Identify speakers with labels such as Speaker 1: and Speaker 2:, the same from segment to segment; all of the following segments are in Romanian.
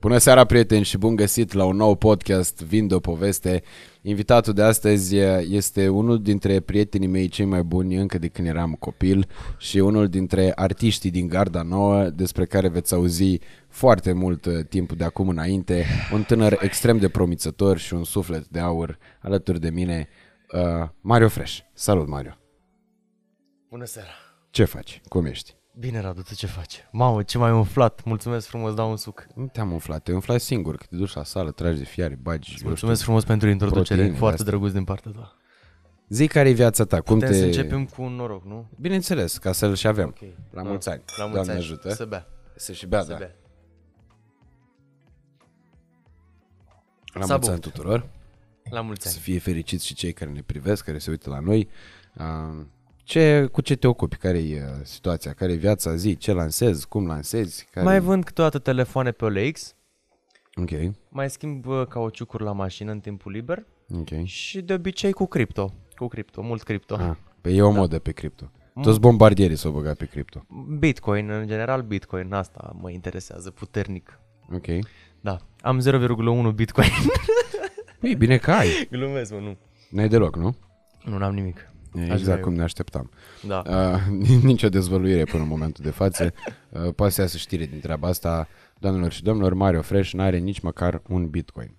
Speaker 1: Bună seara, prieteni, și bun găsit la un nou podcast Vin de o poveste. Invitatul de astăzi este unul dintre prietenii mei cei mai buni încă de când eram copil și unul dintre artiștii din Garda Nouă despre care veți auzi foarte mult uh, timp de acum înainte. Un tânăr extrem de promițător și un suflet de aur alături de mine, uh, Mario Fresh. Salut, Mario!
Speaker 2: Bună seara!
Speaker 1: Ce faci? Cum ești?
Speaker 2: Bine, Radu, tu ce faci? Mamă, ce mai umflat! Mulțumesc frumos, dau un suc.
Speaker 1: Nu te-am umflat, te umflat singur, că te duci la sală, tragi de fiare, bagi...
Speaker 2: Îți mulțumesc știu, frumos pentru introducere,
Speaker 1: proteine,
Speaker 2: foarte
Speaker 1: astea.
Speaker 2: drăguț din partea ta.
Speaker 1: Zi care e viața ta, cum
Speaker 2: Putem
Speaker 1: te...
Speaker 2: să începem cu un noroc, nu?
Speaker 1: Bineînțeles, ca să-l și avem.
Speaker 2: Ok.
Speaker 1: La
Speaker 2: Da.
Speaker 1: mulți ani.
Speaker 2: La mulți
Speaker 1: Doamne
Speaker 2: ani.
Speaker 1: ajută.
Speaker 2: Să bea.
Speaker 1: Să și bea,
Speaker 2: să
Speaker 1: da.
Speaker 2: bea.
Speaker 1: La
Speaker 2: S-a
Speaker 1: mulți ani
Speaker 2: băut.
Speaker 1: tuturor.
Speaker 2: La mulți
Speaker 1: Să
Speaker 2: ani.
Speaker 1: fie fericiți și cei care ne privesc, care se uită la noi. Uh, Ce, cu ce te ocupi? Care e uh, situația? Care e viața zi? Ce lansezi? Cum lansezi? Care...
Speaker 2: Mai vând câteodată telefoane pe OLX,
Speaker 1: Ok,
Speaker 2: mai schimb uh, cauciucuri la mașină în timpul liber
Speaker 1: ok.
Speaker 2: și de obicei cu cripto. Cu cripto, mult cripto.
Speaker 1: Ah, pe e o
Speaker 2: Da.
Speaker 1: modă pe cripto. Toți bombardierii s-au băgat pe cripto.
Speaker 2: Bitcoin, în general Bitcoin, asta mă interesează puternic.
Speaker 1: Ok.
Speaker 2: Da, am 0,1 Bitcoin.
Speaker 1: Păi, bine că ai.
Speaker 2: Glumesc, mă, nu.
Speaker 1: N-ai deloc, nu?
Speaker 2: Nu, n-am nimic.
Speaker 1: E
Speaker 2: Aș
Speaker 1: exact
Speaker 2: vrea
Speaker 1: cum ne așteptam.
Speaker 2: Da.
Speaker 1: Uh, nicio dezvăluire până în momentul de față. Uh, poate să iasă știre din treaba asta. Doamnelor și domnilor, Mario Fresh n-are nici măcar un bitcoin.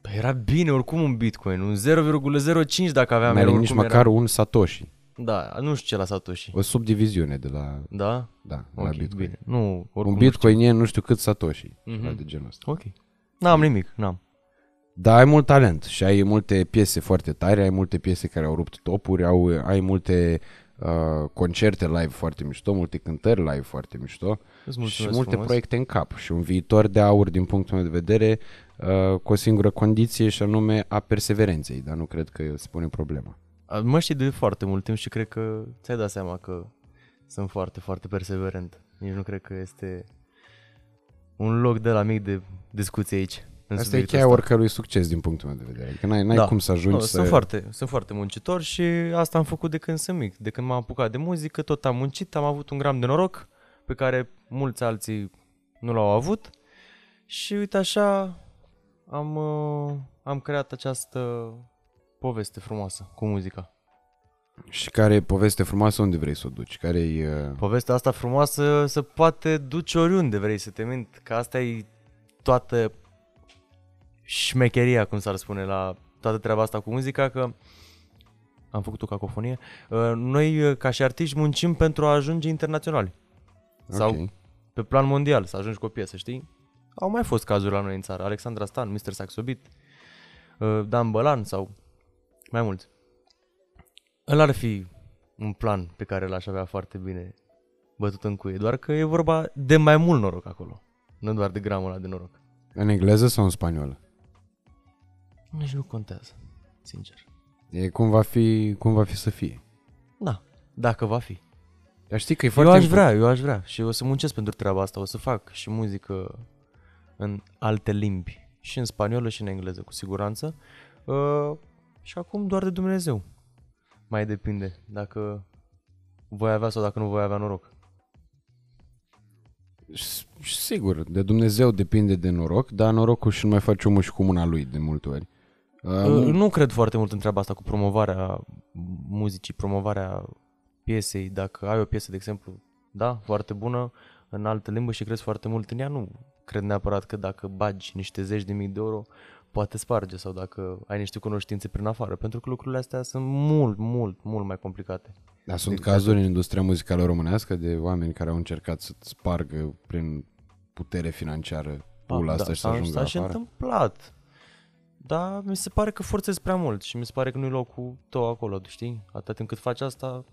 Speaker 2: Păi era bine oricum un bitcoin, un 0,05 dacă aveam
Speaker 1: N-are
Speaker 2: el,
Speaker 1: nici
Speaker 2: oricum
Speaker 1: măcar un Satoshi.
Speaker 2: Era. Da, nu știu ce la Satoshi.
Speaker 1: O subdiviziune de la,
Speaker 2: Da?
Speaker 1: da, de
Speaker 2: Ok,
Speaker 1: la bitcoin.
Speaker 2: bine. Nu, oricum
Speaker 1: Un bitcoin e nu știu cât Satoshi.
Speaker 2: Mhm.
Speaker 1: Mm-hmm. de genul ăsta.
Speaker 2: Nu știu. Ok. N-am nimic, n-am.
Speaker 1: Dar ai mult talent și ai multe piese foarte tare, ai multe piese care au rupt topuri, au, ai multe uh, concerte live foarte mișto, multe cântări live foarte mișto
Speaker 2: Îți
Speaker 1: și
Speaker 2: mulțumesc
Speaker 1: multe
Speaker 2: frumos.
Speaker 1: proiecte în cap și un viitor de aur din punctul meu de vedere uh, cu o singură condiție și anume a perseverenței, dar nu cred că se pune problema.
Speaker 2: A, Mă știi de foarte mult timp și cred că ți-ai dat seama că sunt foarte, foarte perseverent. Nici nu cred că este un loc de la mic de discuție aici. În
Speaker 1: Asta e
Speaker 2: subiectul
Speaker 1: cheia
Speaker 2: ăsta.
Speaker 1: oricărui succes din punctul meu de vedere. Adică n-ai, n-ai
Speaker 2: Da.
Speaker 1: cum să ajungi
Speaker 2: Nu,
Speaker 1: să...
Speaker 2: sunt, foarte, sunt foarte muncitor și asta am făcut de când sunt mic. De când m-am apucat de muzică, tot am muncit, am avut un gram de noroc pe care mulți alții nu l-au avut și uite așa am, uh, am creat această poveste frumoasă cu muzica.
Speaker 1: Și care e poveste frumoasă, unde vrei să o duci? Care e... Uh...
Speaker 2: Povestea asta frumoasă se poate duce oriunde vrei să te mint, că asta e toată șmecheria, cum s-ar spune, la toată treaba asta cu muzica, că am făcut o cacofonie. Uh, Noi, uh, ca și artiști, muncim pentru a ajunge internaționali. Sau
Speaker 1: ok.
Speaker 2: pe plan mondial, să ajungi cu o piesă, știi? Au mai fost cazuri la noi în țară. Alexandra Stan, Mr. Saxobit, uh, Dan Bălan sau mai mulți. Ăla ar fi un plan pe care l-aș avea foarte bine bătut în cuie. Doar că e vorba de mai mult noroc acolo. Nu doar de gramul ăla de noroc.
Speaker 1: În engleză sau în spaniolă?
Speaker 2: Nici nu contează, sincer.
Speaker 1: E cum va fi, cum va fi să fie.
Speaker 2: Da, dacă va fi.
Speaker 1: Dar știi că e
Speaker 2: Eu
Speaker 1: foarte...
Speaker 2: aș
Speaker 1: import-
Speaker 2: vrea, eu aș vrea și o să muncesc pentru treaba asta. O să fac și muzică în alte limbi. Și în spaniolă și în engleză, cu siguranță. Uh, și acum doar de Dumnezeu. Mai depinde dacă voi avea sau dacă nu voi avea noroc.
Speaker 1: S- Sigur, de Dumnezeu depinde de noroc, dar norocul și nu mai face omul și cu mâna lui de multe ori.
Speaker 2: Uh,
Speaker 1: Uh,
Speaker 2: nu cred foarte mult în treaba asta cu promovarea muzicii, promovarea piesei. Dacă ai o piesă, de exemplu, da, foarte bună, în altă limbă și crezi foarte mult în ea, nu cred neapărat că dacă bagi niște zeci de mii de euro, poate sparge sau dacă ai niște cunoștințe prin afară, pentru că lucrurile astea sunt mult, mult, mult mai complicate.
Speaker 1: Dar sunt
Speaker 2: Exact.
Speaker 1: cazuri în industria muzicală românească de oameni care au încercat să spargă prin putere financiară pula asta și să
Speaker 2: s-a-
Speaker 1: ajungă
Speaker 2: s-a și
Speaker 1: afară.
Speaker 2: întâmplat. Dar mi se pare că forțezi prea mult și mi se pare că nu-i locul tău acolo, știi? Atât timp cât faci asta,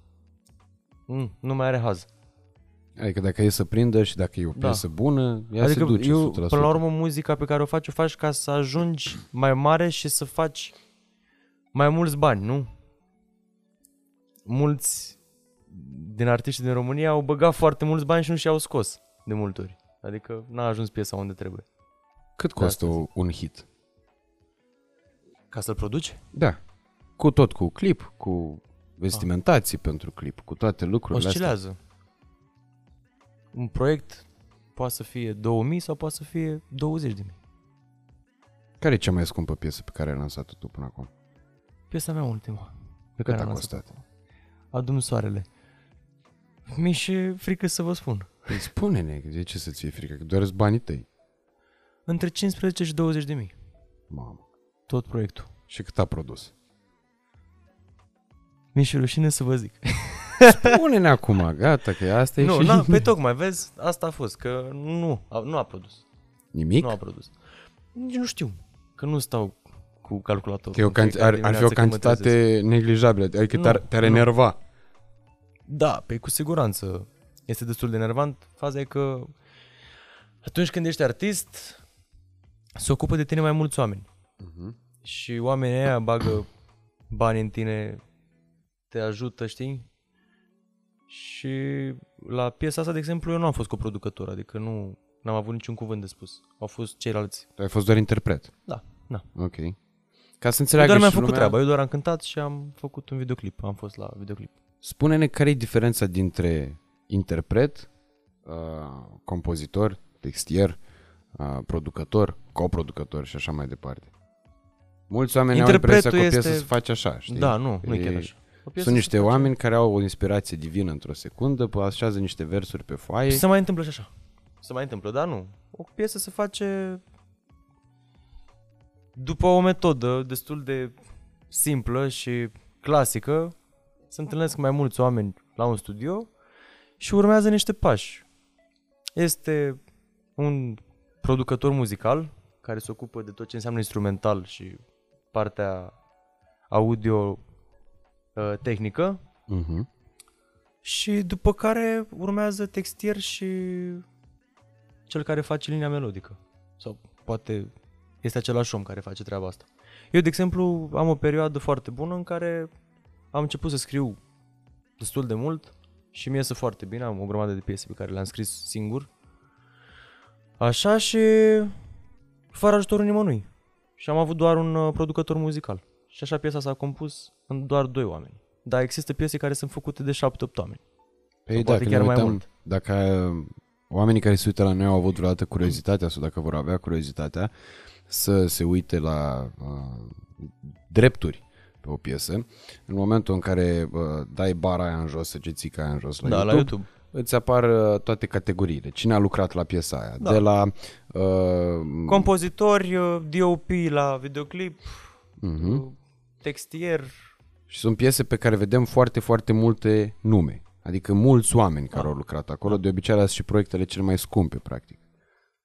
Speaker 2: mm, nu mai are haz.
Speaker 1: Adică dacă e să prindă și dacă e o
Speaker 2: Da.
Speaker 1: piesă bună, ea
Speaker 2: adică
Speaker 1: se duce
Speaker 2: eu,
Speaker 1: 100%.
Speaker 2: până la urmă, muzica pe care o faci, o faci ca să ajungi mai mare și să faci mai mulți bani, nu? Mulți din artiștii din România au băgat foarte mulți bani și nu și-au scos de multe ori. Adică n-a ajuns piesa unde trebuie.
Speaker 1: Cât
Speaker 2: Da,
Speaker 1: costă
Speaker 2: asta
Speaker 1: o- un hit?
Speaker 2: Ca să-l produci?
Speaker 1: Da. Cu tot, cu clip, cu vestimentații pentru clip, cu toate lucrurile astea.
Speaker 2: Oscilează. Un proiect poate să fie 2000 sau poate să fie 20 de mii.
Speaker 1: Care e cea mai scumpă piesă pe care ai lansat-o tu până acum?
Speaker 2: Piesa mea ultima. Pe
Speaker 1: Cât
Speaker 2: care
Speaker 1: a
Speaker 2: am lansat-o.
Speaker 1: costat?
Speaker 2: Adun soarele. Mi-e și frică să vă spun.
Speaker 1: Păi spune-ne, de ce să-ți fie frică? Că doar sunt banii tăi.
Speaker 2: Între 15 și 20 de mii.
Speaker 1: Mamă.
Speaker 2: Tot proiectul.
Speaker 1: Și cât a produs?
Speaker 2: Mi-e și rușine să vă zic.
Speaker 1: Spune-ne acum, gata, că asta e
Speaker 2: nu,
Speaker 1: și...
Speaker 2: na, pe tocmai, vezi, asta a fost, că nu, a, nu a produs.
Speaker 1: Nimic?
Speaker 2: Nu a produs. Nici nu știu, că nu stau cu calculator.
Speaker 1: Că e o canti- ar, ar fi o cantitate neglijabilă, adică
Speaker 2: Nu,
Speaker 1: te-ar, te-ar
Speaker 2: nu.
Speaker 1: enerva.
Speaker 2: Da, pe cu siguranță este destul de enervant. Faza e că atunci când ești artist, se ocupă de tine mai mulți oameni.
Speaker 1: Mhm.
Speaker 2: Și oamenii ăia bagă bani în tine, te ajută, știi? Și la piesa asta, de exemplu, eu nu am fost coproducător, adică nu am avut niciun cuvânt de spus. Au fost ceilalți.
Speaker 1: Tu ai fost doar interpret.
Speaker 2: Da, da.
Speaker 1: Ok. Ca să
Speaker 2: Eu
Speaker 1: înțeleagă
Speaker 2: doar mi-am
Speaker 1: și
Speaker 2: făcut
Speaker 1: lumea,
Speaker 2: treaba, eu doar am cântat și am făcut un videoclip. Am fost la videoclip.
Speaker 1: Spune-ne care e diferența dintre interpret, uh, compozitor, textier, uh, producător, coproducător și așa mai departe. Mulți oameni au impresia
Speaker 2: Interpretul
Speaker 1: că o piesă
Speaker 2: este-
Speaker 1: se face așa, știi?
Speaker 2: Da, nu, nu e chiar
Speaker 1: E-
Speaker 2: așa. O piesă
Speaker 1: Sunt
Speaker 2: se
Speaker 1: niște
Speaker 2: face-
Speaker 1: oameni care au o inspirație divină într-o secundă, pă- așează niște versuri pe foaie.
Speaker 2: Se mai întâmplă și așa. Se mai întâmplă, dar nu. O piesă se face după o metodă destul de simplă și clasică. Se întâlnesc mai mulți oameni la un studio și urmează niște pași. Este un producător muzical care se ocupă de tot ce înseamnă instrumental și partea audio uh, tehnică
Speaker 1: Mhm.
Speaker 2: și după care urmează textier și cel care face linia melodică. Sau poate este același om care face treaba asta. Eu, de exemplu, am o perioadă foarte bună în care am început să scriu destul de mult și mi iese foarte bine. Am o grămadă de piese pe care le-am scris singur. Așa și fără ajutorul nimănui. Și am avut doar un uh, producător muzical. Și așa piesa s-a compus în doar doi oameni. Dar există piese care sunt făcute de 7-8 oameni.
Speaker 1: Păi
Speaker 2: Sau
Speaker 1: da,
Speaker 2: poate
Speaker 1: că
Speaker 2: chiar
Speaker 1: ne
Speaker 2: mai
Speaker 1: uităm,
Speaker 2: mult.
Speaker 1: dacă uh, oamenii care se uită la noi au avut vreodată curiozitatea sau dacă vor avea curiozitatea să se uite la uh, drepturi pe o piesă, în momentul în care uh, dai bara aia în jos, săgețica aia în jos la
Speaker 2: da,
Speaker 1: YouTube,
Speaker 2: la YouTube.
Speaker 1: Îți apar uh, toate categoriile. Cine a lucrat la piesa aia?
Speaker 2: Da.
Speaker 1: De la... Uh,
Speaker 2: Compozitori, uh, DOP la videoclip,
Speaker 1: uh-huh.
Speaker 2: uh, textier.
Speaker 1: Și sunt piese pe care vedem foarte, foarte multe nume. Adică mulți oameni care
Speaker 2: Da.
Speaker 1: au lucrat acolo. De obicei, alea sunt și proiectele cele mai scumpe, practic.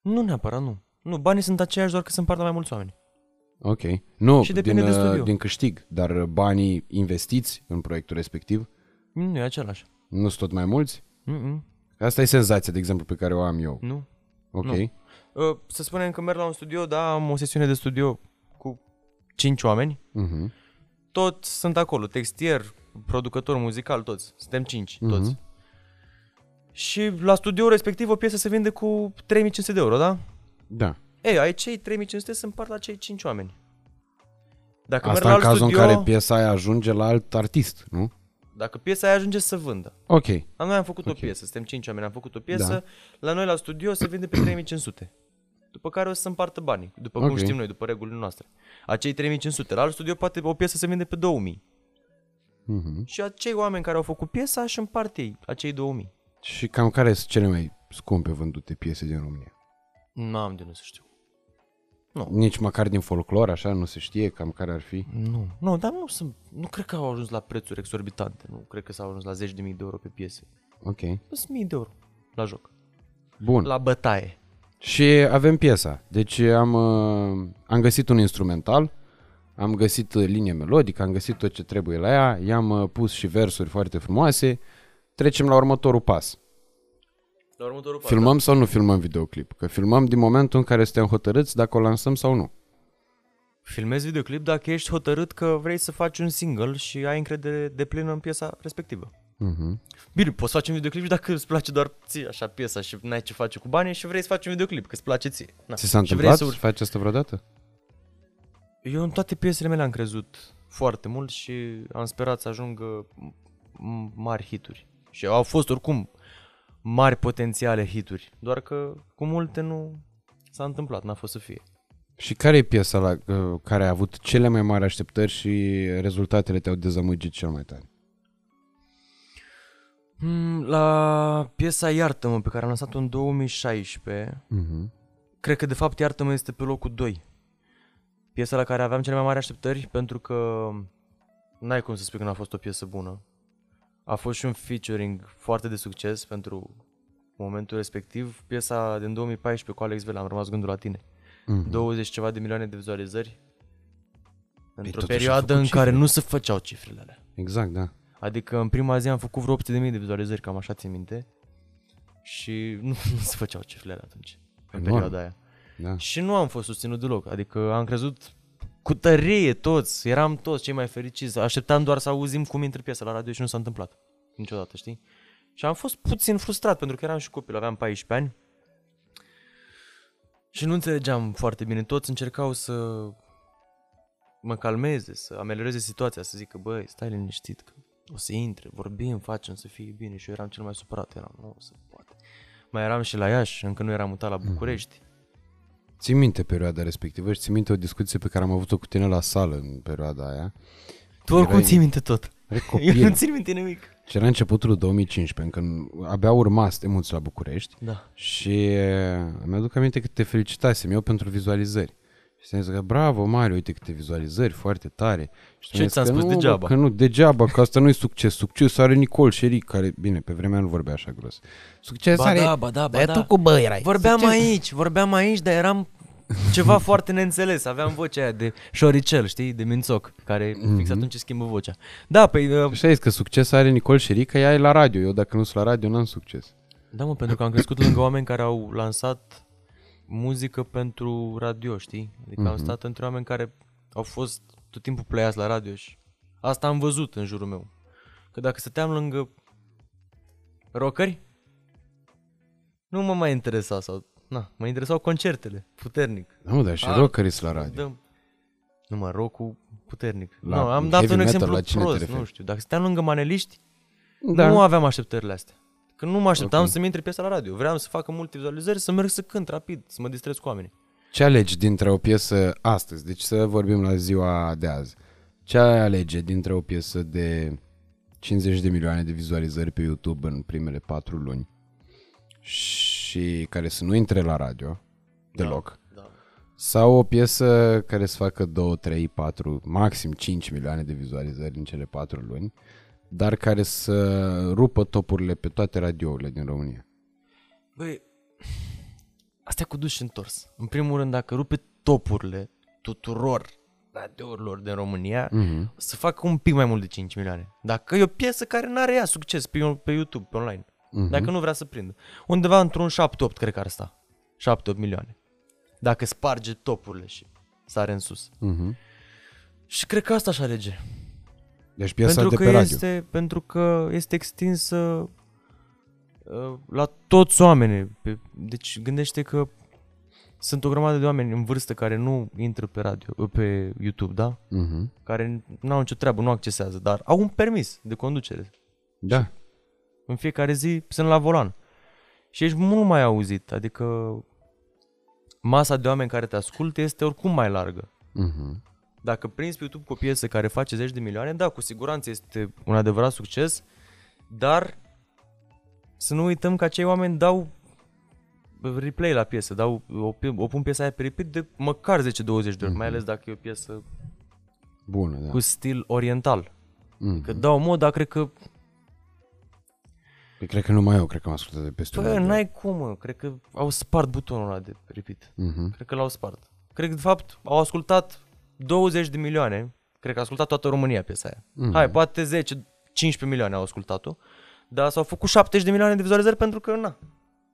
Speaker 2: Nu neapărat, nu. Nu, banii sunt aceiași, doar că se împart la mai mulți oameni.
Speaker 1: Ok. Nu,
Speaker 2: Și depinde
Speaker 1: din,
Speaker 2: de
Speaker 1: uh,
Speaker 2: studio.
Speaker 1: din câștig, dar banii investiți în proiectul respectiv
Speaker 2: Nu e același.
Speaker 1: nu sunt tot mai mulți?
Speaker 2: Mm-mm.
Speaker 1: Asta e senzația, de exemplu, pe care o am eu.
Speaker 2: Nu.
Speaker 1: Ok.
Speaker 2: Nu. Uh, să spunem că merg la un studio, da, am o sesiune de studio cu 5 oameni.
Speaker 1: Uh-huh.
Speaker 2: Toți sunt acolo, textier, producător muzical, toți. Suntem 5,
Speaker 1: Mhm.
Speaker 2: toți. Și la studio respectiv o piesă se vinde cu 3500 de euro, da?
Speaker 1: Da.
Speaker 2: Ei, ai cei 3500 se împart la cei 5 oameni. Dacă
Speaker 1: Asta în
Speaker 2: merg la alt
Speaker 1: cazul
Speaker 2: studio,
Speaker 1: în care piesa aia ajunge la alt artist, nu?
Speaker 2: Dacă piesa aia ajunge să vândă.
Speaker 1: Ok.
Speaker 2: Am- Noi am făcut
Speaker 1: Ok.
Speaker 2: o piesă, suntem 5 oameni, am făcut o piesă,
Speaker 1: Da.
Speaker 2: la noi la studio se vinde pe 3500. După care o să se împartă banii, după cum
Speaker 1: Ok.
Speaker 2: știm noi, după regulile noastre. Acei 3500, la alt studio poate o piesă se vinde pe 2000.
Speaker 1: Uh-huh.
Speaker 2: Și acei oameni care au făcut piesa și împart ei acei 2000.
Speaker 1: Și cam care sunt cele mai scumpe vândute piese din România?
Speaker 2: Nu am de nu să știu.
Speaker 1: Nici măcar din folclor, așa, nu se știe cam care ar fi.
Speaker 2: Nu, nu, dar nu sunt, nu cred că au ajuns la prețuri exorbitante. Nu cred că s-au ajuns la 10.000 de euro pe piese.
Speaker 1: Ok.
Speaker 2: Sunt mii de euro la joc.
Speaker 1: Bun.
Speaker 2: La bătaie.
Speaker 1: Și avem piesa. Deci am, uh, am găsit un instrumental, am găsit uh, linie melodică, am găsit tot ce trebuie la ea, i-am uh, pus și versuri foarte frumoase. Trecem la următorul pas.
Speaker 2: La următorul pas,
Speaker 1: Filmăm sau nu filmăm videoclip? Că filmăm din momentul în care suntem hotărâți dacă o lansăm sau nu.
Speaker 2: Filmezi videoclip dacă ești hotărât că vrei să faci un single și ai încredere de plină în piesa respectivă.
Speaker 1: Uh-huh.
Speaker 2: Bine, poți face un videoclip și dacă îți place doar ție așa piesa și n-ai ce face cu banii și vrei să faci un videoclip, că îți place ție. Na.
Speaker 1: Ți s-a
Speaker 2: Și vrei
Speaker 1: întâmplat
Speaker 2: să
Speaker 1: să
Speaker 2: urci.
Speaker 1: faci asta vreodată?
Speaker 2: Eu în toate piesele mele am crezut foarte mult și am sperat să ajungă m- mari hituri. Și au fost oricum mari potențiale hituri, doar că cu multe nu s-a întâmplat, n-a fost să fie.
Speaker 1: Și care e piesa la uh, care a avut cele mai mari așteptări și rezultatele te-au dezamăgit cel mai tare?
Speaker 2: Mm, La piesa Iartă-mă, pe care am lansat-o în 2016,
Speaker 1: Mhm.
Speaker 2: cred că de fapt Iartă-mă este pe locul 2. Piesa la care aveam cele mai mari așteptări pentru că n-ai cum să spui că n-a fost o piesă bună. A fost și un featuring foarte de succes pentru momentul respectiv. Piesa din 2014 cu Alex Vela, am rămas gândul la tine.
Speaker 1: Mhm.
Speaker 2: 20 ceva de milioane de vizualizări. Într-o
Speaker 1: totuși a
Speaker 2: perioadă
Speaker 1: făcut
Speaker 2: în care
Speaker 1: cifre.
Speaker 2: nu se făceau cifrele alea.
Speaker 1: Exact, da.
Speaker 2: Adică în prima zi am făcut vreo 800.000 de vizualizări, cam așa țin minte. Și nu, nu se făceau cifrele alea atunci, în
Speaker 1: Enorm.
Speaker 2: perioada aia.
Speaker 1: da.
Speaker 2: Și nu am fost susținut deloc. Adică am crezut cu tărie toți, eram toți cei mai fericiți. Așteptam doar să auzim cum intră piesa la radio și nu s-a întâmplat. Niciodată, știi? Și am fost puțin frustrat pentru că eram și copil, aveam 14 ani. Și nu înțelegeam foarte bine. Toți încercau să mă calmeze, să amelioreze situația, să zică, băi, stai liniștit, că o să intre, vorbim, facem să fie bine. Și eu eram cel mai supărat, eram, nu se poate. Mai eram și la Iași, încă nu eram mutat la București.
Speaker 1: Țin minte perioada respectivă și țin minte o discuție pe care am avut-o cu tine la sală în perioada aia.
Speaker 2: Tu oricum
Speaker 1: Erai-
Speaker 2: ții minte tot.
Speaker 1: Erai
Speaker 2: Eu
Speaker 1: copil.
Speaker 2: nu țin minte nimic.
Speaker 1: și era începutul 2015, când abia urma să te muți la București
Speaker 2: Da.
Speaker 1: și uh, mi-aduc aminte că te felicitasem eu pentru vizualizări. Și ți-am zis că bravo Mario, uite câte vizualizări, foarte tare. Și tu
Speaker 2: Ce
Speaker 1: mi-ai zis
Speaker 2: ți-am
Speaker 1: că
Speaker 2: spus?
Speaker 1: nu, bă,
Speaker 2: Degeaba.
Speaker 1: Că nu, degeaba, că asta nu e succes. Succes are Nicol Șeric, care, bine, pe vremea nu vorbea așa gros. Succes
Speaker 2: Ba
Speaker 1: are...
Speaker 2: da, ba da, ba
Speaker 1: Dar
Speaker 2: da.
Speaker 1: tu cu bă erai.
Speaker 2: Vorbeam
Speaker 1: Succes-
Speaker 2: aici, vorbeam aici, dar eram ceva foarte neînțeles. Aveam vocea aia de șoricel, știi, de mințoc, care
Speaker 1: Mhm.
Speaker 2: fix atunci schimbă vocea. Da, păi, uh,
Speaker 1: Așa e, că succes are Nicol Șeric, că ea e la radio. Eu dacă nu sunt la radio, n-am succes.
Speaker 2: da mă, pentru că am crescut lângă oameni care au lansat muzică pentru radio, știi? Adică am
Speaker 1: Mhm.
Speaker 2: stat între oameni care au fost tot timpul pleiați la radio și asta am văzut în jurul meu. Că dacă stăteam lângă rockeri, nu mă mai interesa sau... Na, mă interesau concertele, puternic.
Speaker 1: Da, mă, dar și
Speaker 2: Ah,
Speaker 1: rockerii sunt la radio.
Speaker 2: Dăm. Nu mă, rock puternic.
Speaker 1: La
Speaker 2: nu, am dat
Speaker 1: heavy
Speaker 2: un
Speaker 1: metal,
Speaker 2: exemplu
Speaker 1: la cine te
Speaker 2: prost,
Speaker 1: referi?
Speaker 2: nu știu. Dacă stăteam lângă maneliști,
Speaker 1: Da.
Speaker 2: nu aveam așteptările astea. Că nu mă așteptam
Speaker 1: Ok.
Speaker 2: să-mi intre piesa la radio. Vreau să facă multe vizualizări, să merg să cânt rapid, să mă distrez cu oamenii.
Speaker 1: Ce alegi dintre o piesă astăzi? Deci să vorbim la ziua de azi. Ce ai alege dintre o piesă de 50 de milioane de vizualizări pe YouTube în primele patru luni și care să nu intre la radio deloc?
Speaker 2: Da.
Speaker 1: Sau o piesă care să facă 2, 3, 4, maxim 5 milioane de vizualizări în cele patru luni, dar care să rupă topurile pe toate radiourile din România?
Speaker 2: Băi, astea cu dus și întors. În primul rând, dacă rupe topurile tuturor radiourilor din România,
Speaker 1: Mhm.
Speaker 2: să facă un pic mai mult de 5 milioane. Dacă e o piesă care nu are ea succes pe, pe YouTube, pe online.
Speaker 1: Mhm.
Speaker 2: Dacă nu vrea să prindă. Undeva într-un 7-8 cred că ar sta. 7-8 milioane. Dacă sparge topurile și sare în sus.
Speaker 1: Mhm.
Speaker 2: Și cred că asta aș alege.
Speaker 1: Deci piesa
Speaker 2: pentru,
Speaker 1: de
Speaker 2: că
Speaker 1: pe radio.
Speaker 2: este, pentru că este extinsă uh, la toți oamenii. Pe- Deci gândește că sunt o grămadă de oameni în vârstă care nu intră pe radio, pe YouTube, da?
Speaker 1: Mhm.
Speaker 2: Care nu au nicio treabă, nu accesează, dar au un permis de conducere.
Speaker 1: Da.
Speaker 2: În fiecare zi sunt la volan. Și ești mult mai auzit, adică masa de oameni care te ascultă este oricum mai largă.
Speaker 1: Mhm.
Speaker 2: Dacă prinzi pe YouTube cu o piesă care face zeci de milioane, da, cu siguranță este un adevărat succes, dar să nu uităm că acei oameni dau replay la piesă, dau, o, pie- o pun piesa aia pe repeat de măcar 10-20 de ori,
Speaker 1: Mhm.
Speaker 2: mai ales dacă e o piesă
Speaker 1: Bună, da.
Speaker 2: cu stil oriental.
Speaker 1: Mhm.
Speaker 2: Că dau mod, dar cred că,
Speaker 1: Păi cred că nu mai eu, cred că am ascultat de peste un
Speaker 2: bă,
Speaker 1: an.
Speaker 2: n-ai cum, mă, cred că au spart butonul ăla de repeat.
Speaker 1: Mhm.
Speaker 2: Cred că l-au spart. Cred că, de fapt, au ascultat 20 de milioane. Cred că a ascultat toată România piesa aia.
Speaker 1: Mhm.
Speaker 2: Hai, poate 10, 15 milioane au ascultat-o. Dar s-au făcut 70 de milioane de vizualizări pentru că, na,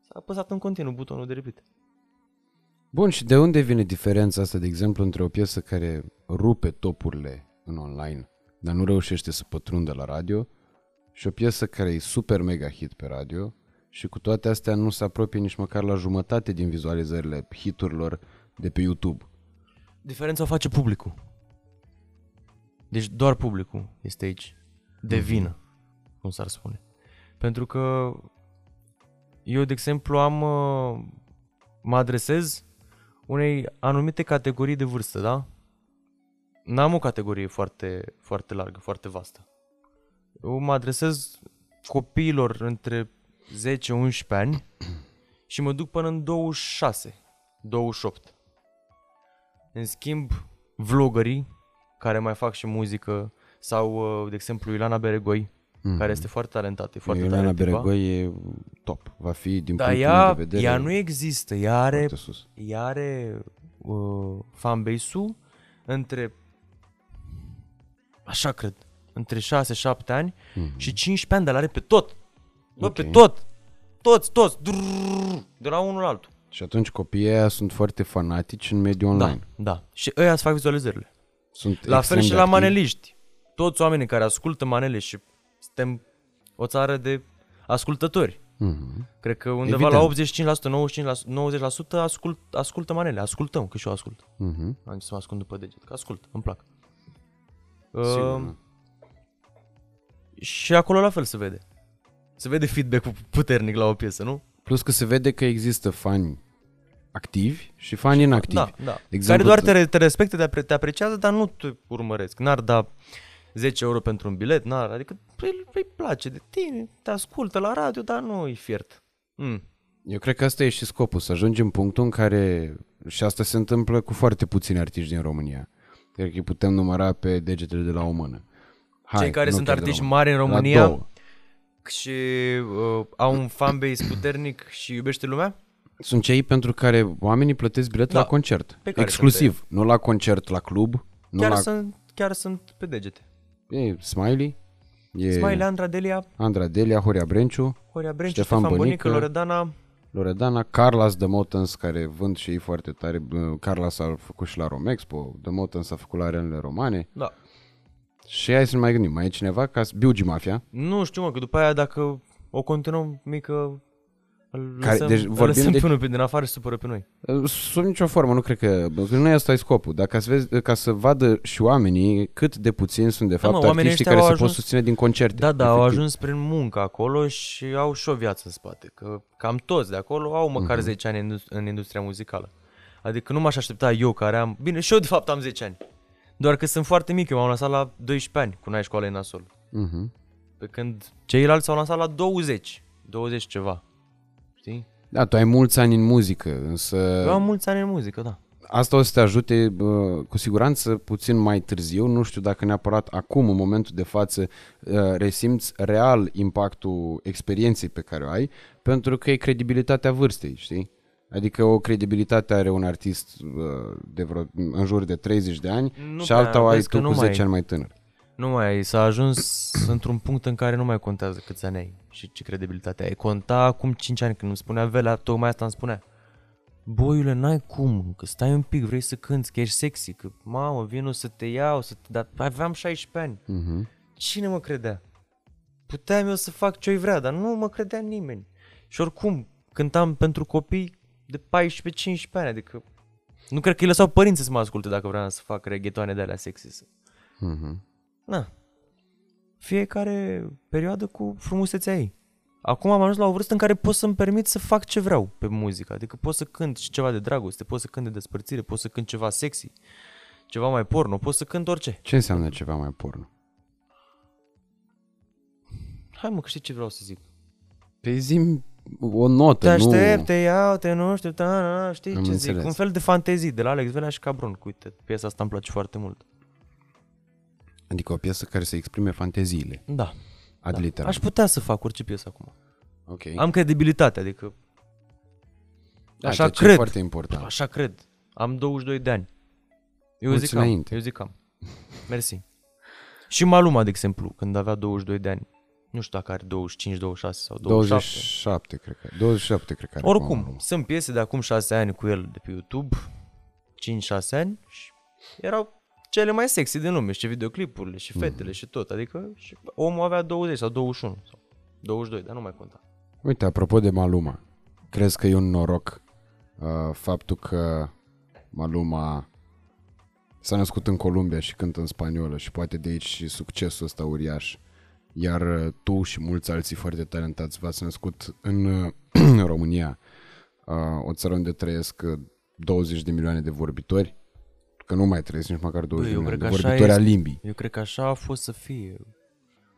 Speaker 2: s-a apăsat în continuu butonul de repeat.
Speaker 1: Bun, și de unde vine diferența asta, de exemplu, între o piesă care rupe topurile în online, dar nu reușește să pătrundă la radio, și o piesă care e super mega hit pe radio și cu toate astea nu se apropie nici măcar la jumătate din vizualizările hiturilor de pe YouTube.
Speaker 2: Diferența o face publicul. Deci doar publicul este aici. De vină, cum s-ar spune. Pentru că eu, de exemplu, am, uh, mă adresez unei anumite categorii de vârstă, da? N-am o categorie foarte, foarte largă, foarte vastă. Eu mă adresez copiilor între 10-11 ani și mă duc până în 26, 28. În schimb, vloggerii care mai fac și muzică sau, uh, de exemplu, Ilana Beregoi,
Speaker 1: Mhm.
Speaker 2: care este foarte talentată, e foarte
Speaker 1: Iuliana
Speaker 2: tare tipa.
Speaker 1: Beregoi e top. Va fi, din
Speaker 2: Dar
Speaker 1: punctul
Speaker 2: ea,
Speaker 1: meu de vedere,
Speaker 2: ea nu există, ea are,
Speaker 1: foarte sus.
Speaker 2: ea are uh, fanbase-ul între, așa cred, între 6-7 ani
Speaker 1: Mhm.
Speaker 2: și 15 ani, dar l-are pe tot. Bă,
Speaker 1: Ok.
Speaker 2: pe tot. Toți, toți. Drrrr, de la unul la altul.
Speaker 1: Și atunci copiii ăia sunt foarte fanatici în mediul online.
Speaker 2: Da, da. Și ăia îți fac vizualizările.
Speaker 1: Sunt
Speaker 2: La fel
Speaker 1: extrem
Speaker 2: și
Speaker 1: de
Speaker 2: la
Speaker 1: activi.
Speaker 2: maneliști. Toți oamenii care ascultă manele și suntem o țară de ascultători.
Speaker 1: Mhm.
Speaker 2: Cred că undeva
Speaker 1: Evident.
Speaker 2: la 85%, 95%, 90% ascult, ascultă manele. Ascultăm, că și eu ascult.
Speaker 1: Mhm.
Speaker 2: Am zis să mă ascund după deget, că ascult, îmi plac.
Speaker 1: Sigur,
Speaker 2: Uh,
Speaker 1: nu.
Speaker 2: și acolo la fel se vede. Se vede feedback-ul puternic la o piesă, nu?
Speaker 1: Plus că se vede că există fani activi și fani inactivi.
Speaker 2: Da, da.
Speaker 1: De exemplu,
Speaker 2: Care doar te, te respectă, te, apre- te apreciază, dar nu te urmăresc. N-ar da 10 euro pentru un bilet, n-ar, adică îi, îi place de tine, te ascultă la radio, dar nu îi fiert. Mm.
Speaker 1: Eu cred că asta e și scopul, să ajungem în punctul în care, și asta se întâmplă cu foarte puțini artiști din România, cred că îi putem număra pe degetele de la o mână. Hai,
Speaker 2: Cei care
Speaker 1: nu
Speaker 2: sunt
Speaker 1: chiar de la
Speaker 2: artiști
Speaker 1: o mână,
Speaker 2: mari în
Speaker 1: la
Speaker 2: România
Speaker 1: două.
Speaker 2: Și uh, au un fanbase puternic și iubește lumea?
Speaker 1: Sunt cei pentru care oamenii plătesc bilet
Speaker 2: Da,
Speaker 1: la concert.
Speaker 2: pe care
Speaker 1: Exclusiv, nu la concert la club, nu
Speaker 2: Chiar,
Speaker 1: la...
Speaker 2: sunt, chiar sunt pe degete.
Speaker 1: E Smiley, e
Speaker 2: Smiley, Andra, Delia,
Speaker 1: Andra Delia, Horia Brenciu,
Speaker 2: Horia Brenciu,
Speaker 1: Ștefan
Speaker 2: Ștefan,
Speaker 1: Bănică,
Speaker 2: Bănică, Loredana.
Speaker 1: Loredana, Carlas The Motans, care vând și ei foarte tare. Bă, Carlas a făcut și la Romexpo, The Motans a făcut la arenele romane.
Speaker 2: Da.
Speaker 1: Și hai să ne mai gândim, mai e cineva? Ca Biugi Mafia.
Speaker 2: Nu știu, mă, că după aia dacă o continuăm mică, îl
Speaker 1: Care-
Speaker 2: lăsăm,
Speaker 1: deci
Speaker 2: deci
Speaker 1: vorbim
Speaker 2: lăsăm
Speaker 1: de-
Speaker 2: pe unul pe din afară și supără pe noi.
Speaker 1: Sub nicio formă, nu cred că... că Nu e asta e scopul, dar ca să, vezi, ca să vadă și oamenii cât de puțini sunt de fapt
Speaker 2: Da, mă, oamenii
Speaker 1: artiștii
Speaker 2: ăștia
Speaker 1: care
Speaker 2: au
Speaker 1: se pot
Speaker 2: ajuns-
Speaker 1: susține din concerte.
Speaker 2: Da, da, au
Speaker 1: efectiv.
Speaker 2: ajuns prin muncă acolo și au și o viață în spate. Că cam toți de acolo au măcar
Speaker 1: Mhm.
Speaker 2: 10 ani în, indus- în industria muzicală. Adică nu m-aș aștepta eu care am... Bine, și eu de fapt am 10 ani. Doar că sunt foarte mic, eu m-am lansat la 12 ani cu N-ai școală în nasol.
Speaker 1: Mhm.
Speaker 2: Pe când ceilalți s-au lansat la 20, 20 ceva. Știi?
Speaker 1: Da, tu ai mulți ani în muzică, însă
Speaker 2: Eu am mulți ani în muzică, da.
Speaker 1: asta o să te ajute bă, cu siguranță puțin mai târziu, nu știu dacă neapărat acum, în momentul de față, uh, resimți real impactul experienței pe care o ai, pentru că e credibilitatea vârstei, știi? Adică o credibilitate are un artist uh, de vreo, în jur de 30 de ani
Speaker 2: Nu
Speaker 1: și
Speaker 2: prea,
Speaker 1: alta o ai
Speaker 2: vezi că
Speaker 1: tu
Speaker 2: nu
Speaker 1: cu
Speaker 2: mai-
Speaker 1: 10 ani mai tânăr.
Speaker 2: Nu mai ai, s-a ajuns într-un punct în care nu mai contează câți ani ai și ce credibilitate ai. Conta acum 5 ani când îmi spunea Velea, tocmai asta îmi spunea. Boiule, n-ai cum, că stai un pic, vrei să cânti, că ești sexy, că mamă, vin o să te iau, să te... dar aveam 16 ani.
Speaker 1: Mhm.
Speaker 2: Cine mă credea? Puteam eu să fac ce-o vrea, dar nu mă credea nimeni. Și oricum, cântam pentru copii de 14-15 ani, adică nu cred că îi lăsau părinții să mă asculte dacă vreau să fac reghetoane de alea sexy. să-
Speaker 1: Mhm.
Speaker 2: Na. Fiecare perioadă cu frumusețea ei. Acum am ajuns la o vârstă în care pot să-mi permit să fac ce vreau pe muzică. Adică pot să cânt și ceva de dragoste, pot să cânt de despărțire, pot să cânt ceva sexy, ceva mai porno, pot să cânt orice.
Speaker 1: Ce înseamnă ceva mai porno?
Speaker 2: Hai mă, că știi ce vreau să zic.
Speaker 1: Pe zi o notă,
Speaker 2: Te
Speaker 1: nu...
Speaker 2: aștept, te iau, te nu știu, ta, na, na, știi
Speaker 1: Am
Speaker 2: ce
Speaker 1: înțeles.
Speaker 2: zic? Un fel de fantezii de la Alex Velea și Cabron. Uite, piesa asta îmi place foarte mult.
Speaker 1: Adică o piesă care să exprime fanteziile,
Speaker 2: Da.
Speaker 1: ad
Speaker 2: da.
Speaker 1: literam.
Speaker 2: Aș putea să fac orice piesă acum.
Speaker 1: Ok.
Speaker 2: Am credibilitate, adică
Speaker 1: Da,
Speaker 2: așa
Speaker 1: ceea ce e
Speaker 2: cred.
Speaker 1: foarte important.
Speaker 2: Așa cred. Am 22 de ani. Eu
Speaker 1: Mulți
Speaker 2: zic am.
Speaker 1: înainte.
Speaker 2: Eu zic am. Mersi. Și Maluma, de exemplu, când avea 22 de ani. Nu știu dacă are 25, 26 sau 27.
Speaker 1: 27, cred că. 27, cred că. are
Speaker 2: Oricum,
Speaker 1: acum.
Speaker 2: sunt piese de acum 6 ani cu el de pe YouTube, 5-6 ani și erau cele mai sexy din lume, și videoclipurile și fetele și tot, adică și omul avea 20 sau 21 sau 22, dar nu mai conta.
Speaker 1: Uite, apropo de Maluma, crezi că e un noroc uh, faptul că Maluma s-a născut în Columbia și cântă în spaniolă și poate de aici și succesul ăsta uriaș iar uh, tu și mulți alții foarte talentați v-ați născut în, uh, în România, uh, o țară unde trăiesc uh, 20 de milioane de vorbitori, că nu mai trăiesc nici măcar 20
Speaker 2: Băi,
Speaker 1: de
Speaker 2: eu
Speaker 1: milioane de
Speaker 2: cred că așa
Speaker 1: vorbitori a
Speaker 2: este.
Speaker 1: limbii.
Speaker 2: Eu cred că așa a fost să fie.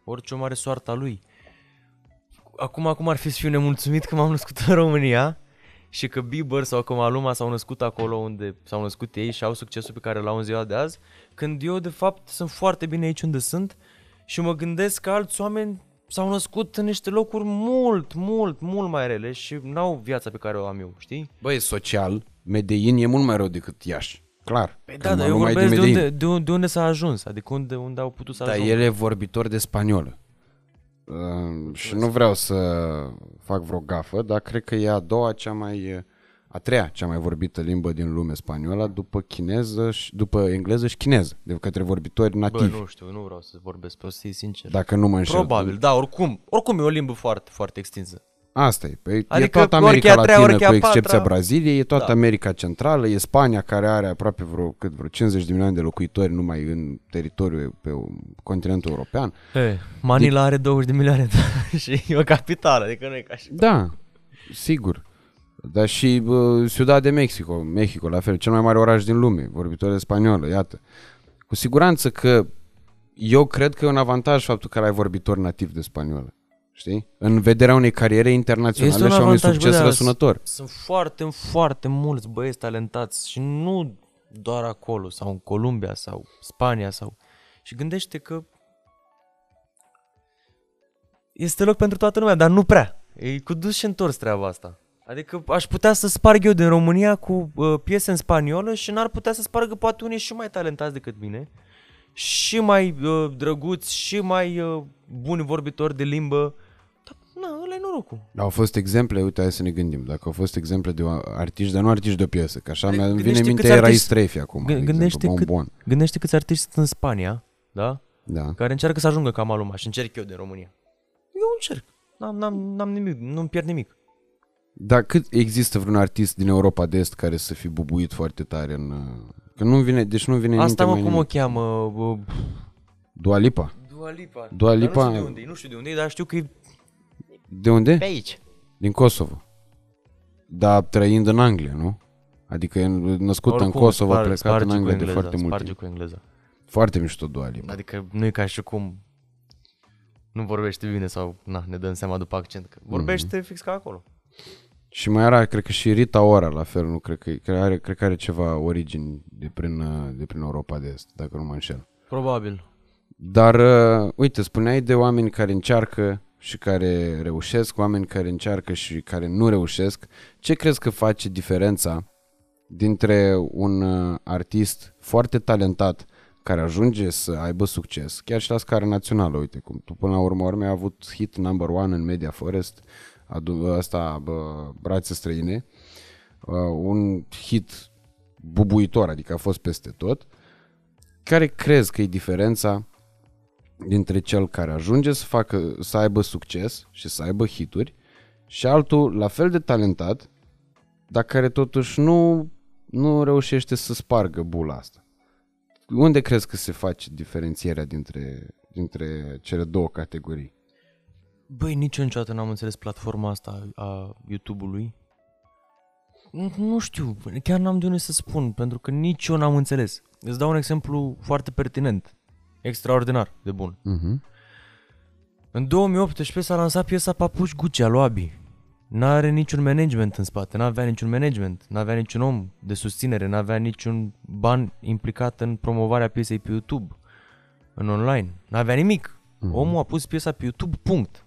Speaker 2: Orice om are soarta lui. Acum, acum ar fi să fiu nemulțumit că m-am născut în România și că Bieber sau că Maluma s-au născut acolo unde s-au născut ei și au succesul pe care l-au în ziua de azi, când eu de fapt sunt foarte bine aici unde sunt și mă gândesc că alți oameni s-au născut în niște locuri mult, mult, mult mai rele și n-au viața pe care o am eu, știi?
Speaker 1: Băi, social, Medellin e mult mai rău decât Iași. Clar.
Speaker 2: Păi
Speaker 1: Că
Speaker 2: da, dar eu
Speaker 1: Maluma e
Speaker 2: vorbesc de
Speaker 1: Medellin.
Speaker 2: unde, de, unde, de unde s-a ajuns, adică unde, unde au putut să
Speaker 1: Dar
Speaker 2: ajungă.
Speaker 1: el e vorbitor de spaniolă. Uh, și nu vreau să fac vreo gafă, dar cred că e a doua cea mai a treia cea mai vorbită limbă din lume spaniola după chineză și după engleză și chineză, de către vorbitori
Speaker 2: Bă,
Speaker 1: nativi.
Speaker 2: nu știu, nu vreau să vorbesc pe o să fii sincer.
Speaker 1: Dacă nu mă înșel.
Speaker 2: Probabil, da, oricum. Oricum e o limbă foarte, foarte extinsă.
Speaker 1: Asta e. Păi e
Speaker 2: Adică
Speaker 1: toată
Speaker 2: orice
Speaker 1: America
Speaker 2: a treia,
Speaker 1: Latină
Speaker 2: orice
Speaker 1: cu
Speaker 2: a
Speaker 1: excepția
Speaker 2: patra.
Speaker 1: Braziliei, e toată
Speaker 2: Da.
Speaker 1: America Centrală, e Spania care are aproape vreo, cât, vreo 50 de milioane de locuitori numai în teritoriul pe continentul european.
Speaker 2: Hey, Manila are 20 de milioane da, și e o capitală, adică nu e ca și...
Speaker 1: Da, sigur. Dar și uh, Ciudad de Mexico, Mexico, la fel, cel mai mare oraș din lume, vorbitor de spaniolă, iată. Cu siguranță că eu cred că e un avantaj faptul că ai vorbitor nativ de spaniolă. Știi? În vederea unei cariere internaționale
Speaker 2: Este un
Speaker 1: și a unui
Speaker 2: avantaj, bă,
Speaker 1: succes
Speaker 2: da,
Speaker 1: răsunător.
Speaker 2: Sunt foarte, foarte mulți băieți talentați și nu doar acolo, sau în Columbia, sau Spania, sau... Și gândește că este loc pentru toată lumea, dar nu prea. E cu dus și întors treaba asta. Adică aș putea să sparg eu din România cu uh, piese în spaniolă și n-ar putea să spargă poate unii și mai talentați decât mine, și mai uh, drăguți, și mai uh, buni vorbitori de limbă. Dar, na, ăla e norocul.
Speaker 1: Au fost exemple, uite, hai să ne gândim, dacă au fost exemple de artiști, dar nu artiști de o piesă, că așa mi-a vine
Speaker 2: Gândește
Speaker 1: în minte
Speaker 2: câți
Speaker 1: era
Speaker 2: artiști-
Speaker 1: Istrefi acum, de
Speaker 2: Gă- gândește
Speaker 1: exemplu,
Speaker 2: cât-
Speaker 1: Bombon.
Speaker 2: Gândește câți artiști sunt în Spania, da?
Speaker 1: Da.
Speaker 2: Care încearcă să ajungă ca Maluma și încerc eu din România. Eu încerc. N-am, n-am, n-am nimic, nu-mi pierd nimic.
Speaker 1: Dar cât există vreun artist din Europa de Est care să fi bubuit foarte tare în... uh, Că nu vine, deci nu vine în
Speaker 2: Asta mă,
Speaker 1: minte mai
Speaker 2: cum o
Speaker 1: nimic.
Speaker 2: cheamă? Uh,
Speaker 1: Dua Lipa?
Speaker 2: Dua Lipa.
Speaker 1: Dua
Speaker 2: Dar
Speaker 1: Lipa-
Speaker 2: Nu știu de unde, e, nu știu de unde, e, dar știu că e
Speaker 1: De unde?
Speaker 2: pe aici.
Speaker 1: Din Kosovo. Dar trăind în Anglia, nu? Adică e născut în Kosovo, a plecat în Anglia de foarte mult
Speaker 2: Sparge
Speaker 1: timp.
Speaker 2: cu engleza.
Speaker 1: Foarte mișto Dua Lipa.
Speaker 2: Adică nu e ca și cum nu vorbește bine sau na, ne dăm seama după accent că vorbește
Speaker 1: Mhm.
Speaker 2: fix ca acolo.
Speaker 1: Și mai era, cred că și Rita Ora la fel, nu? Cred că, cred că are, cred că are ceva origini de prin, uh, de prin Europa de Est, dacă nu mă înșel.
Speaker 2: Probabil.
Speaker 1: Dar, uh, uite, spuneai de oameni care încearcă și care reușesc, oameni care încearcă și care nu reușesc. Ce crezi că face diferența dintre un uh, artist foarte talentat care ajunge să aibă succes, chiar și la scară națională, uite, cum tu până la urmă urme ai avut hit number one în Media Forest, adu- ăsta, bă, brațe străine, uh, un hit bubuitor, adică a fost peste tot. Care crezi că e diferența dintre cel care ajunge să facă, să aibă succes și să aibă hituri și altul la fel de talentat, dar care totuși nu, nu reușește să spargă bula asta. Unde crezi că se face diferențierea dintre, dintre cele două categorii?
Speaker 2: Băi, nici eu niciodată n-am înțeles platforma asta a YouTube-ului. Nu, nu știu, chiar n-am de unde să spun, pentru că nici eu n-am înțeles. Îți dau un exemplu foarte pertinent, extraordinar de bun.
Speaker 1: Uh-huh.
Speaker 2: În 2018 s-a lansat piesa Papuși Gucci a lui Abi. N-are niciun management în spate, n-avea niciun management, n-avea niciun om de susținere, n-avea niciun ban implicat în promovarea piesei pe YouTube, în online, n-avea nimic.
Speaker 1: Mhm.
Speaker 2: Omul a pus piesa pe YouTube, punct.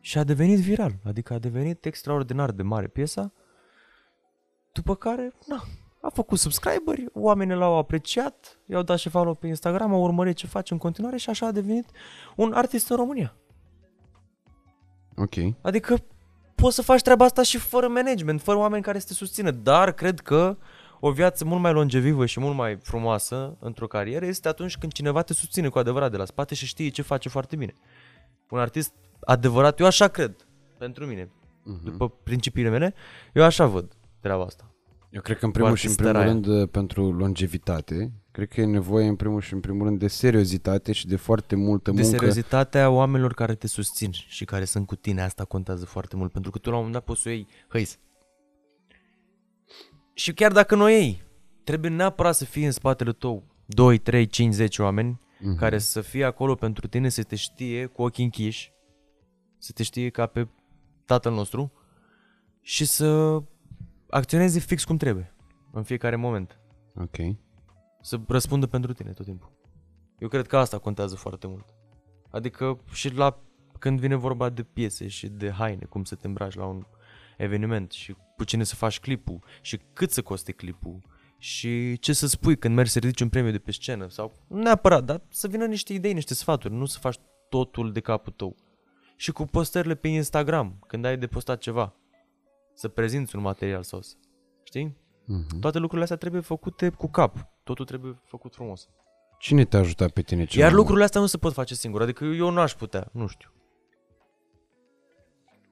Speaker 2: Și a devenit viral, adică a devenit extraordinar de mare piesa, după care, na, a făcut subscriberi, oamenii l-au apreciat, i-au dat și follow pe Instagram, au urmărit ce face în continuare și așa a devenit un artist în România.
Speaker 1: Ok.
Speaker 2: Adică poți să faci treaba asta și fără management, fără oameni care să te susțină, dar cred că o viață mult mai longevivă și mult mai frumoasă într-o carieră este atunci când cineva te susține cu adevărat de la spate și știe ce face foarte bine. Un artist adevărat, eu așa cred, pentru mine,
Speaker 1: Mhm.
Speaker 2: după principiile mele, eu așa văd treaba asta.
Speaker 1: Eu cred că în primul
Speaker 2: Cu
Speaker 1: și în
Speaker 2: artistăra
Speaker 1: primul rând uh, pentru longevitate Cred că e nevoie în primul și în primul rând de seriozitate și de foarte multă
Speaker 2: De
Speaker 1: muncă.
Speaker 2: seriozitatea oamenilor care te susțin și care sunt cu tine, asta contează foarte mult, pentru că tu la un moment dat poți să o iei, hăis. Și chiar dacă nu o iei, trebuie neapărat să fie în spatele tău 2, 3, 5, 10 oameni
Speaker 1: Mhm.
Speaker 2: care să fie acolo pentru tine, să te știe cu ochii închiși, să te știe ca pe tatăl nostru și să acționeze fix cum trebuie, în fiecare moment.
Speaker 1: Ok.
Speaker 2: Să răspundă pentru tine tot timpul. Eu cred că asta contează foarte mult. Adică și la când vine vorba de piese și de haine, cum să te îmbraci la un eveniment și cu cine să faci clipul și cât să coste clipul și ce să spui când mergi să ridici un premiu de pe scenă sau nu neapărat, dar să vină niște idei, niște sfaturi, nu să faci totul de capul tău. Și cu postările pe Instagram, când ai de postat ceva, să prezinți un material sau să, știi?
Speaker 1: Mhm.
Speaker 2: Toate lucrurile astea trebuie făcute cu cap. Totul trebuie făcut frumos.
Speaker 1: Cine te-a ajutat pe tine cel
Speaker 2: Iar
Speaker 1: mai
Speaker 2: lucrurile astea nu se pot face singur. Adică eu nu aș putea, nu știu.
Speaker 1: mult?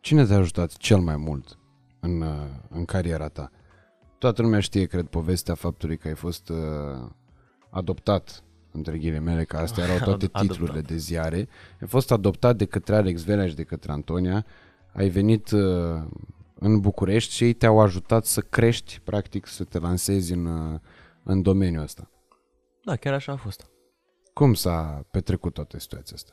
Speaker 1: Cine te-a ajutat cel mai mult în, uh, în cariera ta? Toată lumea știe, cred, povestea faptului că ai fost uh, adoptat între ghilimele, că astea erau toate
Speaker 2: Adoptat.
Speaker 1: titlurile de ziare. Ai fost adoptat de către Alex Velea și de către Antonia. Ai venit uh, în București și ei te-au ajutat să crești, practic, să te lansezi în, uh, în domeniul ăsta.
Speaker 2: Da, chiar așa a fost.
Speaker 1: Cum s-a petrecut toată situația asta?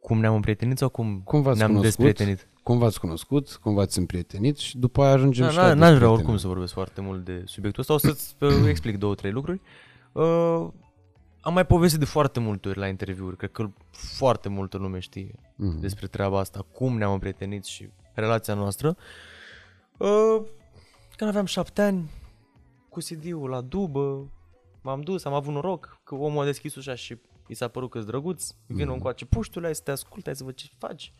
Speaker 2: Cum ne-am împrietenit sau cum,
Speaker 1: Cum v-ați
Speaker 2: ne-am
Speaker 1: cunoscut?
Speaker 2: desprietenit?
Speaker 1: Cum v-ați cunoscut? Cum v-ați împrietenit? Și după aia ajungem
Speaker 2: Da,
Speaker 1: și
Speaker 2: na,
Speaker 1: la
Speaker 2: n-aș vrea
Speaker 1: desprietenire.
Speaker 2: oricum să vorbesc foarte mult de subiectul ăsta. O să-ți uh, explic două, trei lucruri. Uh, am mai povestit de foarte multe ori la interviuri. Cred că foarte multă lume știe
Speaker 1: Mhm.
Speaker 2: despre treaba asta. Cum ne-am împrietenit și relația noastră. Uh, când aveam șapte ani, cu CD-ul la dubă, m-am dus, am avut noroc că omul a deschis ușa și i s-a părut că-s drăguț. Vină încoace, puștule, hai să te ascult, hai să văd ce faci.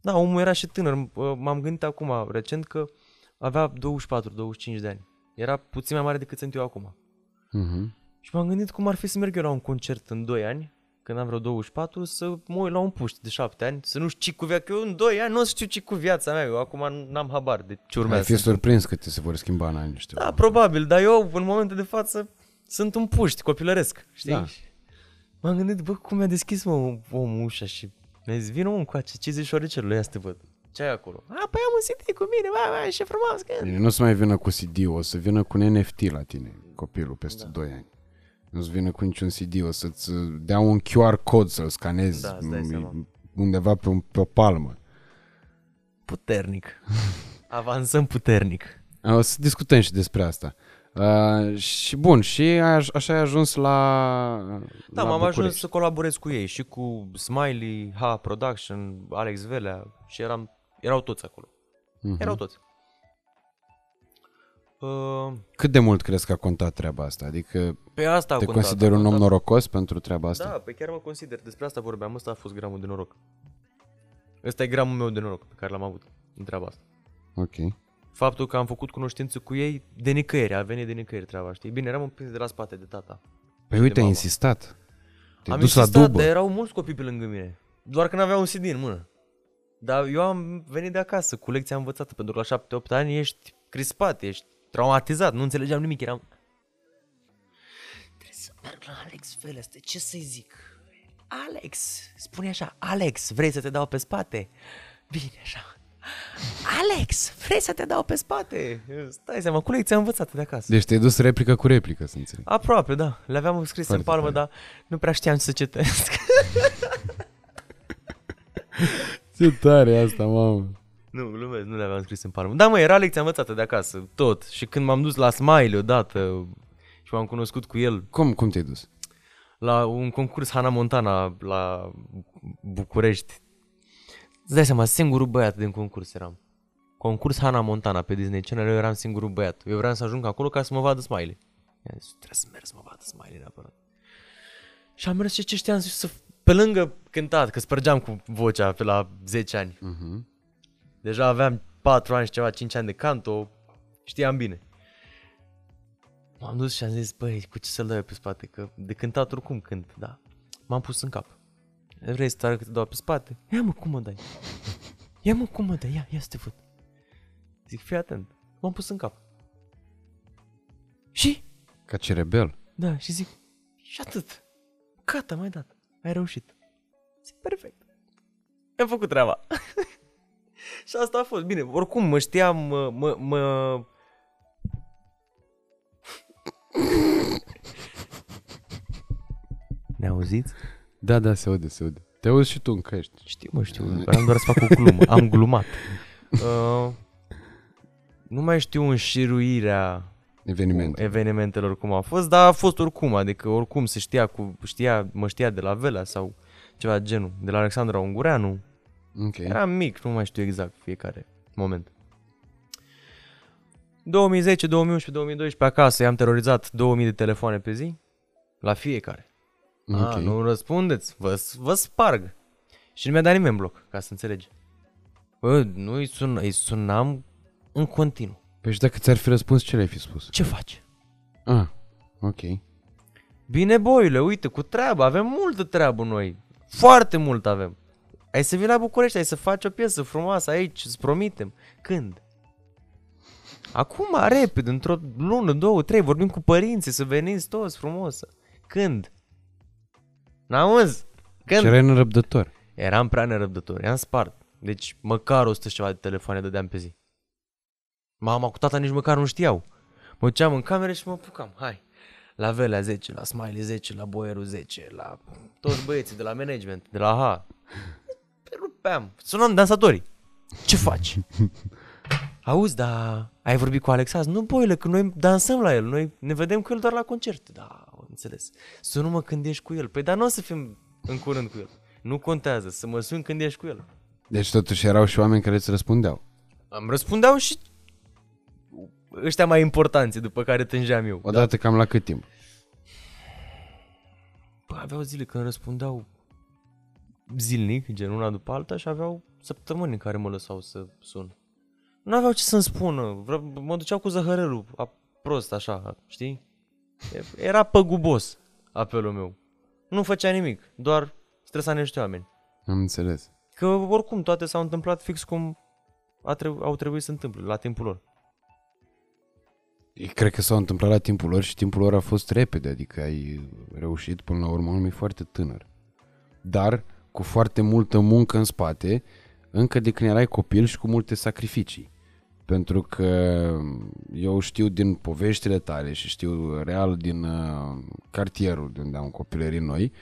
Speaker 2: Da, omul era și tânăr. Uh, M-am gândit acum, recent, că avea 24-25 de ani. Era puțin mai mare decât sunt eu acum.
Speaker 1: Mhm.
Speaker 2: Și m-am gândit cum ar fi să merg eu la un concert în 2 ani, când am vreo 24, să mă uit la un puști de 7 ani, să nu știu ce cu viața, că eu în 2 ani nu știu ce cu viața mea, eu acum n-am habar de ce
Speaker 1: Ai
Speaker 2: urmează.
Speaker 1: fi
Speaker 2: să
Speaker 1: surprins că ți se vor schimba în ani ăștia.
Speaker 2: da, probabil, dar eu, în momentul de față, sunt un puști copilăresc, știi?
Speaker 1: Da.
Speaker 2: Și M-am gândit, bă, cum mi-a deschis, mă, omul ușa și mi-a zis, vină, mă, încoace, ce zici șoricelul, ia să te văd. Ce ai acolo? A, păi am un CD cu mine, bă, bă, ce frumos că...
Speaker 1: Bine, nu o să mai vină cu CD, o să vină cu un NFT la tine, copilul, peste
Speaker 2: Da.
Speaker 1: 2 ani. Nu o să vină cu niciun CD, o să-ți dea un QR cod să-l scanezi
Speaker 2: Da, îți dai
Speaker 1: m-
Speaker 2: seama.
Speaker 1: undeva pe, un, pe o palmă.
Speaker 2: Puternic. Avansăm puternic.
Speaker 1: O să discutăm și despre asta. Uh, și bun, și ai, aj- așa ai ajuns la
Speaker 2: Da,
Speaker 1: la
Speaker 2: m-am ajuns
Speaker 1: București.
Speaker 2: să colaborez cu ei și cu Smiley, Ha Production, Alex Velea și eram, erau toți acolo.
Speaker 1: Mhm.
Speaker 2: Erau toți. Uh,
Speaker 1: Cât de mult crezi că a contat treaba asta? Adică
Speaker 2: pe asta a
Speaker 1: te
Speaker 2: contat,
Speaker 1: consideri
Speaker 2: a
Speaker 1: un om
Speaker 2: contat.
Speaker 1: norocos pentru treaba asta?
Speaker 2: Da, pe chiar mă consider. Despre asta vorbeam. Ăsta a fost gramul de noroc. Ăsta e gramul meu de noroc pe care l-am avut în treaba asta.
Speaker 1: Ok.
Speaker 2: Faptul că am făcut cunoștință cu ei de nicăieri, a venit de nicăieri treaba, știi? Bine, eram împins de la spate de tata.
Speaker 1: Păi uite, ai
Speaker 2: mama.
Speaker 1: insistat. Te-ai
Speaker 2: am
Speaker 1: dus
Speaker 2: insistat,
Speaker 1: la dubă.
Speaker 2: dar erau mulți copii pe lângă mine. Doar că n-aveau un CD în mână. Dar eu am venit de acasă cu lecția învățată, pentru că la 7-8 ani ești crispat, ești traumatizat, nu înțelegeam nimic, eram... Trebuie să merg la Alex Feleste, ce să-i zic? Alex, spune așa, Alex, vrei să te dau pe spate? Bine, așa. Alex, vrei să te dau pe spate? Stai seama, cu lecția învățată de acasă.
Speaker 1: Deci te-ai dus replică cu replică, să înțeleg.
Speaker 2: Aproape, da. Le aveam scris
Speaker 1: Foarte
Speaker 2: în palmă,
Speaker 1: tare.
Speaker 2: dar nu prea știam să citesc.
Speaker 1: Ce tare e asta, mamă.
Speaker 2: Nu, glumesc, nu le aveam scris în palmă. Da, mă, era lecția învățată de acasă, tot. Și când m-am dus la Smiley odată și m-am cunoscut cu el
Speaker 1: Cum, cum te-ai dus?
Speaker 2: la un concurs Hana Montana la București. Îți dai seama, singurul băiat din concurs eram. Concurs Hana Montana pe Disney Channel, eu eram singurul băiat. Eu vreau să ajung acolo ca să mă vadă Smiley. I-am zis, trebuie să merg să mă vadă Smiley neapărat. Și am mers și ce știam să pe lângă cântat, că spărgeam cu vocea pe la 10 ani.
Speaker 1: Uh-huh.
Speaker 2: Deja aveam 4 ani și ceva, 5 ani de canto, știam bine. M-am dus și am zis, băi, cu ce să-l dau eu pe spate, că de cântat oricum cânt, da. M-am pus în cap. Vrei să te arăt că te dau pe spate? Ia mă, cum mă dai? Ia mă, cum mă dai? Ia, ia să te văd. Zic, fii atent. M-am pus în cap. Și?
Speaker 1: Ca cerebel.
Speaker 2: Da, și zic, și atât. Gata, mai dat. Ai reușit. Zic, perfect. Am făcut treaba. și asta a fost. Bine, oricum mă știam, mă, mă, mă... Ne auziți?
Speaker 1: Da, da, se aude, se aude. Te auzi și tu în căști.
Speaker 2: Știu, mă știu, am doar să fac o glumă. Am glumat. Uh, nu mai știu înșiruirea
Speaker 1: Eveniment.
Speaker 2: evenimentelor cum a fost, dar a fost oricum, adică oricum se știa, cu, știa mă știa de la Vela sau ceva de genul, de la Alexandra Ungureanu.
Speaker 1: Ok.
Speaker 2: Eram mic, nu mai știu exact fiecare moment. 2010, 2011, 2012 acasă i-am terorizat 2000 de telefoane pe zi, la fiecare.
Speaker 1: Ok.
Speaker 2: Ah, nu răspundeți, vă, vă sparg. Și nu mi-a dat nimeni bloc, ca să înțelegi. Bă, nu îi, sun, îi sunam în continuu.
Speaker 1: Păi și dacă ți-ar fi răspuns, ce le-ai fi spus?
Speaker 2: Ce faci?
Speaker 1: Ah, ok.
Speaker 2: Bine, boile, uite, cu treabă, avem multă treabă noi. Foarte mult avem. Ai să vii la București, ai să faci o piesă frumoasă aici, îți promitem. Când? Acum, repede, într-o lună, două, trei, vorbim cu părinții, să veniți toți frumos. Când? N-auzi? Când?
Speaker 1: Și erai nerăbdător.
Speaker 2: Eram prea nerăbdător, i-am spart. Deci măcar 100 și ceva de telefoane dădeam pe zi. Mama cu tata nici măcar nu știau. Mă duceam în cameră și mă apucam. Hai, la Velea 10, la Smiley 10, la Boierul 10, la toți băieții de la management, de la H. Pe rupeam. Sunam dansatorii. Ce faci? Auzi, da, ai vorbit cu Alex azi? Nu, boile, că noi dansăm la el, noi ne vedem cu el doar la concerte. Da, am înțeles. Sună-mă când ești cu el. Păi, dar nu o să fim în curând cu el. Nu contează, să mă sun când ești cu el.
Speaker 1: Deci totuși erau și oameni care îți răspundeau.
Speaker 2: Am răspundeau și ăștia mai importanți, după care tângeam eu.
Speaker 1: Odată cam la cât timp?
Speaker 2: Bă, aveau zile când răspundeau zilnic, gen una după alta, și aveau săptămâni în care mă lăsau să sun. Nu aveau ce să-mi spună, Vre- mă duceau cu zahărelul, a, prost așa, știi? E- Era păgubos apelul meu. Nu făcea nimic, doar stresa niște oameni.
Speaker 1: Am înțeles.
Speaker 2: Că oricum toate s-au întâmplat fix cum a trebu- au trebuit să se întâmple, la timpul lor.
Speaker 1: Cred că s-au întâmplat la timpul lor și timpul lor a fost repede, adică ai reușit până la urmă un e foarte tânăr. Dar cu foarte multă muncă în spate, încă de când erai copil și cu multe sacrificii. Pentru că eu știu din poveștile tale și știu real din uh, cartierul de unde am copilării noi,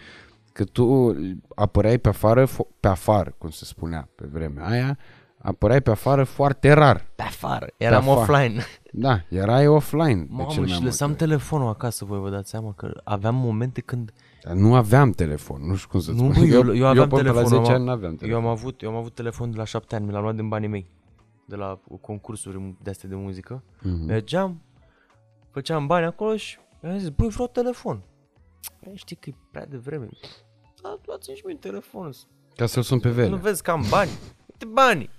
Speaker 1: că tu apăreai pe afară, fo- pe afară, cum se spunea pe vremea aia, apăreai pe afară foarte rar.
Speaker 2: Pe afară, eram
Speaker 1: afară.
Speaker 2: offline.
Speaker 1: Da, erai offline. de
Speaker 2: Mamă,
Speaker 1: cel mai
Speaker 2: și
Speaker 1: multe
Speaker 2: lăsam
Speaker 1: ori.
Speaker 2: telefonul acasă, voi vă dați seama că aveam momente când
Speaker 1: Dar nu aveam telefon, nu știu cum să
Speaker 2: Nu,
Speaker 1: spun.
Speaker 2: bă, eu, eu aveam
Speaker 1: până
Speaker 2: telefon.
Speaker 1: la 10
Speaker 2: am-
Speaker 1: ani nu aveam
Speaker 2: Eu
Speaker 1: telefon.
Speaker 2: am avut, eu am avut telefon de la șapte ani, mi l-am luat din banii mei. De la concursuri de astea de muzică.
Speaker 1: Mhm.
Speaker 2: Mergeam, făceam bani acolo și mi-am zis, băi, vreau telefon. Păi, știi că e prea devreme. Da, luați-mi și mie telefonul.
Speaker 1: Ca să-l sun pe
Speaker 2: Nu
Speaker 1: vele.
Speaker 2: vezi că am bani? Uite banii.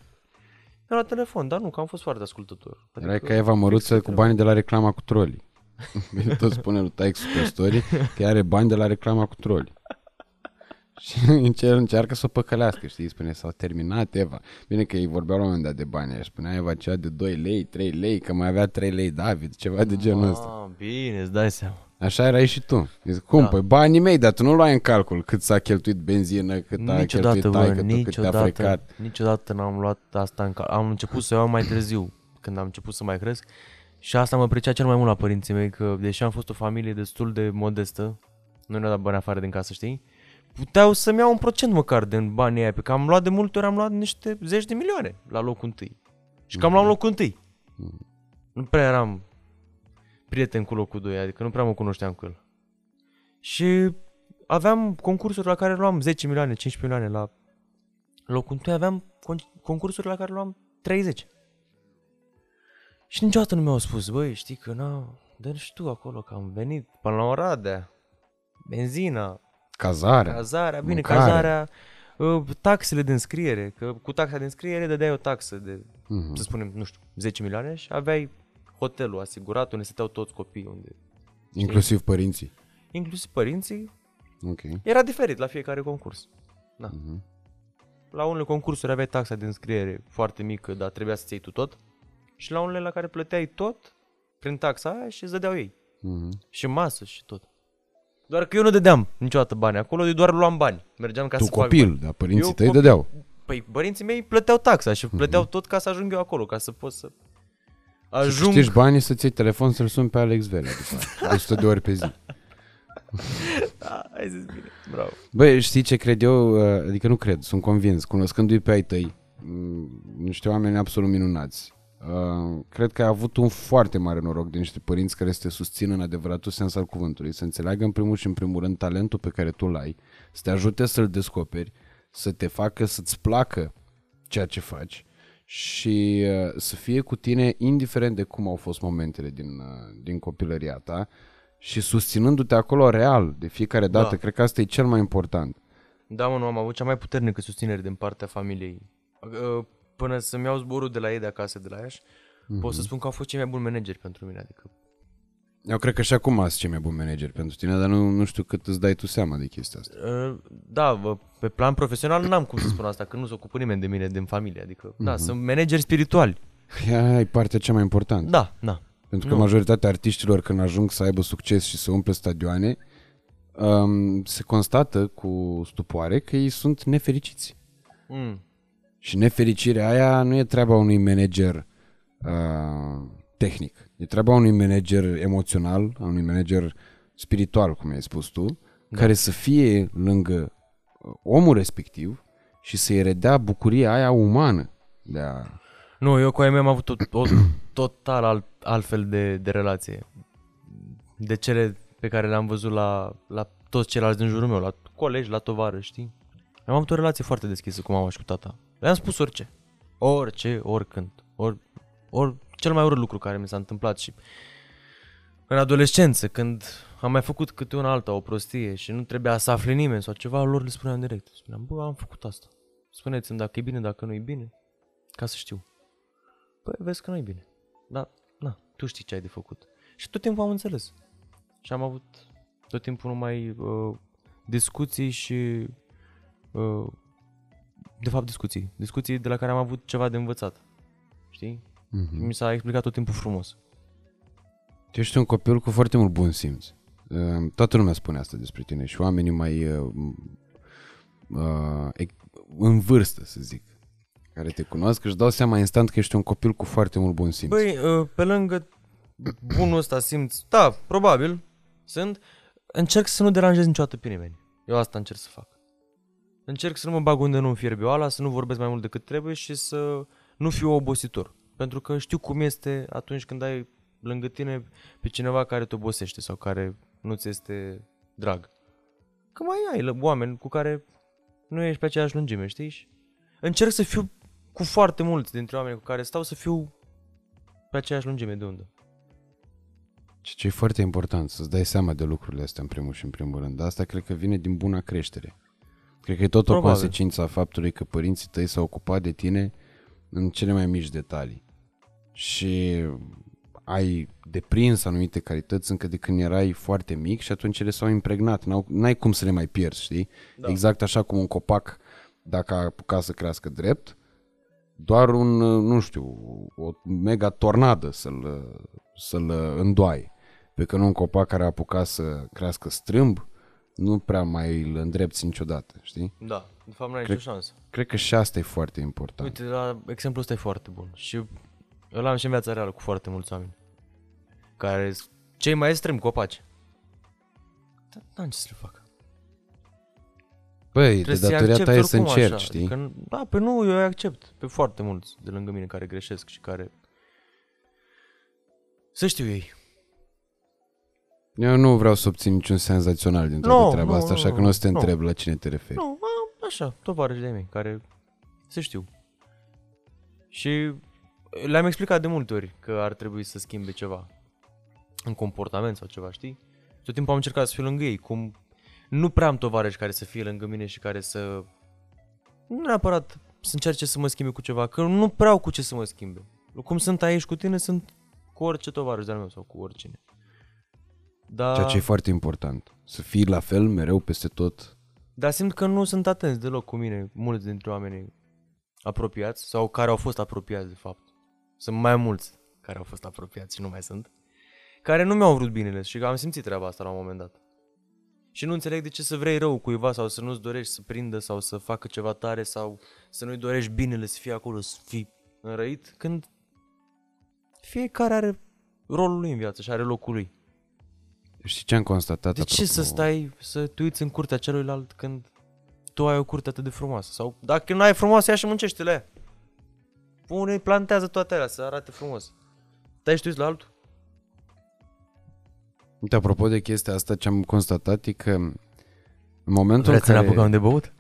Speaker 2: Mi-am luat telefon, dar nu, că am fost foarte ascultător.
Speaker 1: Erai ca Eva Măruță
Speaker 2: fix
Speaker 1: cu banii de la reclama cu troli. Bine, tot spune lui Taix pe story că are bani de la reclama cu troli. Și încer- încearcă să o păcălească, știi? Spune, s-au terminat Eva. Bine că ei vorbeau la un moment dat de bani. Aia spunea Eva cea de 2 lei, 3 lei, că mai avea 3 lei David, ceva de genul ăsta.
Speaker 2: Ah, bine, îți dai seama.
Speaker 1: Așa erai și tu. Zic, cum?
Speaker 2: Da.
Speaker 1: Păi banii mei, dar tu nu luai în calcul cât s-a cheltuit benzină, cât a
Speaker 2: Niciodată,
Speaker 1: cheltuit
Speaker 2: bă,
Speaker 1: taică, tu, cât te-a
Speaker 2: niciodată,
Speaker 1: frecat.
Speaker 2: niciodată n-am luat asta în cal. Am început să o iau mai târziu, când am început să mai cresc. Și asta mă precea cel mai mult la părinții mei, că deși am fost o familie destul de modestă, nu ne-au dat bani afară din casă, știi? Puteau să-mi iau un procent măcar din banii aia, pe că am luat de multe ori, am luat niște zeci de milioane la locul întâi. Și cam la locul întâi. Nu prea eram prieten cu locul 2, adică nu prea mă cunoșteam cu el. Și aveam concursuri la care luam 10 milioane, 15 milioane la locul întâi, aveam con- concursuri la care luam 30. Și niciodată nu mi-au spus, băi, știi că na, dă și tu acolo, că am venit până la Oradea, benzina,
Speaker 1: Cazarea.
Speaker 2: cazarea, bine,
Speaker 1: mâncare.
Speaker 2: cazarea, uh, taxele de înscriere, că cu taxa de înscriere dădeai o taxă de,
Speaker 1: Mhm.
Speaker 2: să spunem, nu știu, 10 milioane și aveai hotelul asigurat unde stăteau toți copiii, unde,
Speaker 1: Inclusiv părinții.
Speaker 2: inclusiv părinții,
Speaker 1: Ok.
Speaker 2: era diferit la fiecare concurs. Da.
Speaker 1: Mhm.
Speaker 2: La unele concursuri aveai taxa de înscriere foarte mică, dar trebuia să-ți iei tu tot. Și la unele la care plăteai tot, prin taxa aia și îți dădeau ei.
Speaker 1: Mhm.
Speaker 2: Și masă și tot. Doar că eu nu dădeam niciodată bani acolo, eu doar luam bani. Mergeam ca
Speaker 1: Tu
Speaker 2: să fac
Speaker 1: copil,
Speaker 2: bani.
Speaker 1: dar părinții
Speaker 2: Eu
Speaker 1: tăi
Speaker 2: copil.
Speaker 1: dădeau.
Speaker 2: Păi părinții mei plăteau taxa și plăteau
Speaker 1: Mhm.
Speaker 2: tot ca să ajung eu acolo, ca să pot să
Speaker 1: Și
Speaker 2: ajung.
Speaker 1: câștigi banii să-ți iei telefon să-l suni pe Alex Velea după aia, de 100 de ori pe zi.
Speaker 2: Da, ai zis bine. Bravo.
Speaker 1: Băi, știi ce cred eu? Uh, Adică nu cred, sunt convins. Cunoscându-i pe ai tăi, m, niște oameni absolut minunați. Uh, cred că ai avut un foarte mare noroc de niște părinți care să te susțină în adevăratul sens al cuvântului, să înțeleagă în primul și în primul rând talentul pe care tu îl ai, să te ajute să-l descoperi, să te facă să-ți placă ceea ce faci și uh, să fie cu tine indiferent de cum au fost momentele din, uh, din copilăria ta și susținându-te acolo real de fiecare dată.
Speaker 2: Da.
Speaker 1: Cred că asta e cel mai important.
Speaker 2: Da, mă, nu am avut cea mai puternică susținere din partea familiei. Uh, Până să-mi iau zborul de la ei de acasă, de la Iași, mm-hmm. pot să spun că au fost cei mai buni manageri pentru mine. Adică,
Speaker 1: Eu cred că și acum ați cei mai buni manageri pentru tine, dar nu, nu știu cât îți dai tu seama de chestia asta.
Speaker 2: uh, da, bă, pe plan profesional n-am cum să spun asta, că nu se ocupă nimeni de mine din familie. Adică, mm-hmm. da, sunt manageri spirituali.
Speaker 1: Aia e partea cea mai importantă.
Speaker 2: Da, da.
Speaker 1: Pentru că
Speaker 2: Nu.
Speaker 1: majoritatea artiștilor când ajung să aibă succes și să umple stadioane, um, se constată cu stupoare că ei sunt nefericiți.
Speaker 2: Mm.
Speaker 1: Și nefericirea aia nu e treaba unui manager uh, tehnic. E treaba unui manager emoțional, a unui manager spiritual, cum ai spus tu, da. care să fie lângă uh, omul respectiv și să-i redea bucuria aia umană de a...
Speaker 2: Nu, eu cu ai mei am avut o, o total alt, altfel de, de relație. De cele pe care le-am văzut la, la toți ceilalți din jurul meu, la colegi, la tovară, știi? Am avut o relație foarte deschisă cu mama și cu tata. Le-am spus orice. Orice, oricând. Or, or, cel mai urât lucru care mi s-a întâmplat și în adolescență, când am mai făcut câte una alta, o prostie și nu trebuia să afle nimeni sau ceva, lor le spuneam direct. Spuneam, bă, am făcut asta. Spuneți-mi dacă e bine, dacă nu e bine, ca să știu. Păi vezi că nu e bine. Dar, na, tu știi ce ai de făcut. Și tot timpul am înțeles. Și am avut tot timpul numai uh, discuții și... Uh, de fapt, discuții. Discuții de la care am avut ceva de învățat. Știi?
Speaker 1: Mhm.
Speaker 2: Mi s-a explicat tot timpul frumos.
Speaker 1: Tu ești un copil cu foarte mult bun simț. Uh, Toată lumea spune asta despre tine și oamenii mai uh, uh, ec- în vârstă, să zic, care te cunosc, își dau seama instant că ești un copil cu foarte mult bun simț.
Speaker 2: Băi, uh, pe lângă bunul ăsta simț, da, probabil, sunt, încerc să nu deranjez niciodată pe nimeni. Eu asta încerc să fac. Încerc să nu mă bag unde nu-mi fierbe oala, să nu vorbesc mai mult decât trebuie și să nu fiu obositor. Pentru că știu cum este atunci când ai lângă tine pe cineva care te obosește sau care nu ți este drag. Că mai ai lă- oameni cu care nu ești pe aceeași lungime, știi? Și încerc să fiu cu foarte mulți dintre oameni cu care stau să fiu pe aceeași lungime de undă.
Speaker 1: Ce ce e foarte important, să-ți dai seama de lucrurile astea în primul și în primul rând. Asta cred că vine din buna creștere. Cred că e tot
Speaker 2: Probabil.
Speaker 1: o consecință a faptului că părinții tăi s-au ocupat de tine în cele mai mici detalii. Și ai deprins anumite calități încă de când erai foarte mic și atunci ele s-au impregnat. N-au, n-ai cum să le mai pierzi, știi? Da. Exact așa cum un copac, dacă a apucat să crească drept, doar un, nu știu, o mega tornadă să-l, să-l îndoaie. Pe când un copac care a apucat să crească strâmb, nu prea mai îl îndrepți niciodată, știi?
Speaker 2: Da, de fapt nu ai
Speaker 1: Cred-
Speaker 2: nicio șansă.
Speaker 1: Cred că și asta e foarte important.
Speaker 2: Uite, la exemplul ăsta e foarte bun. Și eu l-am și în viața reală cu foarte mulți oameni. Care sunt cei mai extremi copaci. Dar n-am ce să le fac.
Speaker 1: Băi, de
Speaker 2: Trebuie să-i
Speaker 1: datoria
Speaker 2: accept
Speaker 1: ta e să
Speaker 2: oricum
Speaker 1: încerci,
Speaker 2: așa.
Speaker 1: știi?
Speaker 2: Adică, da, pe nu, eu îi accept pe foarte mulți de lângă mine care greșesc și care... Să știu ei.
Speaker 1: Eu nu vreau să obțin niciun senzațional din toată
Speaker 2: Nu,
Speaker 1: treaba
Speaker 2: nu,
Speaker 1: asta, așa
Speaker 2: nu,
Speaker 1: că nu o să te
Speaker 2: nu.
Speaker 1: întreb la cine te referi.
Speaker 2: Nu, a, așa, tovarăși de mei care să știu. Și le-am explicat de multe ori că ar trebui să schimbe ceva în comportament sau ceva, știi? Tot timpul am încercat să fiu lângă ei, cum nu prea am tovarăși care să fie lângă mine și care să nu neapărat să încerce să mă schimbe cu ceva, că nu prea au cu ce să mă schimbe. Cum sunt aici cu tine, sunt cu orice tovarăș de-al meu sau cu oricine. Da,
Speaker 1: Ceea ce e foarte important. Să fii la fel mereu peste tot.
Speaker 2: Dar simt că nu sunt atenți deloc cu mine, mulți dintre oamenii apropiați sau care au fost apropiați de fapt. Sunt mai mulți care au fost apropiați și nu mai sunt. care nu mi-au vrut binele și am simțit treaba asta la un moment dat. Și nu înțeleg de ce să vrei rău cuiva sau să nu-ți dorești să prindă sau să facă ceva tare sau să nu-i dorești binele să fie acolo, să fii înrăit, când fiecare are rolul lui în viață și are locul lui.
Speaker 1: Știi ce am constatat?
Speaker 2: De ce să stai să te uiți în curtea celuilalt când tu ai o curte atât de frumoasă? Sau dacă nu ai frumoasă, ia și muncește-le aia. Pune, plantează toate alea să arate frumos. Stai și tu uiți la altul?
Speaker 1: Uite, apropo de chestia asta, ce am constatat e că în momentul
Speaker 2: Vreți
Speaker 1: în
Speaker 2: să ne
Speaker 1: care...
Speaker 2: apucăm de băut?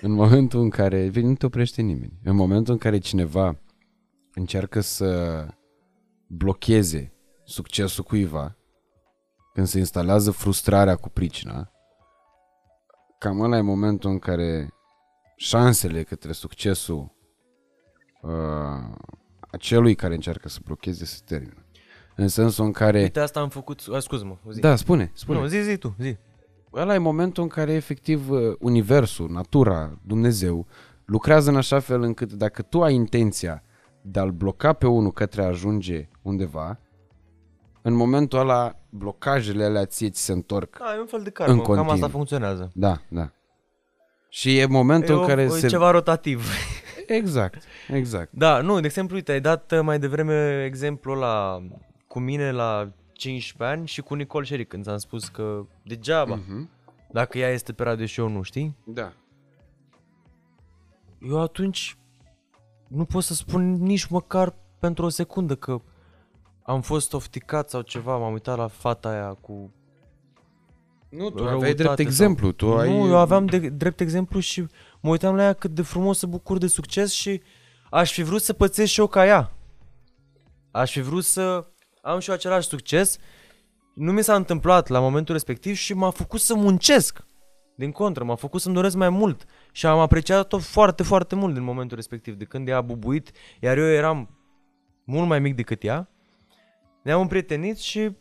Speaker 1: În momentul în care, vezi, nu te oprește nimeni, în momentul în care cineva încearcă să blocheze succesul cuiva, când se instalează frustrarea cu pricina, cam ăla e momentul în care șansele către succesul uh, acelui care încearcă să blocheze se termină. În sensul în care...
Speaker 2: Uite, asta am făcut... A, scuză-mă, zi.
Speaker 1: Da, spune, spune.
Speaker 2: Nu, zi, zi tu, zi.
Speaker 1: Ăla e momentul în care efectiv uh, universul, natura, Dumnezeu lucrează în așa fel încât dacă tu ai intenția de a-l bloca pe unul către a ajunge undeva, în momentul ăla blocajele alea ție ți se întorc.
Speaker 2: Da, e un fel de
Speaker 1: În
Speaker 2: karmă, cam
Speaker 1: continuu.
Speaker 2: asta funcționează.
Speaker 1: Da, da. Și e momentul
Speaker 2: E,
Speaker 1: în care
Speaker 2: o,
Speaker 1: se...
Speaker 2: e ceva rotativ.
Speaker 1: Exact, exact.
Speaker 2: Da, nu, de exemplu, uite, ai dat uh, mai devreme exemplul la cu mine la 15 ani și cu Nicol Șeric când ți-am spus că degeaba,
Speaker 1: Mhm.
Speaker 2: dacă ea este pe radio și eu nu, știi?
Speaker 1: Da.
Speaker 2: Eu atunci nu pot să spun nici măcar pentru o secundă că am fost ofticat sau ceva, m-am uitat la fata aia cu...
Speaker 1: Nu, tu
Speaker 2: Răutate
Speaker 1: aveai drept
Speaker 2: sau-
Speaker 1: exemplu. Tu
Speaker 2: nu,
Speaker 1: ai...
Speaker 2: eu aveam de, drept exemplu și mă uitam la ea cât de frumos să bucur de succes și aș fi vrut să pățesc și eu ca ea. Aș fi vrut să am și eu același succes. Nu mi s-a întâmplat la momentul respectiv și m-a făcut să muncesc. Din contră, m-a făcut să-mi doresc mai mult și am apreciat-o foarte, foarte mult din momentul respectiv, de când ea a bubuit, iar eu eram mult mai mic decât ea. Ne-am împrietenit și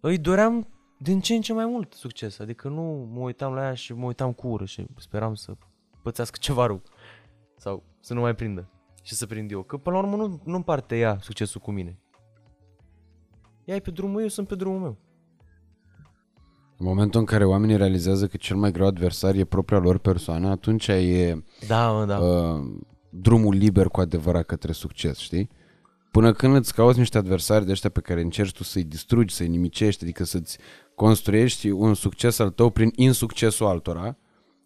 Speaker 2: îi doream din ce în ce mai mult succes. Adică nu mă uitam la ea și mă uitam cu ură și speram să pățească ceva rău. Sau să nu mai prindă. Și să prind eu. Că până la urmă nu, nu împarte ea succesul cu mine. Ea e pe drumul meu, eu sunt pe drumul meu.
Speaker 1: În momentul în care oamenii realizează că cel mai greu adversar e propria lor persoană, atunci e
Speaker 2: Da, mă, da.
Speaker 1: uh, drumul liber cu adevărat către succes, știi? Până când îți cauți niște adversari de ăștia pe care încerci tu să-i distrugi, să-i nimicești, adică să-ți construiești un succes al tău prin insuccesul altora,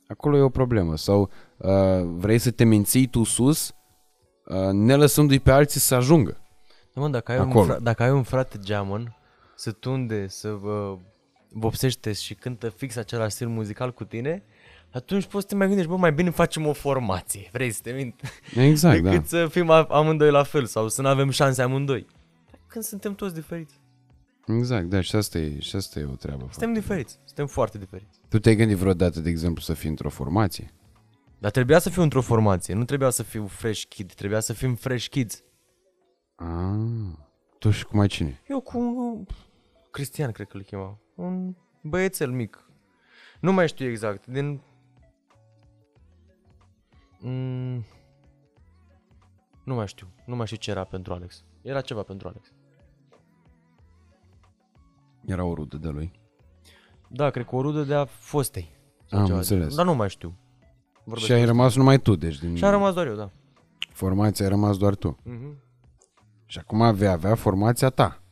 Speaker 1: acolo e o problemă. Sau uh, vrei să te menții tu sus, uh, ne lăsându-i pe alții să ajungă.
Speaker 2: Da, mă, dacă ai, un,
Speaker 1: Acolo.
Speaker 2: fra- dacă ai un frate geamăn, să tunde, să vă vopsește și cântă fix același stil muzical cu tine, atunci poți să te mai gândești, bă, mai bine facem o formație, vrei să te mint?
Speaker 1: Exact, da.
Speaker 2: decât să fim a- amândoi la fel sau să nu avem șanse amândoi. Când suntem toți diferiți.
Speaker 1: Exact, da, și asta e, și asta e o treabă.
Speaker 2: Suntem diferiți, suntem foarte diferiți.
Speaker 1: Tu te-ai gândit vreodată, de exemplu, să fii într-o formație?
Speaker 2: Dar trebuia să fiu într-o formație, nu trebuia să fiu fresh kid, trebuia să fim fresh kids.
Speaker 1: Ah, tu și cum ai cine?
Speaker 2: Eu cu un Cristian, cred că îl chema, un băiețel mic. Nu mai știu exact, din... Mm, nu mai știu, nu mai știu ce era pentru Alex. Era ceva pentru Alex.
Speaker 1: Era o rudă de lui.
Speaker 2: Da, cred că o rudă de-a fostei. sau
Speaker 1: Am
Speaker 2: ceva de
Speaker 1: înțeles.
Speaker 2: genul. Dar nu mai știu. Vorbesc
Speaker 1: și ai
Speaker 2: cu-
Speaker 1: rămas numai tu, deci din
Speaker 2: Și am rămas doar eu, da.
Speaker 1: formația ai rămas doar tu.
Speaker 2: Mhm.
Speaker 1: Și acum vei avea formația ta.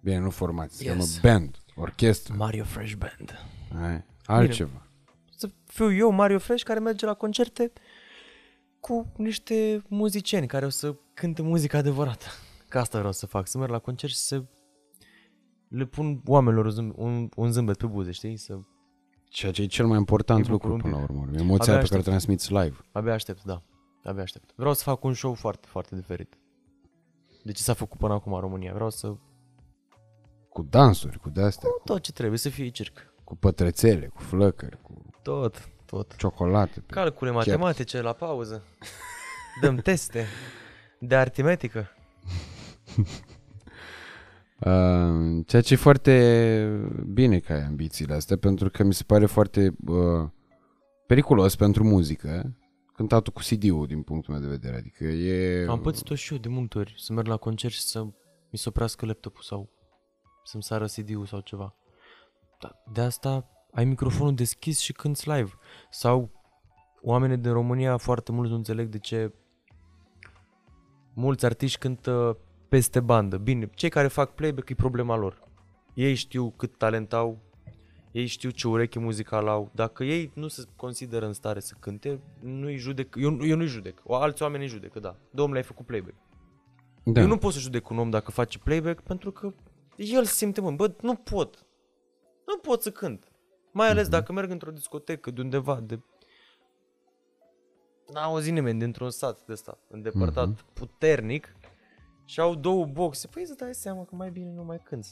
Speaker 1: Bine, nu formație, se
Speaker 2: Yes.
Speaker 1: cheamă band, orchestră,
Speaker 2: Mario Fresh Band.
Speaker 1: ai, altceva.
Speaker 2: Să fiu eu, Mario Fresh, care merge la concerte cu niște muzicieni care o să cânte muzică adevărată. Că asta vreau să fac, să merg la concert și să le pun oamenilor un, zâmbet, un, un zâmbet pe buze, știi? Să
Speaker 1: Ceea ce e cel mai important
Speaker 2: Îi bucur
Speaker 1: lucru
Speaker 2: un
Speaker 1: până la
Speaker 2: pic.
Speaker 1: urmă. Emoția
Speaker 2: Abia
Speaker 1: pe care o
Speaker 2: aștept.
Speaker 1: transmiți live.
Speaker 2: abia aștept, da. Abia aștept. Vreau să fac un show foarte, foarte diferit. De ce s-a făcut până acum în România? Vreau să...
Speaker 1: Cu dansuri, cu de-astea, cu,
Speaker 2: Tot ce trebuie, să fie circ.
Speaker 1: cu pătrățele, cu flăcări, cu
Speaker 2: Tot, tot.
Speaker 1: ciocolate. pe-
Speaker 2: Calcule matematice la pauză. Dăm teste de aritmetică.
Speaker 1: Uh, ceea ce e foarte bine că ai ambițiile astea, pentru că mi se pare foarte uh, periculos pentru muzică, cântatul cu CD-ul din punctul meu de vedere. Adică e...
Speaker 2: Am pățit-o și eu de multe ori, să merg la concert și să mi se oprească laptopul sau să-mi sară CD-ul sau ceva. Dar de asta ai microfonul deschis și cânti live. Sau oamenii din România foarte mulți nu înțeleg de ce mulți artiști cântă peste bandă. Bine, cei care fac playback e problema lor. Ei știu cât talent au, ei știu ce ureche muzicală au. Dacă ei nu se consideră în stare să cânte, nu-i judec, eu, eu nu-i judec. O, alți oameni îi judecă, da. Domnule, ai făcut playback.
Speaker 1: Da.
Speaker 2: Eu nu pot să judec un om dacă face playback pentru că el simte, mă, bă, nu pot. Nu pot să cânt. Mai ales dacă merg într-o discotecă de undeva, de... N-a auzit nimeni dintr-un sat de ăsta, îndepărtat, puternic, și au două boxe. Păi îți dai seama că mai bine nu mai cânti.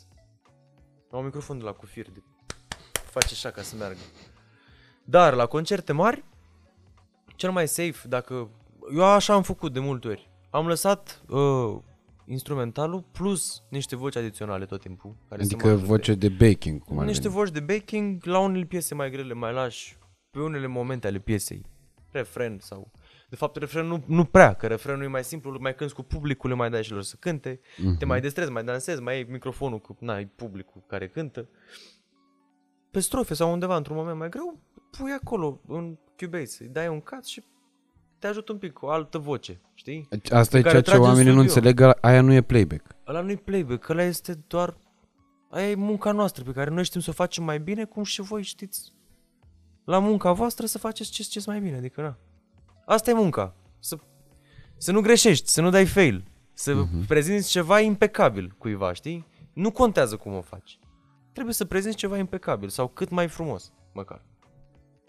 Speaker 2: Au un microfon de la cu fir, de... face așa ca să meargă. Dar la concerte mari, cel mai safe, dacă... Eu așa am făcut de multe ori. Am lăsat uh, instrumentalul plus niște voci adiționale tot timpul. Care să mă
Speaker 1: Adică
Speaker 2: ajute.
Speaker 1: voce de baking, cum ar
Speaker 2: Niște
Speaker 1: veni.
Speaker 2: voci de backing, la unele piese mai grele mai lași pe unele momente ale piesei. Refren sau... De fapt, refren nu, nu prea, că refrenul e mai simplu, îl mai cânti cu publicul, le mai dai și lor să cânte,
Speaker 1: Mhm.
Speaker 2: te mai distrezi, mai dansezi, mai ai microfonul cu, na, ai publicul care cântă. Pe strofe sau undeva, într-un moment mai greu, pui acolo, în Cubase, îi dai un cut și te ajută un pic cu o altă voce, știi?
Speaker 1: Asta e
Speaker 2: care
Speaker 1: ceea ce
Speaker 2: trage în
Speaker 1: oamenii nu
Speaker 2: studio.
Speaker 1: înțeleg, aia nu e playback.
Speaker 2: Ăla nu-i playback, ăla este doar... Aia e munca noastră pe care noi știm să o facem mai bine, cum și voi știți la munca voastră să faceți ce știți mai bine, adică na. Asta e munca. Să, să nu greșești, să nu dai fail, să uh-huh. prezinți ceva impecabil cuiva, știi? Nu contează cum o faci. Trebuie să prezinți ceva impecabil sau cât mai frumos, măcar.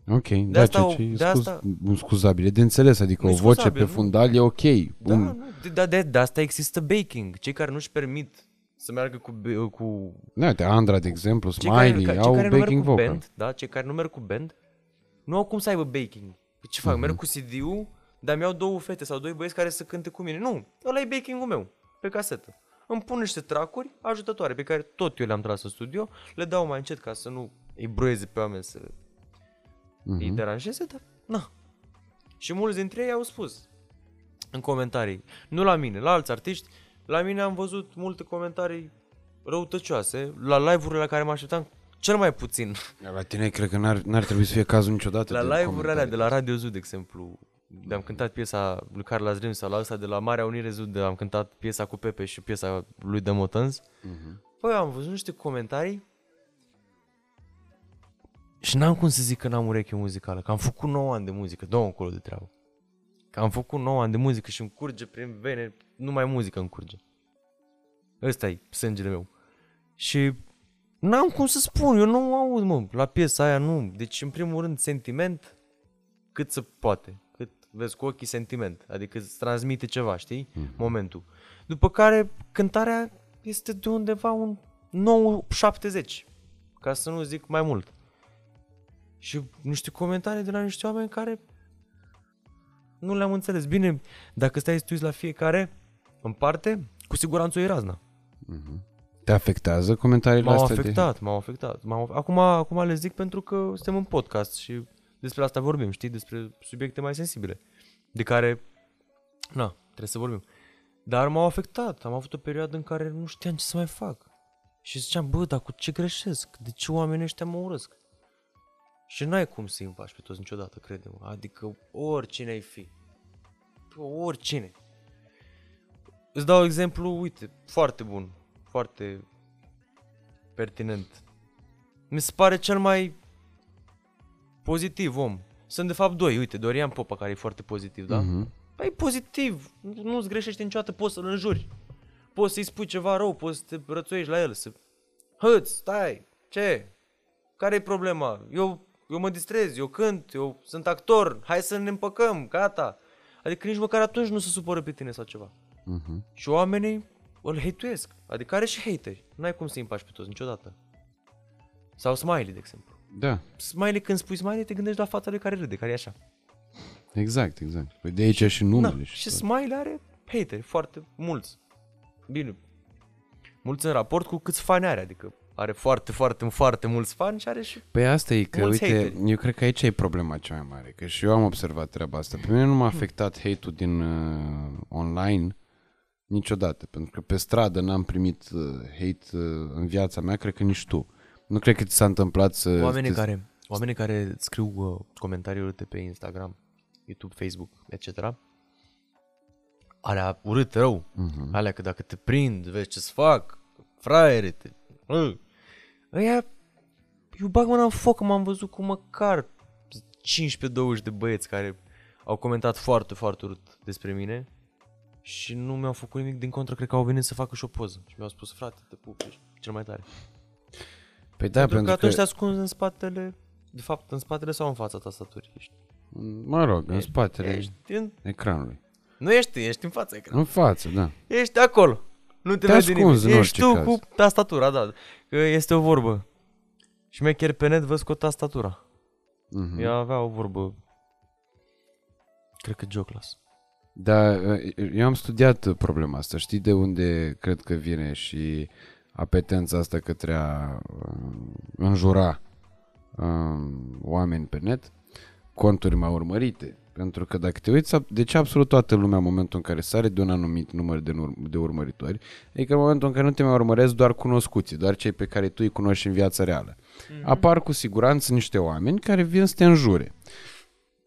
Speaker 1: Ok, da,
Speaker 2: asta
Speaker 1: ceea
Speaker 2: o-
Speaker 1: ce e
Speaker 2: de
Speaker 1: scuz,
Speaker 2: asta-
Speaker 1: scuzabil, e de înțeles, adică
Speaker 2: Nu
Speaker 1: o
Speaker 2: e
Speaker 1: voce
Speaker 2: scuzabil,
Speaker 1: pe
Speaker 2: nu.
Speaker 1: fundal e ok.
Speaker 2: Da,
Speaker 1: Un,
Speaker 2: nu, de, de, de, de asta există baking. Cei care nu-și permit să meargă cu, be- cu
Speaker 1: da, uite, Andra, de exemplu,
Speaker 2: cei
Speaker 1: Smiley,
Speaker 2: care,
Speaker 1: au
Speaker 2: cei care nu merg
Speaker 1: backing
Speaker 2: cu
Speaker 1: vocal.
Speaker 2: band, da, cei care nu merg cu band, nu au cum să aibă baking. Păi ce fac?
Speaker 1: Mhm.
Speaker 2: Merg cu CD-ul, dar mi-au două fete sau doi băieți care să cânte cu mine. Nu, ăla e baking-ul meu, pe casetă. Îmi pun niște tracuri ajutătoare pe care tot eu le-am tras în studio, le dau mai încet ca să nu îi bruieze pe oameni să
Speaker 1: Mhm.
Speaker 2: îi deranjeze, dar na. Și mulți dintre ei au spus în comentarii, nu la mine, la alți artiști, la mine am văzut multe comentarii răutăcioase, la live-urile la care mă așteptam cel mai puțin.
Speaker 1: La tine cred că n-ar, n-ar trebui să fie cazul niciodată.
Speaker 2: La
Speaker 1: de
Speaker 2: live-urile alea
Speaker 1: comentarii.
Speaker 2: de la Radio Zoo, de exemplu, de am cântat piesa lui Carla Dream sau la ăsta de la Marea Unire Zoo, de am cântat piesa cu Pepe și piesa lui The Motans.
Speaker 1: Mhm.
Speaker 2: Păi am văzut niște comentarii și n-am cum să zic că n-am ureche muzicală, că am făcut 9 ani de muzică, două încolo de treabă. Că am făcut 9 ani de muzică și îmi curge prin vene, numai muzică îmi curge. Ăsta e sângele meu. Și n-am cum să spun, eu nu aud, mă, la piesa aia nu. Deci, în primul rând, sentiment cât se poate. Cât vezi cu ochii sentiment. Adică îți transmite ceva, știi?
Speaker 1: Mhm.
Speaker 2: Momentul. După care, cântarea este de undeva un 9-70. Ca să nu zic mai mult. Și niște comentarii de la niște oameni care nu le-am înțeles. Bine, dacă stai să te uiți la fiecare în parte, cu siguranță o e razna.
Speaker 1: Te afectează comentariile
Speaker 2: M-au
Speaker 1: astea?
Speaker 2: afectat, m-au afectat. M-au... Acum, acum le zic pentru că suntem în podcast și despre asta vorbim, știi? Despre subiecte mai sensibile. De care, na, trebuie să vorbim. Dar m-au afectat. Am avut o perioadă în care nu știam ce să mai fac. Și ziceam, bă, dar cu ce greșesc? De ce oamenii ăștia mă urăsc? Și n-ai cum să-i împaci pe toți niciodată, crede-mă. Adică oricine ai fi. Bă, Oricine. Îți dau exemplu, uite, foarte bun, foarte pertinent. Mi se pare cel mai pozitiv om. Sunt de fapt doi, uite, Dorian Popa care e foarte pozitiv, da?
Speaker 1: Mhm.
Speaker 2: Păi e pozitiv, nu- nu-ți greșește niciodată, poți să-l înjuri. Poți să-i spui ceva rău, poți să te rățuiești la el, să... Hăț, stai, ce? care e problema? Eu, eu mă distrez, eu cânt, eu sunt actor, hai să ne împăcăm, gata. Adică nici măcar atunci nu se supără pe tine sau ceva.
Speaker 1: Mhm.
Speaker 2: Și oamenii îl hate Adică are și hateri. N-ai cum să-i împaci pe toți niciodată. Sau Smiley, de exemplu.
Speaker 1: Da,
Speaker 2: Smiley, când spui Smiley, te gândești la fata lui care râde, care e așa.
Speaker 1: exact, exact. Păi de aici și numele.
Speaker 2: Na,
Speaker 1: și
Speaker 2: și
Speaker 1: tot.
Speaker 2: Smiley are hateri, foarte mulți. Bine, mulți în raport cu câți fani are, adică are foarte, foarte, foarte mulți fani și are și...
Speaker 1: Păi asta e că,
Speaker 2: Mulți
Speaker 1: uite,
Speaker 2: hateri.
Speaker 1: eu cred că aici e problema cea mai mare, că și eu am observat treaba asta. Pe mine nu m-a afectat hate-ul din uh, online, Niciodată. Pentru că pe stradă n-am primit uh, hate uh, în viața mea, cred că nici tu. Nu cred că ți s-a întâmplat să...
Speaker 2: Oamenii
Speaker 1: te-
Speaker 2: care, oamenii care scriu uh, comentarii urâte pe Instagram, YouTube, Facebook, etc. Alea urâte rău.
Speaker 1: Mhm.
Speaker 2: Alea că dacă te prind, vezi ce-ți fac, fraiere, te... Uh. Ăia, eu bag mâna în foc, că m-am văzut cu măcar 15-20 de băieți care au comentat foarte, foarte urât despre mine și nu mi-au făcut nimic din contră, cred că au venit să facă și o poză și mi-au spus, frate, te pup, ești cel mai tare.
Speaker 1: Păi da,
Speaker 2: pentru,
Speaker 1: pentru
Speaker 2: că atunci te
Speaker 1: că...
Speaker 2: ascunzi în spatele, de fapt, în spatele sau în fața tastaturii. Ești,
Speaker 1: Mă rog, în spatele
Speaker 2: ești în,
Speaker 1: ecranului.
Speaker 2: nu ești, ești în fața ecranului.
Speaker 1: În față, da.
Speaker 2: Ești acolo. Nu te,
Speaker 1: Te
Speaker 2: vede
Speaker 1: ascunzi
Speaker 2: nimeni.
Speaker 1: în
Speaker 2: Ești
Speaker 1: orice
Speaker 2: tu
Speaker 1: caz.
Speaker 2: cu tastatura, da. Că este o vorbă. Și mai chiar pe net văd cu tastatura.
Speaker 1: Mhm.
Speaker 2: Ea avea o vorbă. Cred că Joclas.
Speaker 1: Da, eu am studiat problema asta. Știi de unde cred că vine și apetența asta către a um, înjura um, oameni pe net? Conturi mai urmărite. Pentru că dacă te uiți, de ce absolut toată lumea în momentul în care sare de un anumit număr de, ur- de urmăritori, adică în momentul în care nu te mai urmăresc doar cunoscuții, doar cei pe care tu îi cunoști în viața reală. Apar cu siguranță niște oameni care vin să te înjure.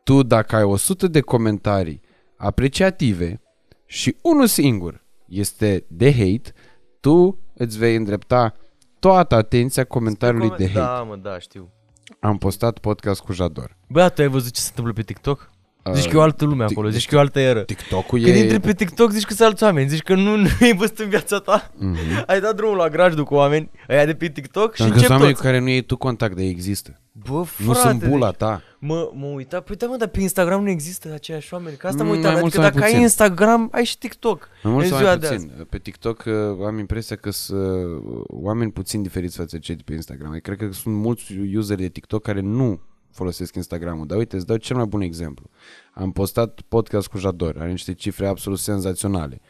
Speaker 1: Tu, dacă ai 100 de comentarii apreciative și unul singur este de hate, tu îți vei îndrepta toată atenția comentariului de hate.
Speaker 2: Da, mă, da, știu.
Speaker 1: Am postat podcast cu Jador.
Speaker 2: Bă, tu ai văzut ce se întâmplă pe TikTok? Zici că e o altă lume
Speaker 1: Tic-
Speaker 2: acolo, zici că e o altă eră.
Speaker 1: TikTok-ul
Speaker 2: Când
Speaker 1: e...
Speaker 2: intri pe TikTok zici că sunt alți oameni, zici că nu, nu ai văzut în viața ta.
Speaker 1: Mhm.
Speaker 2: Ai dat drumul la grajdul cu oameni, aia de pe TikTok și
Speaker 1: Pentru că
Speaker 2: încep
Speaker 1: sunt oameni
Speaker 2: toți.
Speaker 1: cu care nu iei tu contact, de există.
Speaker 2: Bă, frate,
Speaker 1: nu sunt bula
Speaker 2: deci-
Speaker 1: ta.
Speaker 2: Mă, mă uita, păi da, mă, dar pe Instagram nu există aceiași oameni, că asta mă
Speaker 1: Mm,
Speaker 2: uitam,
Speaker 1: mai mult
Speaker 2: adică
Speaker 1: sau mai
Speaker 2: dacă ai
Speaker 1: puțin.
Speaker 2: Instagram, ai și TikTok.
Speaker 1: Mai mult
Speaker 2: în
Speaker 1: sau
Speaker 2: ziua
Speaker 1: mai
Speaker 2: de
Speaker 1: puțin. Pe TikTok uh, am impresia că sunt uh, oameni puțin diferiți față de cei de pe Instagram. Adică cred că sunt mulți useri de TikTok care nu folosesc Instagramul. Dar uite, îți dau cel mai bun exemplu. Am postat podcast cu Jador, are niște cifre absolut senzaționale.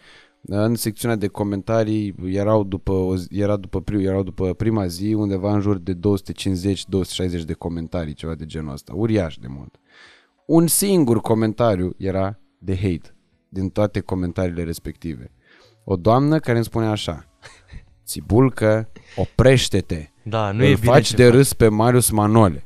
Speaker 1: În secțiunea de comentarii erau după, o zi, era după, pri- erau după prima zi undeva în jur de 250-260 de comentarii, ceva de genul ăsta. Uriaș de mult. Un singur comentariu era de hate din toate comentariile respective. O doamnă care îmi spune așa Țibulcă, oprește-te
Speaker 2: Da, nu
Speaker 1: Îl
Speaker 2: e bine
Speaker 1: faci
Speaker 2: ce
Speaker 1: de
Speaker 2: faci.
Speaker 1: râs pe Marius Manole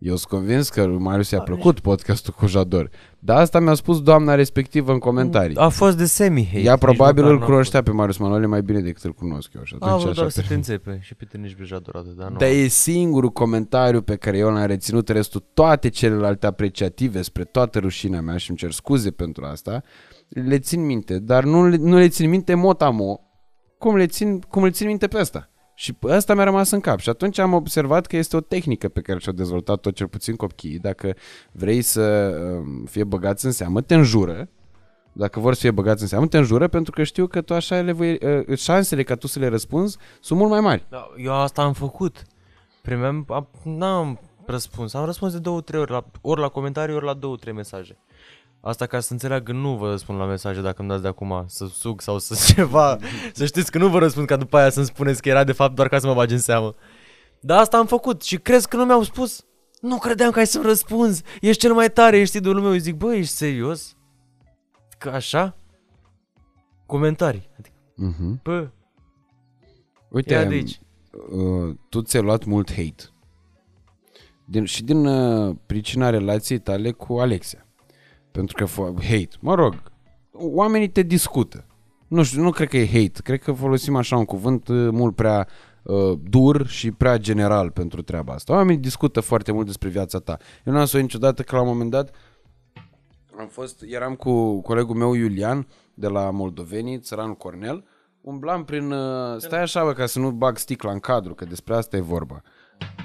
Speaker 1: eu sunt convins că lui Marius i-a plăcut podcastul cu Jador. Dar asta mi-a spus doamna respectivă în comentarii.
Speaker 2: A fost de semi-hate.
Speaker 1: Ea
Speaker 2: nici
Speaker 1: probabil
Speaker 2: măcar
Speaker 1: îl
Speaker 2: n-a
Speaker 1: cunoștea pe Marius Manole mai bine decât îl cunosc eu. Și
Speaker 2: fost. A
Speaker 1: atunci
Speaker 2: vrut
Speaker 1: așa
Speaker 2: doar să
Speaker 1: pe-
Speaker 2: te înțepe și pe tine nici bejadur atât, dar nu.
Speaker 1: Dar e singurul comentariu pe care eu l-am reținut restul toate celelalte apreciative spre toată rușinea mea și îmi cer scuze pentru asta. Le țin minte, dar nu, le- nu le țin minte mot-a-mo cum le țin, cum le țin minte pe asta. Și asta mi-a rămas în cap și atunci am observat că este o tehnică pe care și-au dezvoltat-o cel puțin copiii. Dacă vrei să um, fie băgați în seamă, te înjură. Dacă vor să fie băgați în seamă, te înjură pentru că știu că tu așa le voi, uh, șansele ca tu să le răspunzi sunt mult mai mari.
Speaker 2: Da, eu asta am făcut. Primeam, am, n-am răspuns. Am răspuns de două, trei ori la, ori la comentarii, ori la două, trei mesaje. Asta ca să înțeleagă, nu vă răspund la mesaje dacă îmi dați de acum să sug sau să ceva. să știți că nu vă răspund ca după aia să-mi spuneți că era de fapt doar ca să mă bagi în seamă. Dar asta am făcut și crezi că nu mi-au spus? Nu credeam că ai să-mi răspunzi. Ești cel mai tare, ești idolul meu. Eu zic, bă, ești serios? Că așa? Comentarii. Adică,
Speaker 1: Uh-huh.
Speaker 2: bă,
Speaker 1: Uite,
Speaker 2: ia de aici.
Speaker 1: uh, tu ți-ai luat mult hate. Din, și din uh, pricina relației tale cu Alexia. Pentru că fo- hate, mă rog, oamenii te discută. Nu știu, nu cred că e hate, cred că folosim așa un cuvânt uh, mult prea uh, dur și prea general pentru treaba asta. Oamenii discută foarte mult despre viața ta. Eu n-am să uit niciodată că la un moment dat am fost, eram cu colegul meu Iulian de la Moldovenii, țăranul Cornel, umblam prin, uh, stai așa bă, ca să nu bag sticla în cadru, că despre asta e vorba.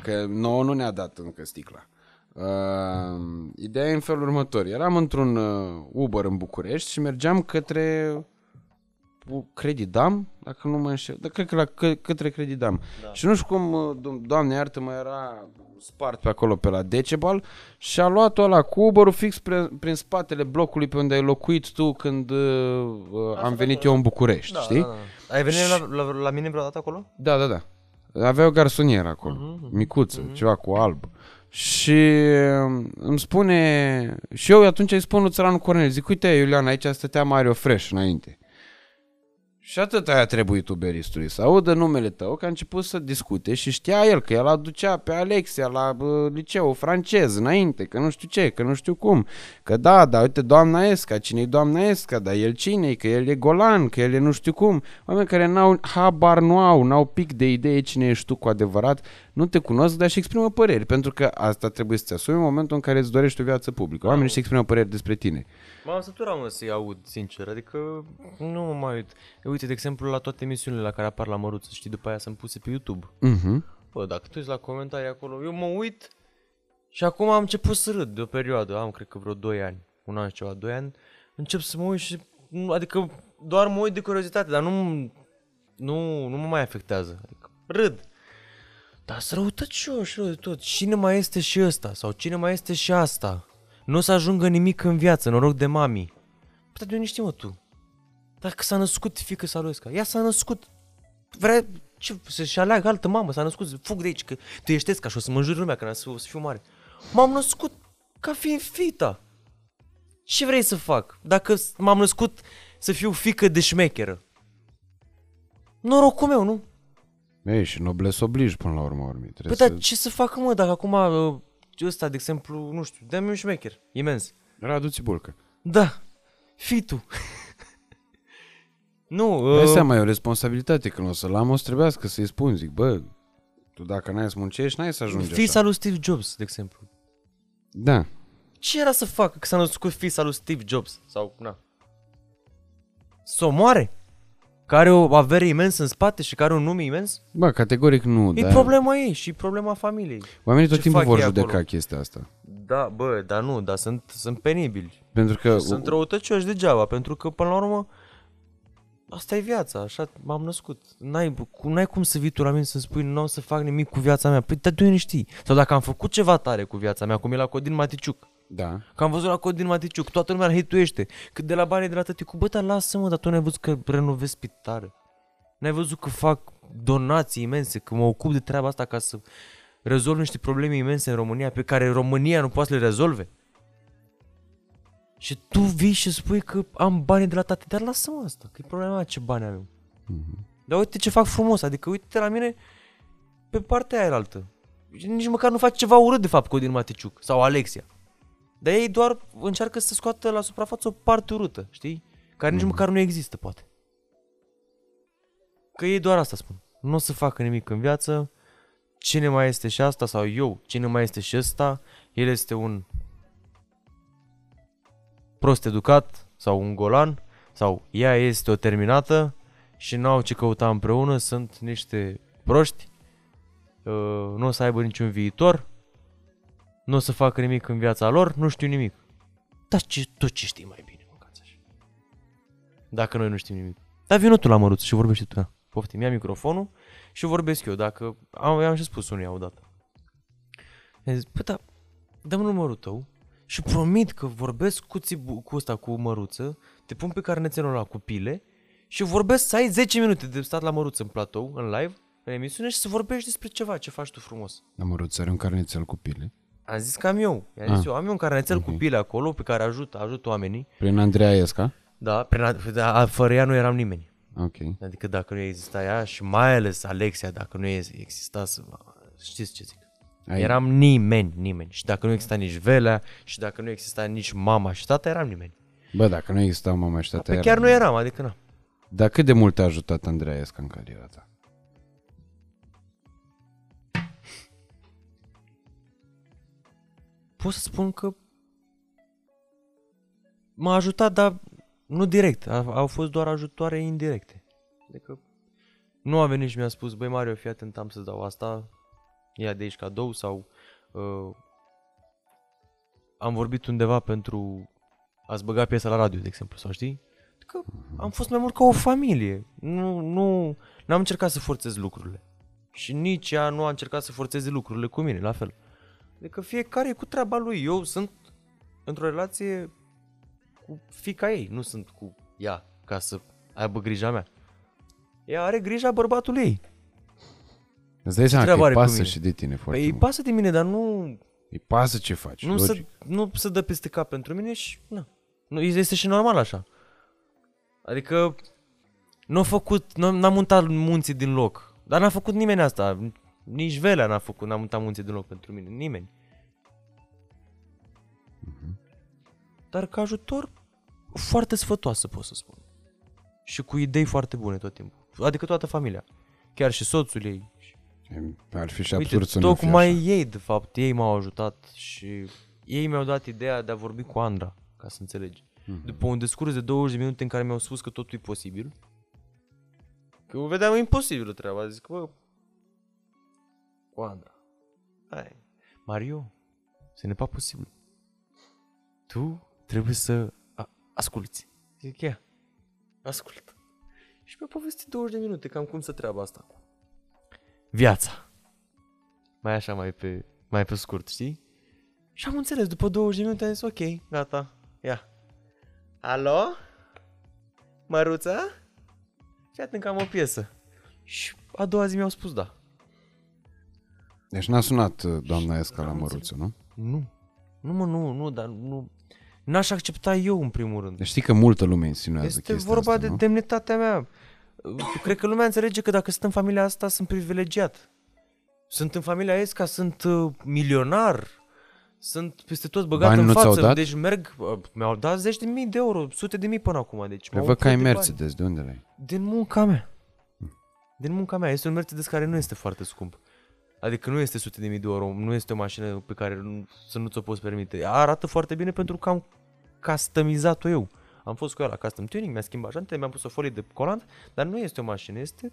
Speaker 1: Că nouă nu ne-a dat încă sticla. Uh, ideea e în felul următor. Eram într-un uh, Uber în București și mergeam către U- Credidam, dacă nu mă înșel, dar cred că la că, către Credidam. Da. Și nu știu cum, uh, do- doamne iartă, mă era spart pe acolo pe la Decebal și a luat-o ăla cu Uber-ul fix pre, prin spatele blocului pe unde ai locuit tu când uh, uh, am venit eu în București,
Speaker 2: Da,
Speaker 1: știi?
Speaker 2: da, da. Ai venit la, la, la mine vreodată acolo?
Speaker 1: Da, da, da. Avea o garsonieră acolo, uh-huh, micuță, uh-huh. ceva cu alb. Și um, îmi spune, și eu atunci îi spun lui țăranul Cornel, zic, uite, Iulian, aici stătea Mario Fresh înainte. Și atât aia trebuie tuberistului, să audă numele tău, că a început să discute și știa el că el aducea pe Alexia la bă, liceu francez înainte, că nu știu ce, că nu știu cum, că da, da, uite doamna Esca, cine-i doamna Esca, dar el cine că el e golan, că el e nu știu cum, oameni care n-au habar nu au, n-au pic de idee cine ești tu cu adevărat, nu te cunosc, dar și exprimă păreri, pentru că asta trebuie să-ți asumi în momentul în care îți dorești o viață publică. Oamenii și exprimă păreri despre tine.
Speaker 2: M-am săturat, mă, să-i aud, sincer, adică nu mă mai uit. Uite, de exemplu, la toate emisiunile la care apar la măruță, știi, după aia sunt puse pe YouTube.
Speaker 1: Mhm.
Speaker 2: Bă, dacă tu ești la comentarii acolo, eu mă uit și acum am început să râd de o perioadă, am cred că vreo 2 ani, un an și ceva, 2 ani, încep să mă uit și, nu- adică doar mă uit de curiozitate, dar nu, nu, nu mă mai afectează, adică râd. Dar să răutăt și eu și rău de tot. Cine mai este și ăsta? Sau cine mai este și asta? Nu o să ajungă nimic în viață, noroc de mami. Păi, de unde știi, mă, tu? Dacă s-a născut fică sa lui Esca, ea s-a născut. Vrea ce, să-și aleagă altă mamă, s-a născut, fug de aici, că tu ești Esca și o să mă înjuri lumea când o să, o să fiu mare. M-am născut ca fiind fita. Ce vrei să fac? Dacă s- m-am născut să fiu fică de șmecheră. Norocul meu, nu?
Speaker 1: Ei, și nobles obligi până la urmă urmii.
Speaker 2: Păi
Speaker 1: Trebuie
Speaker 2: dar
Speaker 1: să...
Speaker 2: ce să facă, mă, dacă acum uh, ăsta, de exemplu, nu știu, dă-mi un șmecher, imens.
Speaker 1: Radu Țibulcă.
Speaker 2: Da, fii tu. nu,
Speaker 1: Dai
Speaker 2: uh,
Speaker 1: seama, e o responsabilitate când o să-l am, o să trebuiască să-i spun, zic, bă, tu dacă n-ai să muncești, n-ai să ajungi
Speaker 2: fisa
Speaker 1: așa.
Speaker 2: lui Steve Jobs, de exemplu.
Speaker 1: Da.
Speaker 2: Ce era să facă că s-a născut fisa lui Steve Jobs? Sau, na. Să o moare? Care o avere imensă în spate și care un nume imens?
Speaker 1: Bă, categoric nu,
Speaker 2: E
Speaker 1: dar
Speaker 2: problema ei și problema familiei.
Speaker 1: oamenii tot
Speaker 2: Ce
Speaker 1: timpul
Speaker 2: fac
Speaker 1: vor
Speaker 2: ei
Speaker 1: judeca
Speaker 2: acolo?
Speaker 1: chestia asta.
Speaker 2: Da, bă, dar nu, dar sunt, sunt penibili.
Speaker 1: Pentru că
Speaker 2: Sunt răutăcioși degeaba, pentru că până la urmă asta e viața, așa m-am născut. N-ai, cu- n-ai cum să vii tu la mine să spui nu o să fac nimic cu viața mea. Păi, dar de unde știi? Sau dacă am făcut ceva tare cu viața mea, cum e la Codin Maticiuc.
Speaker 1: Da.
Speaker 2: Că am văzut la Codin Maticiuc, toată lumea îl hituiește. Cât de la banii de la tăticu, bă, dar lasă-mă, dar tu n-ai văzut că renovez spitale. N-ai văzut că fac donații imense, că mă ocup de treaba asta ca să rezolv niște probleme imense în România pe care România nu poate să le rezolve. Și tu vii și spui că am bani de la tati, dar lasă-mă asta, că e problema mea ce bani am eu. Dar uite ce fac frumos, adică uite la mine pe partea aia altă. Nici măcar nu faci ceva urât de fapt Codin Maticiuc sau Alexia. Dar ei doar încearcă să scoată la suprafață o parte urâtă, știi? Care nici măcar nu există, poate. Că ei doar asta spun. Nu o să facă nimic în viață. Cine mai este și asta sau eu, cine mai este și ăsta, el este un prost educat sau un golan sau ea este o terminată și nu au ce căuta împreună, sunt niște proști, uh, nu o să aibă niciun viitor, nu o să facă nimic în viața lor, nu știu nimic. Dar ce, tot ce știi mai bine, mâncați așa. Dacă noi nu știm nimic. Dar vină tu la măruț și vorbește tu. Da. Poftim, ia microfonul și vorbesc eu. Dacă am, am și spus unuia odată. I-am zis, bă, dar dă numărul tău și promit că vorbesc cu, țibu, cu ăsta, cu măruță, te pun pe carnețelul ăla cu pile și vorbesc să ai 10 minute de stat la măruță în platou, în live, în emisiune și să vorbești despre ceva, ce faci tu frumos.
Speaker 1: Am vrut să are un carnețel cu pile.
Speaker 2: Am zis că am eu. I-am zis
Speaker 1: Ah.
Speaker 2: eu, am eu un carnețel cu pile acolo pe care ajut, ajut oamenii.
Speaker 1: Prin Andreea Esca?
Speaker 2: Da, prin a, da, fără ea nu eram nimeni.
Speaker 1: Ok.
Speaker 2: Adică dacă nu exista ea și mai ales Alexia, dacă nu exista să... Știți ce zic?
Speaker 1: Ai-
Speaker 2: Eram nimeni, nimeni. Și dacă nu exista nici Velea și dacă nu exista nici mama și tata, eram nimeni.
Speaker 1: Bă, dacă nu exista mama și tata
Speaker 2: Păi
Speaker 1: era-
Speaker 2: chiar nu eram, adică na.
Speaker 1: Dar cât de mult te-a ajutat Andreea Esca în cariera ta?
Speaker 2: Pot să spun că m-a ajutat, dar nu direct. A- Au fost doar ajutoare indirecte. Adică nu a venit și mi-a spus, băi Mario, fii atent, am să-ți dau asta, ia de aici cadou sau uh, am vorbit undeva pentru a-ți băga piesa la radio, de exemplu, sau știi? Adică am fost mai mult ca o familie. Nu, nu, n-am încercat să forțez lucrurile. Și nici ea nu a încercat să forțeze lucrurile cu mine, la fel. Adică fiecare e cu treaba lui. Eu sunt într-o relație cu fica ei, nu sunt cu ea ca să aibă grija mea. Ea are grija bărbatului ei.
Speaker 1: Îți dai seama că
Speaker 2: treabă
Speaker 1: îi
Speaker 2: are cu
Speaker 1: pasă
Speaker 2: mine?
Speaker 1: și de tine foarte
Speaker 2: Păi îi
Speaker 1: mult.
Speaker 2: pasă de mine, dar nu,
Speaker 1: Îi pasă ce faci.
Speaker 2: nu,
Speaker 1: logic.
Speaker 2: se, nu se dă peste cap pentru mine și na. Nu, este și normal așa. Adică Nu a făcut, nu, n-a muntat munții din loc. Dar n-a făcut nimeni asta. Nici Velea n-a făcut, n-a muntat munții din loc pentru mine. Nimeni. Dar ca ajutor, foarte sfătoasă pot să spun. Și cu idei foarte bune tot timpul. Adică toată familia. Chiar și soțul ei.
Speaker 1: Ar fi și
Speaker 2: Uite,
Speaker 1: absurd să nu fie
Speaker 2: tocmai
Speaker 1: așa.
Speaker 2: ei, de fapt, ei m-au ajutat și ei mi-au dat ideea de a vorbi cu Andra, ca să înțelegi.
Speaker 1: Mhm.
Speaker 2: După un discurs de 20 de minute în care mi-au spus că totul e posibil, că o vedeam imposibilă treaba, zic, bă, cu Andra, hai, Mario, să ne pa posibil. Tu trebuie să a- asculti. Zic, ia, ascult. Și mi-a povestit 20 de minute cam cum să treaba asta. Viața. Mai așa, mai pe, mai pe scurt, știi? Și am înțeles, după 20 de minute am zis, ok, gata, ia. Alo? Măruța? Fii atent că am o piesă. Și a doua zi mi-au spus da.
Speaker 1: Deci n-a sunat uh, doamna Esca la măruță, nu?
Speaker 2: Nu. Nu, mă, nu, nu, dar nu... N-aș accepta eu, în primul rând.
Speaker 1: Deci știi că multă lume insinuează
Speaker 2: Este
Speaker 1: chestia
Speaker 2: vorba
Speaker 1: asta,
Speaker 2: de
Speaker 1: nu?
Speaker 2: demnitatea mea. Cred că lumea înțelege că dacă sunt în familia asta, sunt privilegiat. Sunt în familia Esca, sunt uh, milionar, sunt peste tot băgat
Speaker 1: Bani
Speaker 2: în
Speaker 1: nu ți-au
Speaker 2: față.
Speaker 1: dat?
Speaker 2: Deci merg, uh, mi-au dat zeci de mii de euro, sute de mii până acum. Deci
Speaker 1: Păi
Speaker 2: m-au
Speaker 1: văd că ai
Speaker 2: umplut de bani.
Speaker 1: Mercedes, de unde l-ai?
Speaker 2: Din munca mea. Din munca mea. Este un Mercedes care nu este foarte scump. Adică nu este sute de mii de euro, nu este o mașină pe care nu, să nu ți-o poți permite. Arată foarte bine pentru că am customizat-o eu. Am fost cu ea la custom tuning, mi-a schimbat jante, mi-am pus o folie de colant, dar nu este o mașină, este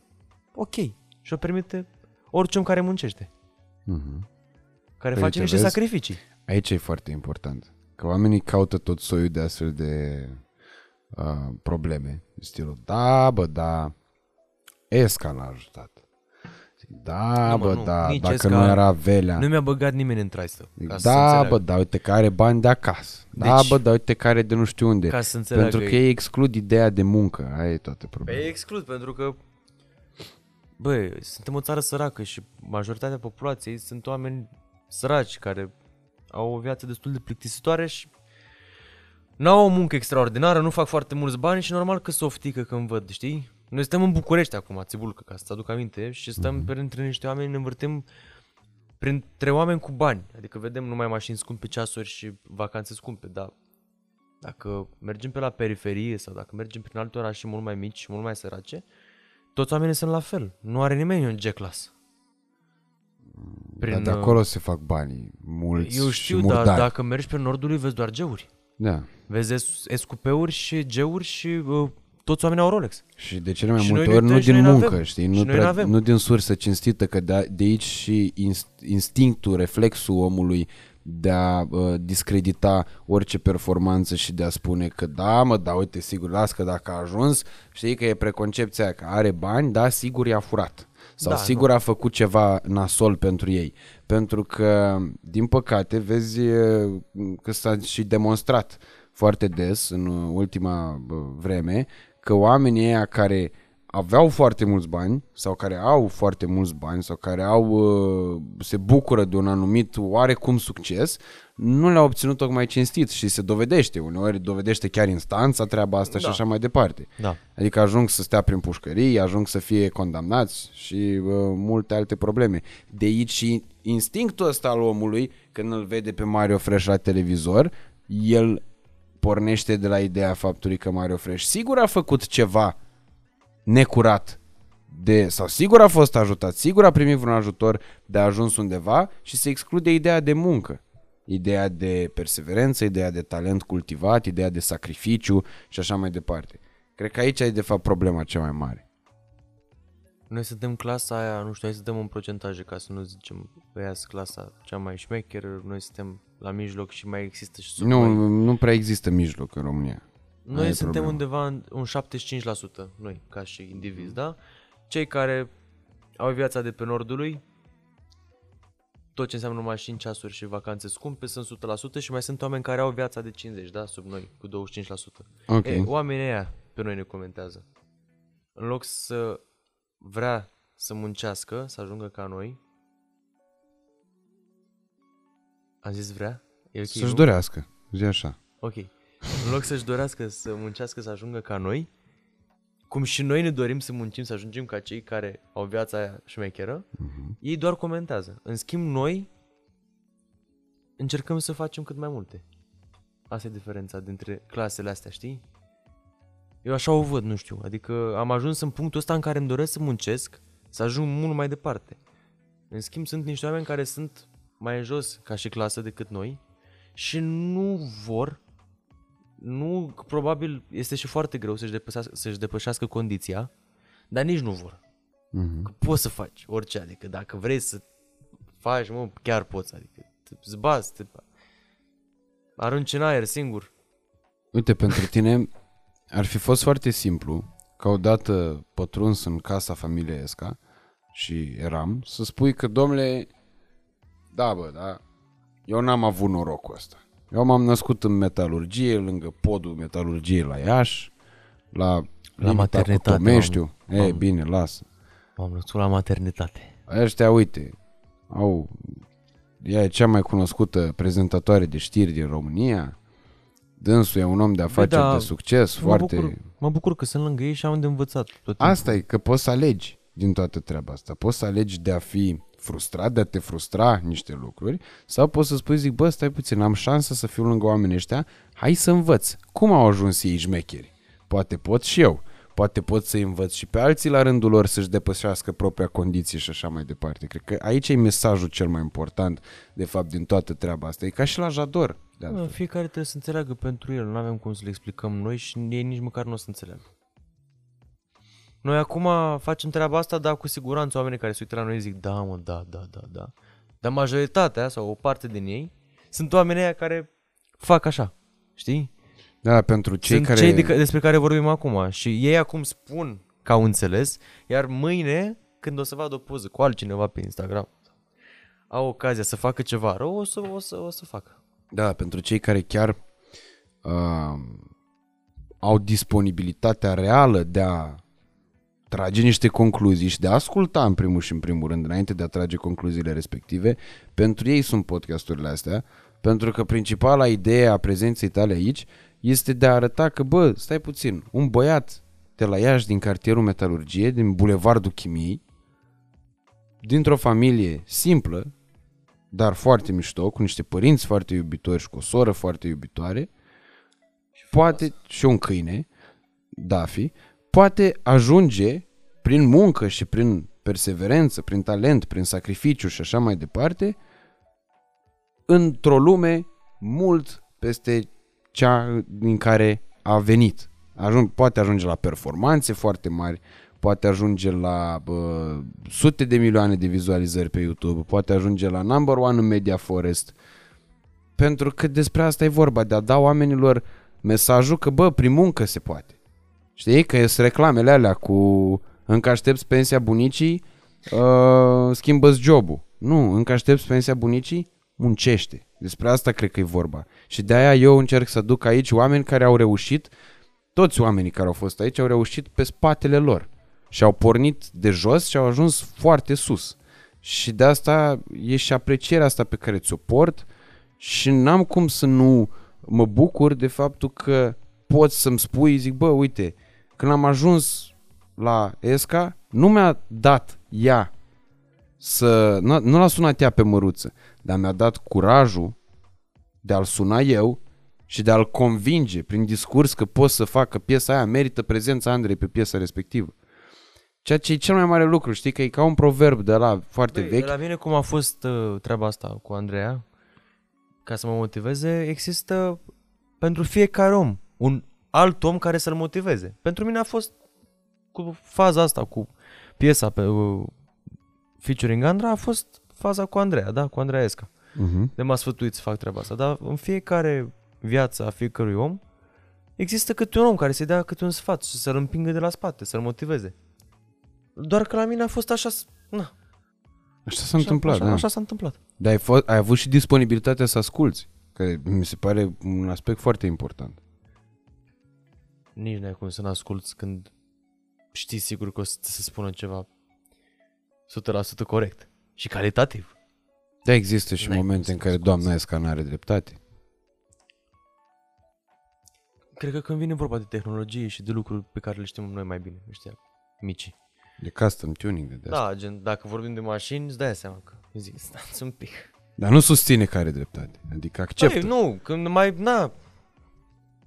Speaker 2: ok. Și o permite orice om care muncește,
Speaker 1: Mhm.
Speaker 2: care
Speaker 1: Păi,
Speaker 2: face
Speaker 1: uite,
Speaker 2: niște
Speaker 1: vezi?
Speaker 2: sacrificii.
Speaker 1: Aici e foarte important. Că oamenii caută tot soiul de astfel de uh, probleme. Stilul, da, bă, da, Esca l-a ajutat. Zic, Da,
Speaker 2: Nu, mă,
Speaker 1: bă,
Speaker 2: nu,
Speaker 1: da,
Speaker 2: nici
Speaker 1: dacă
Speaker 2: Esca-
Speaker 1: nu era Velea.
Speaker 2: Nu mi-a băgat nimeni în traistă.
Speaker 1: Zic,
Speaker 2: Ca să
Speaker 1: da,
Speaker 2: înțeleagă.
Speaker 1: bă, da, uite că are bani de acasă. Da,
Speaker 2: Deci-
Speaker 1: bă, da, uite că are de nu știu unde.
Speaker 2: Ca să înțeleagă
Speaker 1: Pentru că ei exclud ideea de muncă. Aia e toată problema.
Speaker 2: Pe exclud, pentru că Băi, suntem o țară săracă și majoritatea populației sunt oameni săraci care au o viață destul de plictisitoare și n-au o muncă extraordinară, nu fac foarte mulți bani și normal că se oftică când văd, știi? Noi suntem în București acum, Țibulcă, ca să-ți aduc aminte, și stăm
Speaker 1: Mhm.
Speaker 2: mm-hmm. printre niște oameni, ne învârtim printre oameni cu bani. Adică vedem numai mașini scumpe, ceasuri și vacanțe scumpe, dar dacă mergem pe la periferie sau dacă mergem prin alte orașe mult mai mici și mult mai sărace, toți oamenii sunt la fel. Nu are nimeni un G-class.
Speaker 1: Dar de acolo se fac banii mulți
Speaker 2: Eu
Speaker 1: și
Speaker 2: știu, dar
Speaker 1: murdari.
Speaker 2: dacă mergi pe nordului vezi doar G-uri.
Speaker 1: Da.
Speaker 2: Vezi S- SQP-uri și G-uri și uh, toți oamenii au Rolex.
Speaker 1: Și de cele mai
Speaker 2: Și
Speaker 1: multe
Speaker 2: noi
Speaker 1: ori
Speaker 2: ne-
Speaker 1: nu
Speaker 2: și noi
Speaker 1: din
Speaker 2: n-avem.
Speaker 1: muncă, știi?
Speaker 2: Și
Speaker 1: Nu,
Speaker 2: noi
Speaker 1: prea,
Speaker 2: n-avem.
Speaker 1: nu din sursă cinstită, că de, de aici și inst- instinctul, reflexul omului de a uh, discredita orice performanță și de a spune că da, mă, da, uite, sigur, las că dacă a ajuns, știi că e preconcepția aia, că are bani, da, sigur i-a furat. Sau
Speaker 2: Da,
Speaker 1: sigur a făcut ceva nasol pentru ei. Pentru că, din păcate, vezi uh, că s-a și demonstrat foarte des în uh, ultima bă, vreme că oamenii ăia care aveau foarte mulți bani sau care au foarte mulți bani sau care au uh, se bucură de un anumit oarecum succes, nu le-au obținut tocmai cinstit și se dovedește, uneori dovedește chiar instanța treaba asta și
Speaker 2: Da.
Speaker 1: așa mai departe.
Speaker 2: Da.
Speaker 1: Adică ajung să stea prin pușcării, ajung să fie condamnați și uh, multe alte probleme. De aici și instinctul ăsta al omului, când îl vede pe Mario Fresh la televizor, el pornește de la ideea faptului că Mario Fresh sigur a făcut ceva necurat de, sau sigur a fost ajutat, sigur a primit vreun ajutor de a ajuns undeva și se exclude ideea de muncă. Ideea de perseverență, ideea de talent cultivat, ideea de sacrificiu și așa mai departe. Cred că aici e de fapt problema cea mai mare.
Speaker 2: Noi suntem clasa aia, nu știu, noi suntem în procentaje, ca să nu zicem ăia sunt clasa cea mai șmecheră, noi suntem la mijloc și mai există și sub
Speaker 1: Nu,
Speaker 2: noi.
Speaker 1: nu prea există mijloc în România. Aia
Speaker 2: Noi
Speaker 1: e
Speaker 2: suntem
Speaker 1: problema.
Speaker 2: undeva în un 75%, noi, ca și indivizi, da? Cei care au viața de pe nordului, tot ce înseamnă mașini, ceasuri și vacanțe scumpe sunt 100% și mai sunt oameni care au viața de 50, da? Sub noi, cu 25%.
Speaker 1: Ok.
Speaker 2: Ei, oamenii ăia pe noi ne comentează. În loc să vrea să muncească, să ajungă ca noi, am zis vrea? E ok,
Speaker 1: Să-și
Speaker 2: nu?
Speaker 1: dorească. Zi așa.
Speaker 2: Ok. În loc să-și dorească să muncească, să ajungă ca noi, cum și noi ne dorim să muncim, să ajungem ca cei care au viața aia șmecheră,
Speaker 1: Mhm.
Speaker 2: ei doar comentează. În schimb, noi încercăm să facem cât mai multe. Asta e diferența dintre clasele astea, știi? Eu așa o văd, nu știu. Adică am ajuns în punctul ăsta în care îmi doresc să muncesc, să ajung mult mai departe. În schimb, sunt niște oameni care sunt mai jos ca și clasă decât noi și nu vor, nu, probabil este și foarte greu să-și depășească, să-și depășească condiția, dar nici nu vor.
Speaker 1: Mhm.
Speaker 2: Că poți să faci orice, adică dacă vrei să faci, mă, chiar poți, adică te zbați, te arunci în aer singur.
Speaker 1: Uite, pentru tine ar fi fost foarte simplu ca odată pătruns în casa familiei Esca și eram, să spui că, domnule, da, bă, da, eu n-am avut norocul ăsta. Eu m-am născut în metalurgie, lângă podul metalurgiei la Iași, la, limita
Speaker 2: maternitate,
Speaker 1: Cu Tomeștiu.
Speaker 2: m-am-
Speaker 1: E,
Speaker 2: m-am-
Speaker 1: bine, lasă.
Speaker 2: M-am născut la maternitate.
Speaker 1: Ăștia, uite, au... Ea e cea mai cunoscută prezentatoare de știri din România. Dânsul e un om de afaceri
Speaker 2: da,
Speaker 1: de succes,
Speaker 2: Mă
Speaker 1: foarte...
Speaker 2: bucur, mă bucur că sunt lângă ei și am de învățat tot timpul.
Speaker 1: Asta e, că poți să alegi din toată treaba asta. Poți să alegi de a fi frustrat, de a te frustra niște lucruri, sau poți să spui, zic, bă, stai puțin, am șansa să fiu lângă oamenii ăștia, hai să învăț. Cum au ajuns ei șmecheri? Poate pot și eu. Poate pot să învăț și pe alții la rândul lor să-și depășească propria condiție și așa mai departe. Cred că aici e mesajul cel mai important, de fapt, din toată treaba asta. E ca și la Jador. De
Speaker 2: Bă,
Speaker 1: altfel.
Speaker 2: fiecare trebuie să înțeleagă pentru el, nu avem cum să le explicăm noi și ei nici măcar nu o să înțeleagă. Noi acum facem treaba asta, dar cu siguranță oamenii care se uită la noi zic da, mă, da, da, da, da. Dar majoritatea sau o parte din ei sunt oamenii aia care fac așa, știi?
Speaker 1: Da, pentru cei
Speaker 2: sunt
Speaker 1: care...
Speaker 2: cei de, despre care vorbim acum și ei acum spun că au înțeles, iar mâine, când o să vadă o poză cu altcineva pe Instagram, au ocazia să facă ceva rău, o să, o să, o să facă.
Speaker 1: Da, pentru cei care chiar uh, au disponibilitatea reală de a trage niște concluzii și de a asculta în primul și în primul rând, înainte de a trage concluziile respective, pentru ei sunt podcasturile astea, pentru că principala idee a prezenței tale aici este de a arăta că, bă, stai puțin, un băiat de la Iași, din cartierul Metalurgie, din Bulevardul Chimiei, dintr-o familie simplă, dar foarte mișto, cu niște părinți foarte iubitori și cu o soră foarte iubitoare, poate și un câine, Dafi, poate ajunge prin muncă și prin perseverență, prin talent, prin sacrificiu și așa mai departe, într-o lume mult peste cea din care a venit. Ajung, poate ajunge la performanțe foarte mari, poate ajunge la bă, sute de milioane de vizualizări pe YouTube, poate ajunge la number one în Media Forest, pentru că despre asta e vorba, de a da oamenilor mesajul că, bă, prin muncă se poate. Știi? Că sunt reclamele alea cu încă aștepți pensia bunicii, uh, schimbă jobul. Nu, încă aștepți pensia bunicii, muncește. Despre asta cred că e vorba. Și de aia eu încerc să duc aici oameni care au reușit, toți oamenii care au fost aici au reușit pe spatele lor. Și au pornit de jos și au ajuns foarte sus. Și de asta e și aprecierea asta pe care ți-o port și n-am cum să nu mă bucur de faptul că poți să-mi spui, zic, bă, uite, când am ajuns la ESCA, nu mi-a dat ea să... Nu, nu l-a sunat ea pe măruță, dar mi-a dat curajul de a-l suna eu și de a-l convinge prin discurs că pot să facă piesa aia, merită prezența Andrei pe piesa respectivă. Ceea ce e cel mai mare lucru, știi, că e ca un proverb de la foarte
Speaker 2: Băi,
Speaker 1: vechi.
Speaker 2: La mine cum a fost uh, treaba asta cu Andreea, ca să mă motiveze, există pentru fiecare om un alt om care să-l motiveze. Pentru mine a fost cu faza asta, cu piesa pe uh, featuring Andra, a fost faza cu Andreea, da, cu Andreea Esca.
Speaker 1: Uh-huh.
Speaker 2: De m-a sfătuit să fac treaba asta, dar în fiecare viață a fiecărui om există câte un om care să-i dea câte un sfat și să-l împingă de la spate, să-l motiveze. Doar că la mine a fost așa, s- na,
Speaker 1: Așa s-a întâmplat,
Speaker 2: așa,
Speaker 1: da.
Speaker 2: așa s-a întâmplat.
Speaker 1: Dar ai, fost, ai avut și disponibilitatea să asculți, care mi se pare un aspect foarte important.
Speaker 2: Nici n-ai cum să n-asculți când știi sigur că o să ți se spună ceva 100% corect și calitativ.
Speaker 1: Da, există și
Speaker 2: N-ai cum
Speaker 1: momente
Speaker 2: să
Speaker 1: în care
Speaker 2: asculți.
Speaker 1: doamna Esca nu are dreptate.
Speaker 2: Cred că când vine vorba de tehnologie și de lucruri pe care le știm noi mai bine, ăștia mici.
Speaker 1: De custom tuning de, de asta.
Speaker 2: Da, gen, dacă vorbim de mașini, îți dai seama că eu zic, stați un pic.
Speaker 1: Dar nu susține care dreptate. Adică acceptă.
Speaker 2: Păi, nu, când mai, na,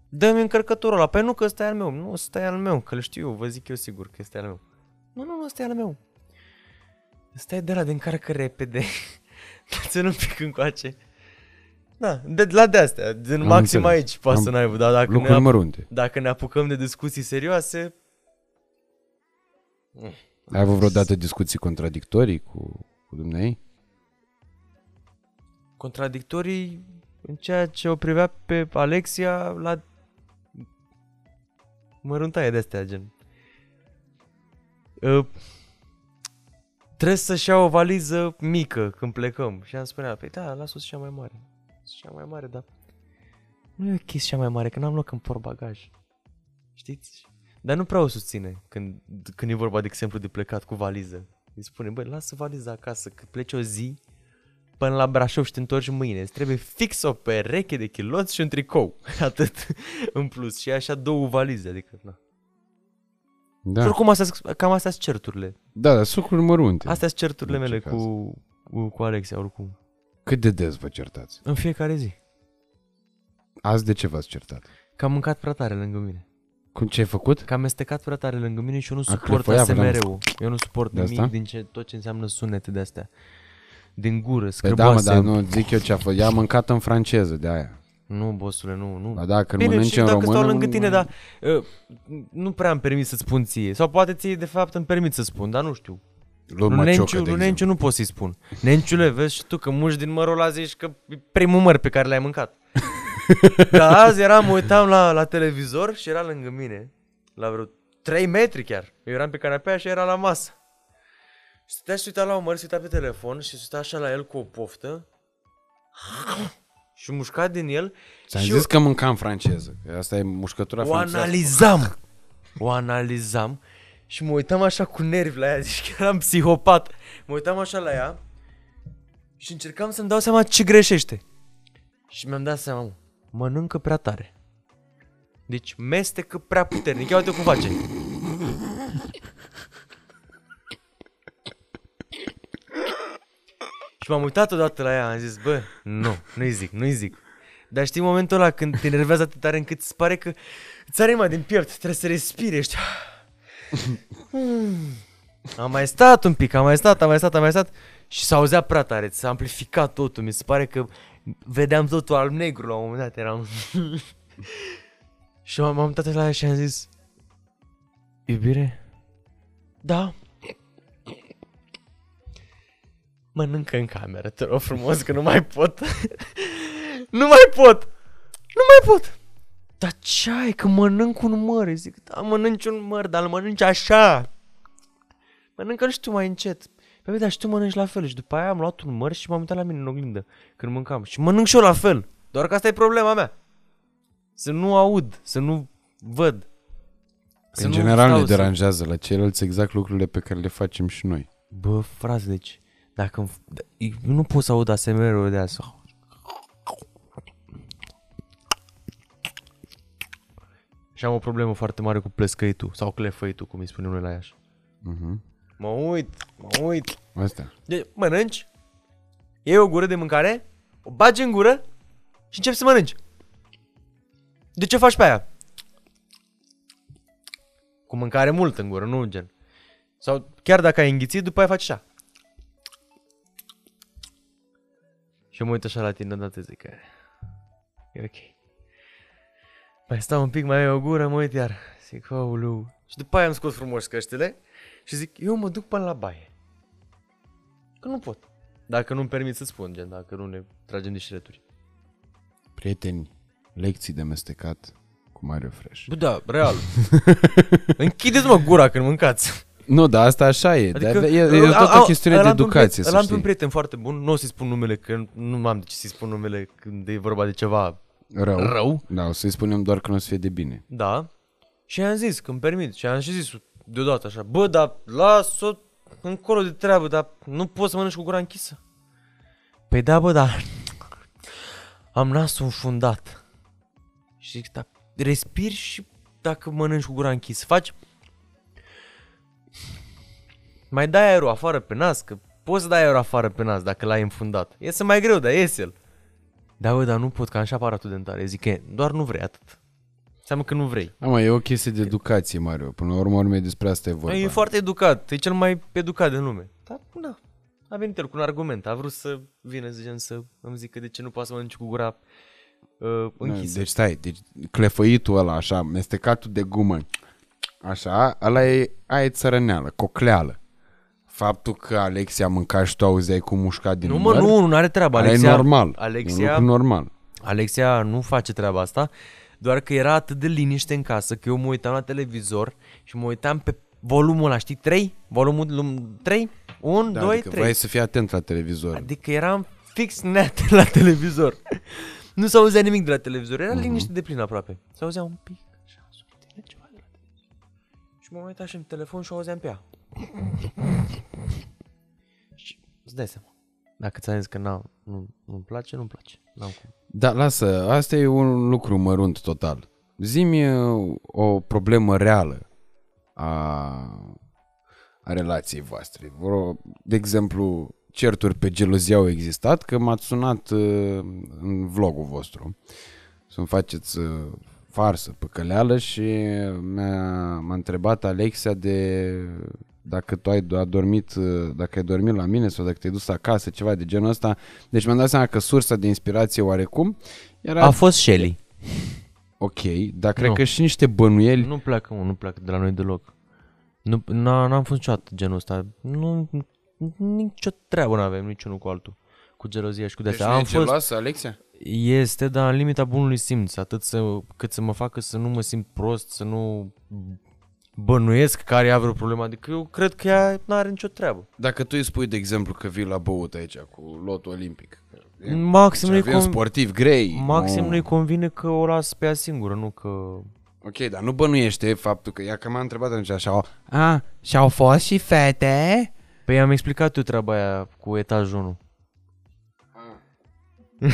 Speaker 2: dă-mi încărcătorul ăla. Păi nu, că ăsta e al meu. Nu, ăsta e al meu, că îl știu eu, vă zic eu sigur că este al meu. Nu, nu, nu, ăsta e al meu. Ăsta e de la de încarcă repede. Dați-l un pic încoace. Da, de, la de-astea, din
Speaker 1: Am
Speaker 2: maxim
Speaker 1: înțeles.
Speaker 2: aici poate
Speaker 1: Am-
Speaker 2: să n-aibă, dar dacă ne,
Speaker 1: Lucruri
Speaker 2: ap-
Speaker 1: mărunte.
Speaker 2: dacă ne apucăm de discuții serioase,
Speaker 1: Ai avut vreodată discuții contradictorii cu, cu dumnei?
Speaker 2: contradictorii în ceea ce o privea pe Alexia la măruntaie de astea, gen. Uh, trebuie să-și ia o valiză mică când plecăm. Și am spunea, păi da, las-o să-și ia mai mare. Să-și ia mai mare, dar nu e ok să ia mai mare, că n-am loc în portbagaj. Știți? Dar nu prea o susține când, când e vorba, de exemplu, de plecat cu valiză. Îi spune, băi, lasă valiza acasă, că pleci o zi până la Brașov și te întorci mâine. Îți trebuie fix o pereche de chiloți și un tricou. Atât în plus. Și așa două valize. Adică, na.
Speaker 1: Da.
Speaker 2: Și oricum, astea, cam astea sunt certurile.
Speaker 1: Da, dar sunt lucruri mărunte.
Speaker 2: Astea sunt certurile
Speaker 1: În
Speaker 2: mele
Speaker 1: orice
Speaker 2: cu, cu, cu Alexia, oricum.
Speaker 1: Cât de des vă certați?
Speaker 2: În fiecare zi.
Speaker 1: Azi de ce v-ați certat?
Speaker 2: Că am mâncat prea tare lângă mine.
Speaker 1: Cum ce ai făcut?
Speaker 2: Că am mestecat prea tare lângă mine și eu nu
Speaker 1: A
Speaker 2: suport
Speaker 1: clefoia, vreau.
Speaker 2: ASMR-ul. Eu nu suport
Speaker 1: De
Speaker 2: nimic
Speaker 1: asta?
Speaker 2: din ce, tot ce înseamnă sunete de astea. Din gură,
Speaker 1: Păi da, mă,
Speaker 2: scrăboase.
Speaker 1: dar nu zic eu ce a fost. Ea a mâncat în franceză de aia.
Speaker 2: Nu, bosule, nu, nu.
Speaker 1: Ba da, când
Speaker 2: Bine,
Speaker 1: mănânci
Speaker 2: și
Speaker 1: în
Speaker 2: dacă
Speaker 1: română...
Speaker 2: stau lângă
Speaker 1: nu-
Speaker 2: tine, dar uh, nu prea îmi permit să-ți spun ție. Sau poate ție, de fapt, îmi permit să spun, dar nu știu.
Speaker 1: Luăm
Speaker 2: Lui
Speaker 1: maciocă,
Speaker 2: Nenciu,
Speaker 1: de
Speaker 2: lui
Speaker 1: exemplu.
Speaker 2: Nenciu nu pot să-i spun. Nenciule, vezi și tu că muși din mărul ăla zici că e primul măr pe care l-ai mâncat. dar azi eram, mă uitam la, la televizor și era lângă mine, la vreo 3 metri chiar. Eu eram pe canapea și era la masă. Și stătea și se uita la un măr, se uita pe telefon și se uita așa la el cu o poftă. Și mușca din el.
Speaker 1: Ți-am
Speaker 2: și
Speaker 1: zis
Speaker 2: eu-
Speaker 1: că mâncam în franceză. Că asta e mușcătura
Speaker 2: o
Speaker 1: franceză.
Speaker 2: analizam. O analizam și mă uitam așa cu nervi la ea, zici că eram psihopat. Mă uitam așa la ea și încercam să-mi dau seama ce greșește. Și mi-am dat seama, mă, mănâncă prea tare. Deci mestecă prea puternic. Ia uite cum face. Și m-am uitat odată la ea, am zis, bă, nu, nu-i zic, nu-i zic. Dar știi momentul ăla când te enervează atât tare încât îți pare că îți are inima din piept, trebuie să respiri, ești... Hmm. Am mai stat un pic, am mai stat, am mai stat, am mai stat și s-a auzea prea tare, s-a amplificat totul, mi se pare că vedeam totul alb-negru la un moment dat, eram... și m-am m-am uitat la ea și am zis, iubire? Da. Mănâncă în cameră, te rog frumos, că nu mai pot. nu mai pot. Nu mai pot. Dar ce ai? Că mănânc un măr. Îi zic, da, mănânci un măr, dar îl mănânci așa. Mănâncă, nu știu, mai încet. Păi, dar și tu mănânci la fel. Și după aia am luat un măr și m-am uitat la mine în oglindă când mâncam. Și mănânc și eu la fel. Doar că asta e problema mea. Să nu aud, să nu văd. Să
Speaker 1: În
Speaker 2: nu
Speaker 1: general
Speaker 2: stau
Speaker 1: ne
Speaker 2: să-
Speaker 1: deranjează la ceilalți exact lucrurile pe care le facem și noi.
Speaker 2: Bă, frate, deci, dacă îmi f- d- eu nu pot să aud ASMR-ul de asta. Și am o problemă foarte mare cu plescăitul sau clefăitul, cum îi spunem noi la Iași.
Speaker 1: Uh-huh.
Speaker 2: Mă uit, mă uit.
Speaker 1: Asta.
Speaker 2: De, mănânci, iei o gură de mâncare, o bagi în gură și începi să mănânci. De ce faci pe aia? Cu mâncare mult în gură, nu gen. Sau chiar dacă ai înghițit, după aia faci așa. Și eu mă uit așa la tine odată zic că e ok. Mai stau un pic, mai ai o gură, mă uit iar. Zic, auleu. Și după aia am scos frumos căștile și zic, eu mă duc până la baie. Că nu pot. Dacă nu-mi permit să spun, gen, dacă nu ne tragem de șireturi.
Speaker 1: Prieteni, lecții de mestecat cu Mario Fresh.
Speaker 2: Bă, da, real. Închideți mă gura când mâncați.
Speaker 1: Nu, dar asta așa e. Adică, e, e, e
Speaker 2: a-
Speaker 1: tot
Speaker 2: a-
Speaker 1: o chestiune
Speaker 2: îl
Speaker 1: de
Speaker 2: am pe un
Speaker 1: educație,
Speaker 2: prieten- Îl
Speaker 1: să
Speaker 2: am pe un
Speaker 1: știi.
Speaker 2: prieten foarte bun, nu o să-i spun numele, că nu am de ce să-i spun numele când e vorba de ceva
Speaker 1: Rău.
Speaker 2: rău.
Speaker 1: Da, o să-i spunem doar că nu o să fie de bine.
Speaker 2: Da. Și i-am zis că îmi permit. Și am și zis deodată așa, bă, dar las-o încolo de treabă, dar nu poți să mănânci cu gura închisă. Păi da, bă, dar am nasul înfundat. Și zic, da, respiri și dacă mănânci cu gura închisă, faci... Mai dai aerul afară pe nas, că poți să dai aerul afară pe nas dacă l-ai înfundat. Iese mai greu, dar iese el. Da, bă, dar nu pot, că am și aparatul dentar. Eu zic că doar nu vrei atât. Înseamnă că nu vrei.
Speaker 1: Da, mă, e o chestie de educație, Mario. Până la urmă, urmei despre asta e vorba.
Speaker 2: E foarte educat, e cel mai educat din lume. Dar, na, a venit el cu un argument. A vrut să vină, zicem, să îmi zică de ce nu poate să mănânci cu gura uh, închisă.
Speaker 1: Deci stai, deci clefăitul ăla, așa, mestecatul de gumă, așa, ăla e, aia e țărăneală, cocleală. Faptul că Alexia mânca și tu auzeai cum mușca din
Speaker 2: nu, mă,
Speaker 1: măr,
Speaker 2: nu, nu are treabă.
Speaker 1: ăla
Speaker 2: Alexia,
Speaker 1: e normal.
Speaker 2: Alexia,
Speaker 1: E un lucru normal.
Speaker 2: Alexia nu face treaba asta, doar că era atât de liniște în casă că eu mă uitam la televizor și mă uitam pe volumul ăla, știi? 3? Volumul 3? 1,
Speaker 1: Da,
Speaker 2: 2,
Speaker 1: adică
Speaker 2: 3.
Speaker 1: vrei să fii atent la televizor.
Speaker 2: Adică eram fix net la televizor. nu s auzea nimic de la televizor,
Speaker 1: Mhm.
Speaker 2: era liniște de plin aproape. Se auzea un pic, Și mă uitam și în telefon și o auzeam pe ea. și îți dai seama. Dacă ți-am zis că n-am, nu, nu-mi place, nu-mi place. N-am cum.
Speaker 1: Da, lasă, asta e un lucru mărunt total. Zimi o problemă reală a, a relației voastre. Vreo, de exemplu, certuri pe gelozie au existat, că m-ați sunat uh, în vlogul vostru să-mi faceți uh, farsă păcăleală și mi-a, m-a întrebat Alexia de dacă tu ai adormit, uh, dacă ai dormit la mine sau dacă te-ai dus acasă, ceva de genul ăsta. Deci mi-am dat seama că sursa de inspirație oarecum era
Speaker 2: A fost Shelly.
Speaker 1: ok, dar cred
Speaker 2: Nu.
Speaker 1: că și niște bănuieli
Speaker 2: Nu pleacă, mă, nu pleacă de la noi deloc. Nu, n-a, n-am fost niciodată genul ăsta. Nu, nicio treabă n-avem, niciunul cu altul. Cu gelozia și cu
Speaker 1: deci
Speaker 2: de-astea.
Speaker 1: nu e
Speaker 2: Am fost,
Speaker 1: geloasă, Alexia?
Speaker 2: Este, dar în limita bunului simț, atât să, cât să mă facă să nu mă simt prost, să nu bănuiesc că are ea vreo problemă. Adică eu cred că ea nu are nicio treabă.
Speaker 1: Dacă tu îi spui, de exemplu, că vii la băut aici cu lotul olimpic,
Speaker 2: Maxim
Speaker 1: și
Speaker 2: nu-i,
Speaker 1: avem
Speaker 2: con-
Speaker 1: sportiv grei,
Speaker 2: maxim
Speaker 1: nu-
Speaker 2: nu-i convine că o las pe ea singură, nu că...
Speaker 1: Ok, dar nu bănuiește faptul că ea că m-a întrebat atunci așa, a, și-au fost și fete?
Speaker 2: Păi am explicat eu treaba aia cu etajul 1.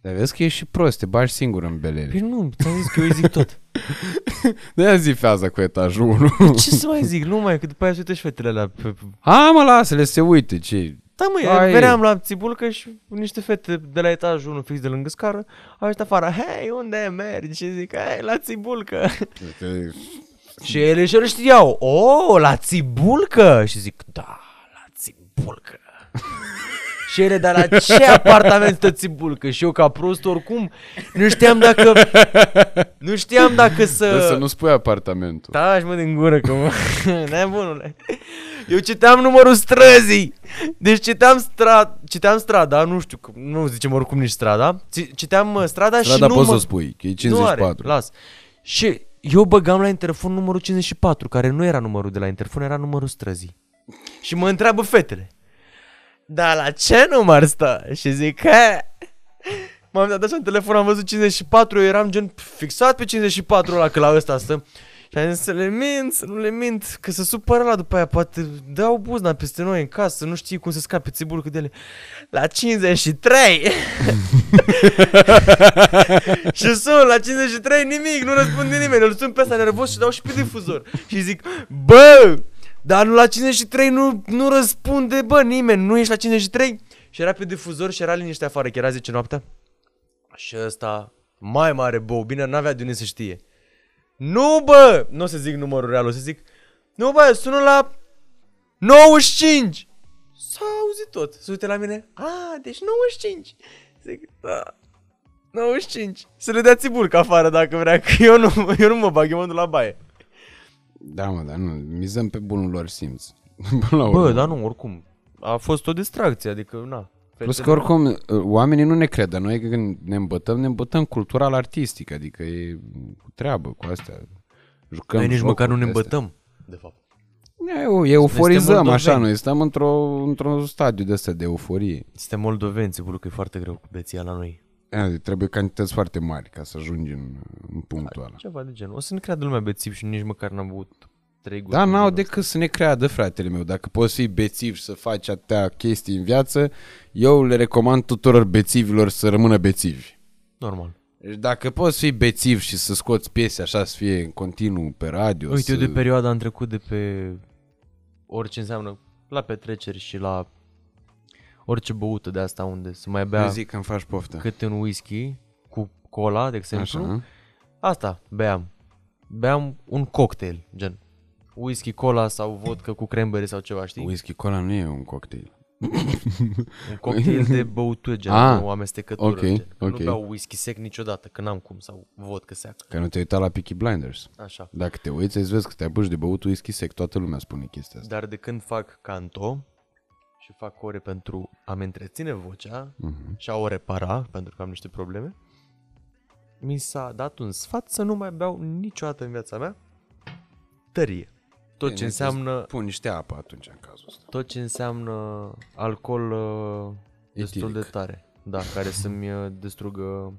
Speaker 1: Dar vezi că ești și prost, te bagi singur în belele.
Speaker 2: Păi nu, ți-am zis că eu îi zic tot.
Speaker 1: De-aia zi feaza cu etajul 1.
Speaker 2: Ce să mai zic? Nu mai, că după aia se uită și fetele alea. Pe... pe-
Speaker 1: Ha, mă, lasă-le să se uite, ce
Speaker 2: Da, mă,
Speaker 1: Hai.
Speaker 2: eu veneam la țibulcă și niște fete de la etajul 1 fix de lângă scară au ieșit afară. Hei, unde mergi? Și zic, hei, la țibulcă. și ele și ele știau, oh, la țibulcă? Și zic, da, la țibulcă. Și ele, dar la ce apartament stă țibulcă? Și eu ca prost oricum nu știam dacă nu știam dacă să...
Speaker 1: Dar să nu spui apartamentul.
Speaker 2: Taci mă din gură că mă... Nebunule. Eu citeam numărul străzii. Deci citeam, stra... citeam strada, nu știu, că nu zicem oricum nici strada. Ci- Citeam uh, strada, și
Speaker 1: Strada
Speaker 2: număr...
Speaker 1: poți să o spui, că e
Speaker 2: Nu are,
Speaker 1: 54.
Speaker 2: las. Și eu băgam la interfon numărul 54, care nu era numărul de la interfon, era numărul străzii. Și mă întreabă fetele. Da, la ce număr stă? Și zic, he. M-am dat așa în telefon, am văzut 54, eu eram gen fixat pe 54 ăla, că la ăsta stă. Și am zis să le mint, să nu le mint, că se supără la după aia, poate dau buzna peste noi în casă, nu știi cum să scape țibulcă de ele. La 53! și sun la 53, nimic, nu răspunde nimeni, îl sun pe ăsta nervos și dau și pe difuzor. Și zic, bă, dar nu la 53 nu, nu răspunde, bă, nimeni, nu ești la 53? Și era pe difuzor și era liniște afară, că era 10 noaptea. Și ăsta, mai mare bou, bine, n-avea de unde să știe. Nu, bă! Nu o să zic numărul real, o să zic... Nu, bă, sună la 95! S-a auzit tot. Se uite la mine. A, deci 95. Zic, da. 95. Să le dea țibulcă afară dacă vrea, că eu nu, eu nu mă bag, eu mă duc la baie.
Speaker 1: Da, mă, dar nu, mizăm pe bunul lor simț. Până la
Speaker 2: Bă,
Speaker 1: urmă.
Speaker 2: dar nu, oricum. A fost o distracție, adică, na.
Speaker 1: Plus
Speaker 2: fetele-
Speaker 1: că oricum uh, oamenii nu ne cred, dar noi când ne îmbătăm, ne îmbătăm cultural artistic, adică e cu treabă cu astea. Jucăm
Speaker 2: Noi nici
Speaker 1: jocuri
Speaker 2: măcar nu ne
Speaker 1: de astea.
Speaker 2: îmbătăm. De fapt.
Speaker 1: Eu, euforizăm
Speaker 2: moldoveni.
Speaker 1: așa, noi stăm într-o, într-un stadiu de ăsta de euforie.
Speaker 2: Suntem moldovenți, sigur că e foarte greu cu beția la noi.
Speaker 1: Aia, trebuie cantități foarte mari ca să ajungi în, în punctul ăla.
Speaker 2: Ceva de genul. O să ne creadă lumea bețiv și nici măcar n-am avut trei guri.
Speaker 1: Da,
Speaker 2: de
Speaker 1: n-au
Speaker 2: genul
Speaker 1: decât să ne creadă, fratele meu. Dacă poți fi bețiv și să faci atâtea chestii în viață, eu le recomand tuturor bețivilor să rămână bețivi.
Speaker 2: ăsta. Normal.
Speaker 1: Deci dacă poți fi bețiv și să scoți piese așa să fie în continuu pe radio
Speaker 2: Uite,
Speaker 1: să...
Speaker 2: eu de perioada am trecut de pe orice înseamnă la petreceri și la orice băută de asta unde să mai bea
Speaker 1: Eu zic că îmi faci poftă
Speaker 2: câte un whisky cu cola, de exemplu.
Speaker 1: Așa
Speaker 2: Asta beam. Beam un cocktail, gen whisky, cola sau vodka cu cranberry sau ceva, știi?
Speaker 1: Whisky cola nu e un cocktail
Speaker 2: Un cocktail de băutură, gen,
Speaker 1: Ah,
Speaker 2: o amestecătură.
Speaker 1: ok,
Speaker 2: gen. Că
Speaker 1: ok.
Speaker 2: Nu beau whisky sec niciodată, că n-am cum, sau vodka seacă.
Speaker 1: Că nu te-ai uitat la Peaky Blinders
Speaker 2: Așa.
Speaker 1: Dacă te uiți, îți vezi că te apuci de băut whisky sec Toată lumea spune chestia asta
Speaker 2: Dar de când fac canto și fac ore pentru a-mi întreține vocea
Speaker 1: Mhm.
Speaker 2: și a o repara, pentru că am niște probleme, mi s-a dat un sfat să nu mai beau niciodată în viața mea tărie. Tot ce
Speaker 1: Bine,
Speaker 2: înseamnă
Speaker 1: Pun niște apă atunci în cazul ăsta
Speaker 2: tot ce înseamnă alcool uh, destul
Speaker 1: Etilic.
Speaker 2: de tare. Da, care să-mi uh, distrugă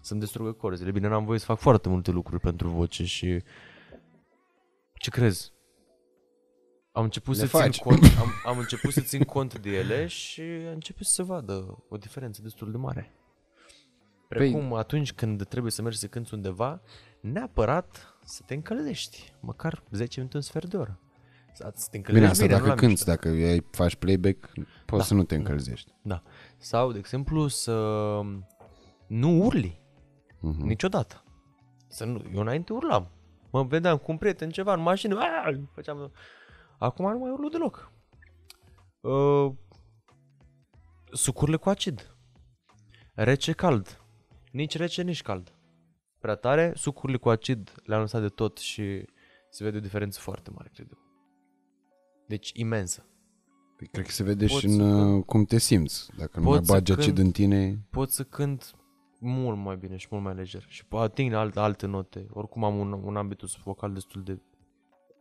Speaker 2: să-mi distrugă corzile. Bine, n-am voie să fac foarte multe lucruri pentru voce și ce crezi? Am început
Speaker 1: Le
Speaker 2: să
Speaker 1: faci.
Speaker 2: țin cont, am, am început să țin cont de ele și a început să se vadă o diferență destul de mare. Precum atunci când trebuie să mergi să cânti undeva, neapărat să te încălzești, măcar 10 minute, un sfert de oră. Să să te încălzești
Speaker 1: Bine, asta
Speaker 2: nu
Speaker 1: dacă
Speaker 2: la
Speaker 1: cânti,
Speaker 2: mișto.
Speaker 1: dacă ai, faci playback Poți
Speaker 2: Da,
Speaker 1: să nu te
Speaker 2: da.
Speaker 1: încălzești
Speaker 2: Da. Sau, de exemplu, să nu urli
Speaker 1: Mhm.
Speaker 2: niciodată. Să nu, eu înainte urlam. Mă vedeam cu un prieten ceva în mașină, aaa, făceam... Acum nu mai urlu deloc. Uh, sucurile cu acid. Rece, cald. Nici rece, nici cald. Prea tare, sucurile cu acid le-am lăsat de tot și se vede o diferență foarte mare, cred eu. Deci imensă.
Speaker 1: Păi Cred că se vede
Speaker 2: Poți
Speaker 1: și în
Speaker 2: să
Speaker 1: uh, cum te simți Dacă nu mai
Speaker 2: Poți să
Speaker 1: bagi acid
Speaker 2: cânti.
Speaker 1: în tine
Speaker 2: pot să cânt mult mai bine și mult mai lejer și po- ating alte, alte note. Oricum am un, un ambitus vocal destul de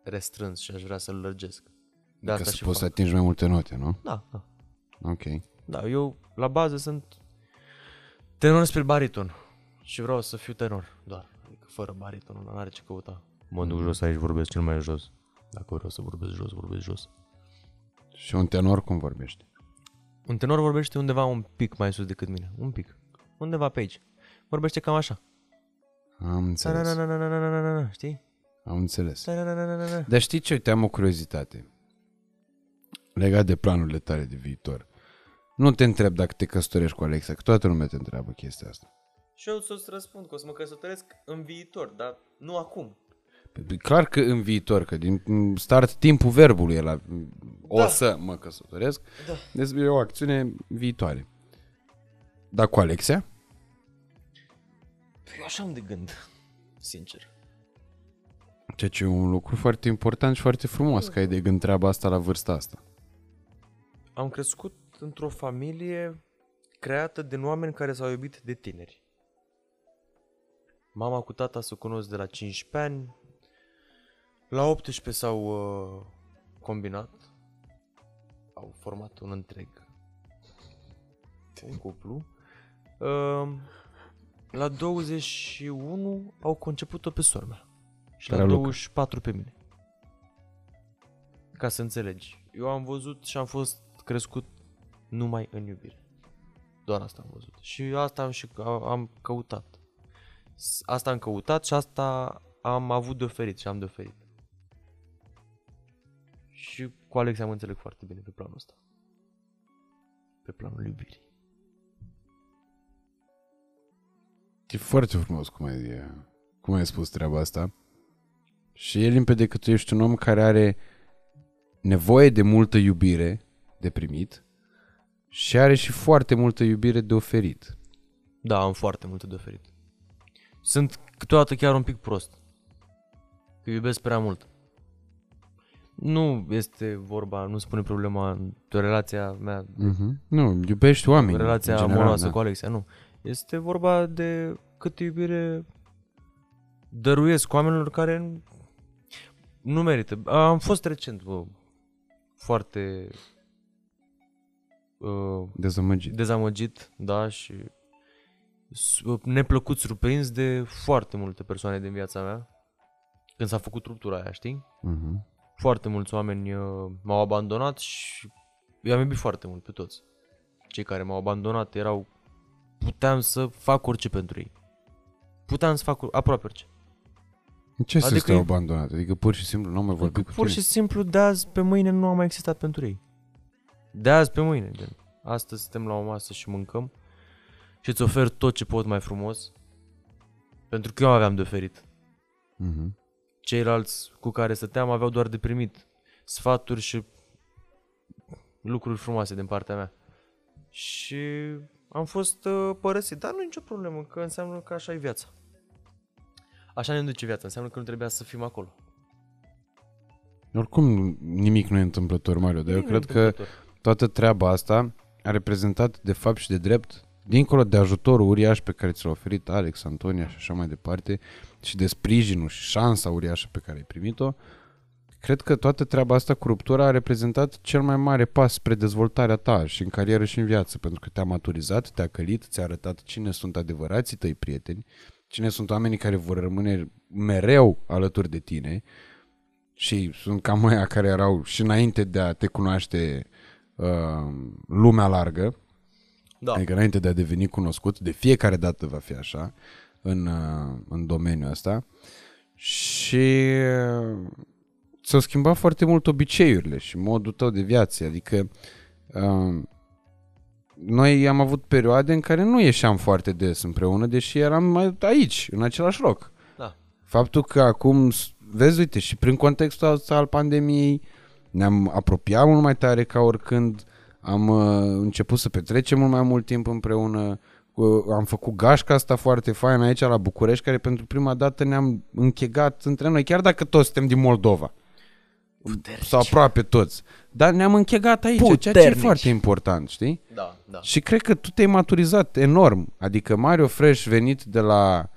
Speaker 2: restrâns și aș vrea să-l lărgesc. De
Speaker 1: Ca
Speaker 2: asta
Speaker 1: să
Speaker 2: și
Speaker 1: poți să
Speaker 2: fac.
Speaker 1: atingi mai multe note, nu?
Speaker 2: Da, da.
Speaker 1: Ok
Speaker 2: Da, eu la bază sunt tenor spre bariton și vreau să fiu tenor doar. Adică fără bariton, nu are ce căuta. Mă duc jos aici, vorbesc cel mai jos. Dacă vreau să vorbesc jos, vorbesc jos.
Speaker 1: Și un tenor cum vorbește?
Speaker 2: Un tenor vorbește undeva un pic mai sus decât mine. Un pic. Undeva pe aici. Vorbește cam așa.
Speaker 1: Am înțeles
Speaker 2: Ta-na-na-na-na-na-na-na, Știi?
Speaker 1: Am înțeles
Speaker 2: Ta-na-na-na-na-na.
Speaker 1: Dar știi ce? Uite, am o curiozitate Legat de planurile tale de viitor Nu te întreb dacă te căsătorești cu Alexa Că toată lumea te întreabă chestia asta
Speaker 2: Și eu să-ți răspund că o să mă căsătoresc în viitor, dar nu acum.
Speaker 1: Păi, Clar că în viitor, că din start timpul verbului e la o
Speaker 2: Da.
Speaker 1: să mă căsătoresc,
Speaker 2: Da.
Speaker 1: deci e o acțiune viitoare. Dar cu Alexia?
Speaker 2: Eu așa am de gând, sincer.
Speaker 1: Ceea ce e un lucru foarte important și foarte frumos că ai de gând treaba asta la vârsta asta.
Speaker 2: Am crescut într-o familie creată din oameni care s-au iubit de tineri. Mama cu tata se cunosc de la 15 ani. La 18 s-au uh, combinat. Au format un întreg un cuplu. Uh, la 21 au conceput-o pe sora mea. Și la
Speaker 1: Raluca.
Speaker 2: 24 pe mine. Ca să înțelegi. Eu am văzut și am fost crescut numai în iubire. Doar asta am văzut. Și asta am și am căutat. S- Asta am căutat și asta am avut de oferit și am de oferit. Și cu Alex am înțeleg foarte bine pe planul ăsta. Pe planul iubirii.
Speaker 1: E foarte frumos cum ai, cum ai spus treaba asta. Și e limpede că tu ești un om care are nevoie de multă iubire de primit și are și foarte multă iubire de oferit.
Speaker 2: Da, am foarte multe de oferit. Sunt câteodată chiar un pic prost. Că iubesc prea mult. Nu este vorba, nu spune problema de relația mea,
Speaker 1: Uh-huh. Nu, iubești oameni.
Speaker 2: relația
Speaker 1: în general,
Speaker 2: amoroasă
Speaker 1: da.
Speaker 2: cu Alexia, nu. Este vorba de câtă iubire dăruiesc oamenilor care nu merită. Am fost recent, bă, foarte uh,
Speaker 1: Dezamăgit.
Speaker 2: dezamăgit, da, și s- neplăcut surprins de foarte multe persoane din viața mea când s-a făcut ruptura aia, știi?
Speaker 1: Uh-huh.
Speaker 2: Foarte mulți oameni uh, m-au abandonat și i-am iubit foarte mult pe toți. Cei care m-au abandonat erau... Puteam să fac orice pentru ei. Puteam să fac aproape orice.
Speaker 1: Ce să
Speaker 2: Adică
Speaker 1: stai
Speaker 2: e-
Speaker 1: abandonat? Adică pur și simplu nu am mai vorbit
Speaker 2: Adică
Speaker 1: cu
Speaker 2: pur
Speaker 1: tine?
Speaker 2: și simplu de azi pe mâine nu am mai existat pentru ei. De azi pe mâine, gen. Astăzi suntem la o masă și mâncăm și îți ofer tot ce pot mai frumos pentru că eu aveam de oferit.
Speaker 1: Mhm.
Speaker 2: Ceilalți cu care stăteam aveau doar de primit sfaturi și lucruri frumoase din partea mea. Și am fost uh, părăsit, dar nu e nicio problemă, că înseamnă că așa e viața. Așa ne duce viața, înseamnă că nu trebuia să fim acolo.
Speaker 1: Oricum nimic nu e întâmplător, Mario, dar eu
Speaker 2: Nimic
Speaker 1: cred că
Speaker 2: întâmplător.
Speaker 1: toată treaba asta a reprezentat de fapt și de drept, dincolo de ajutorul uriaș pe care ți l-a oferit Alex, Antonia și așa mai departe, și de sprijinul și șansa uriașă pe care ai primit-o, cred că toată treaba asta cu ruptura a reprezentat cel mai mare pas spre dezvoltarea ta și în carieră și în viață, pentru că te-a maturizat, te-a călit, ți-a arătat cine sunt adevărații tăi prieteni, cine sunt oamenii care vor rămâne mereu alături de tine și sunt cam aia care erau și înainte de a te cunoaște uh, lumea largă,
Speaker 2: Da.
Speaker 1: Adică înainte de a deveni cunoscut, de fiecare dată va fi așa în, uh, în domeniul ăsta. Și uh, s-au schimbat foarte mult obiceiurile și modul tău de viață. Adică uh, noi am avut perioade în care nu ieșeam foarte des împreună, deși eram mai aici, în același loc.
Speaker 2: Da.
Speaker 1: Faptul că acum, s- vezi, uite, și prin contextul ăsta al pandemiei, ne-am apropiat mult mai tare ca oricând, am uh, început să petrecem mult mai mult timp împreună, uh, am făcut gașca asta foarte faină aici la București, care pentru prima dată ne-am închegat între noi, chiar dacă toți suntem din Moldova. Sau aproape toți. Dar ne-am închegat aici, ceea ce e
Speaker 2: Puternici.
Speaker 1: foarte important, știi?
Speaker 2: Da, da.
Speaker 1: Și cred că tu te-ai maturizat enorm. Adică Mario Fresh venit de la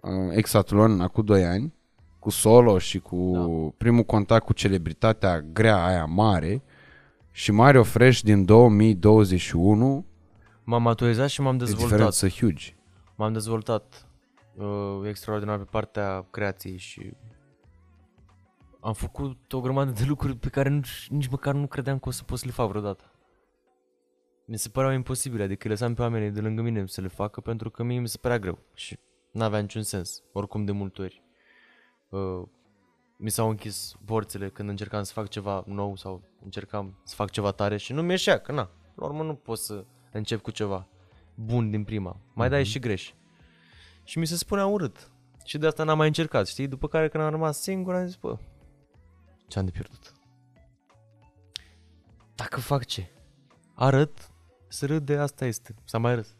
Speaker 1: uh, Exatlon acum 2 ani, cu solo și cu da. primul contact cu celebritatea grea aia mare și Mario Fresh din 2021
Speaker 2: M-am maturizat și m-am
Speaker 1: e
Speaker 2: dezvoltat.
Speaker 1: diferență huge.
Speaker 2: M-am dezvoltat uh, extraordinar pe partea creației și am făcut o grămadă de lucruri pe care nu, nici măcar nu credeam că o să pot să le fac vreodată. Mi se păreau imposibile, adică îi lăsam pe oamenii de lângă mine să le facă pentru că mie mi se părea greu și n-avea niciun sens, oricum de multe ori. Uh, mi s-au închis porțile când încercam să fac ceva nou sau încercam să fac ceva tare și nu mi ieșea, că na, la urmă nu pot să încep cu ceva bun din prima. Mai dai și greș. Și mi se spunea urât. Și de asta n-am mai încercat, știi? După care când am rămas singur am zis, bă, ce-am de pierdut? Dacă fac ce? Arăt, să râd de asta este. S-a mai râs.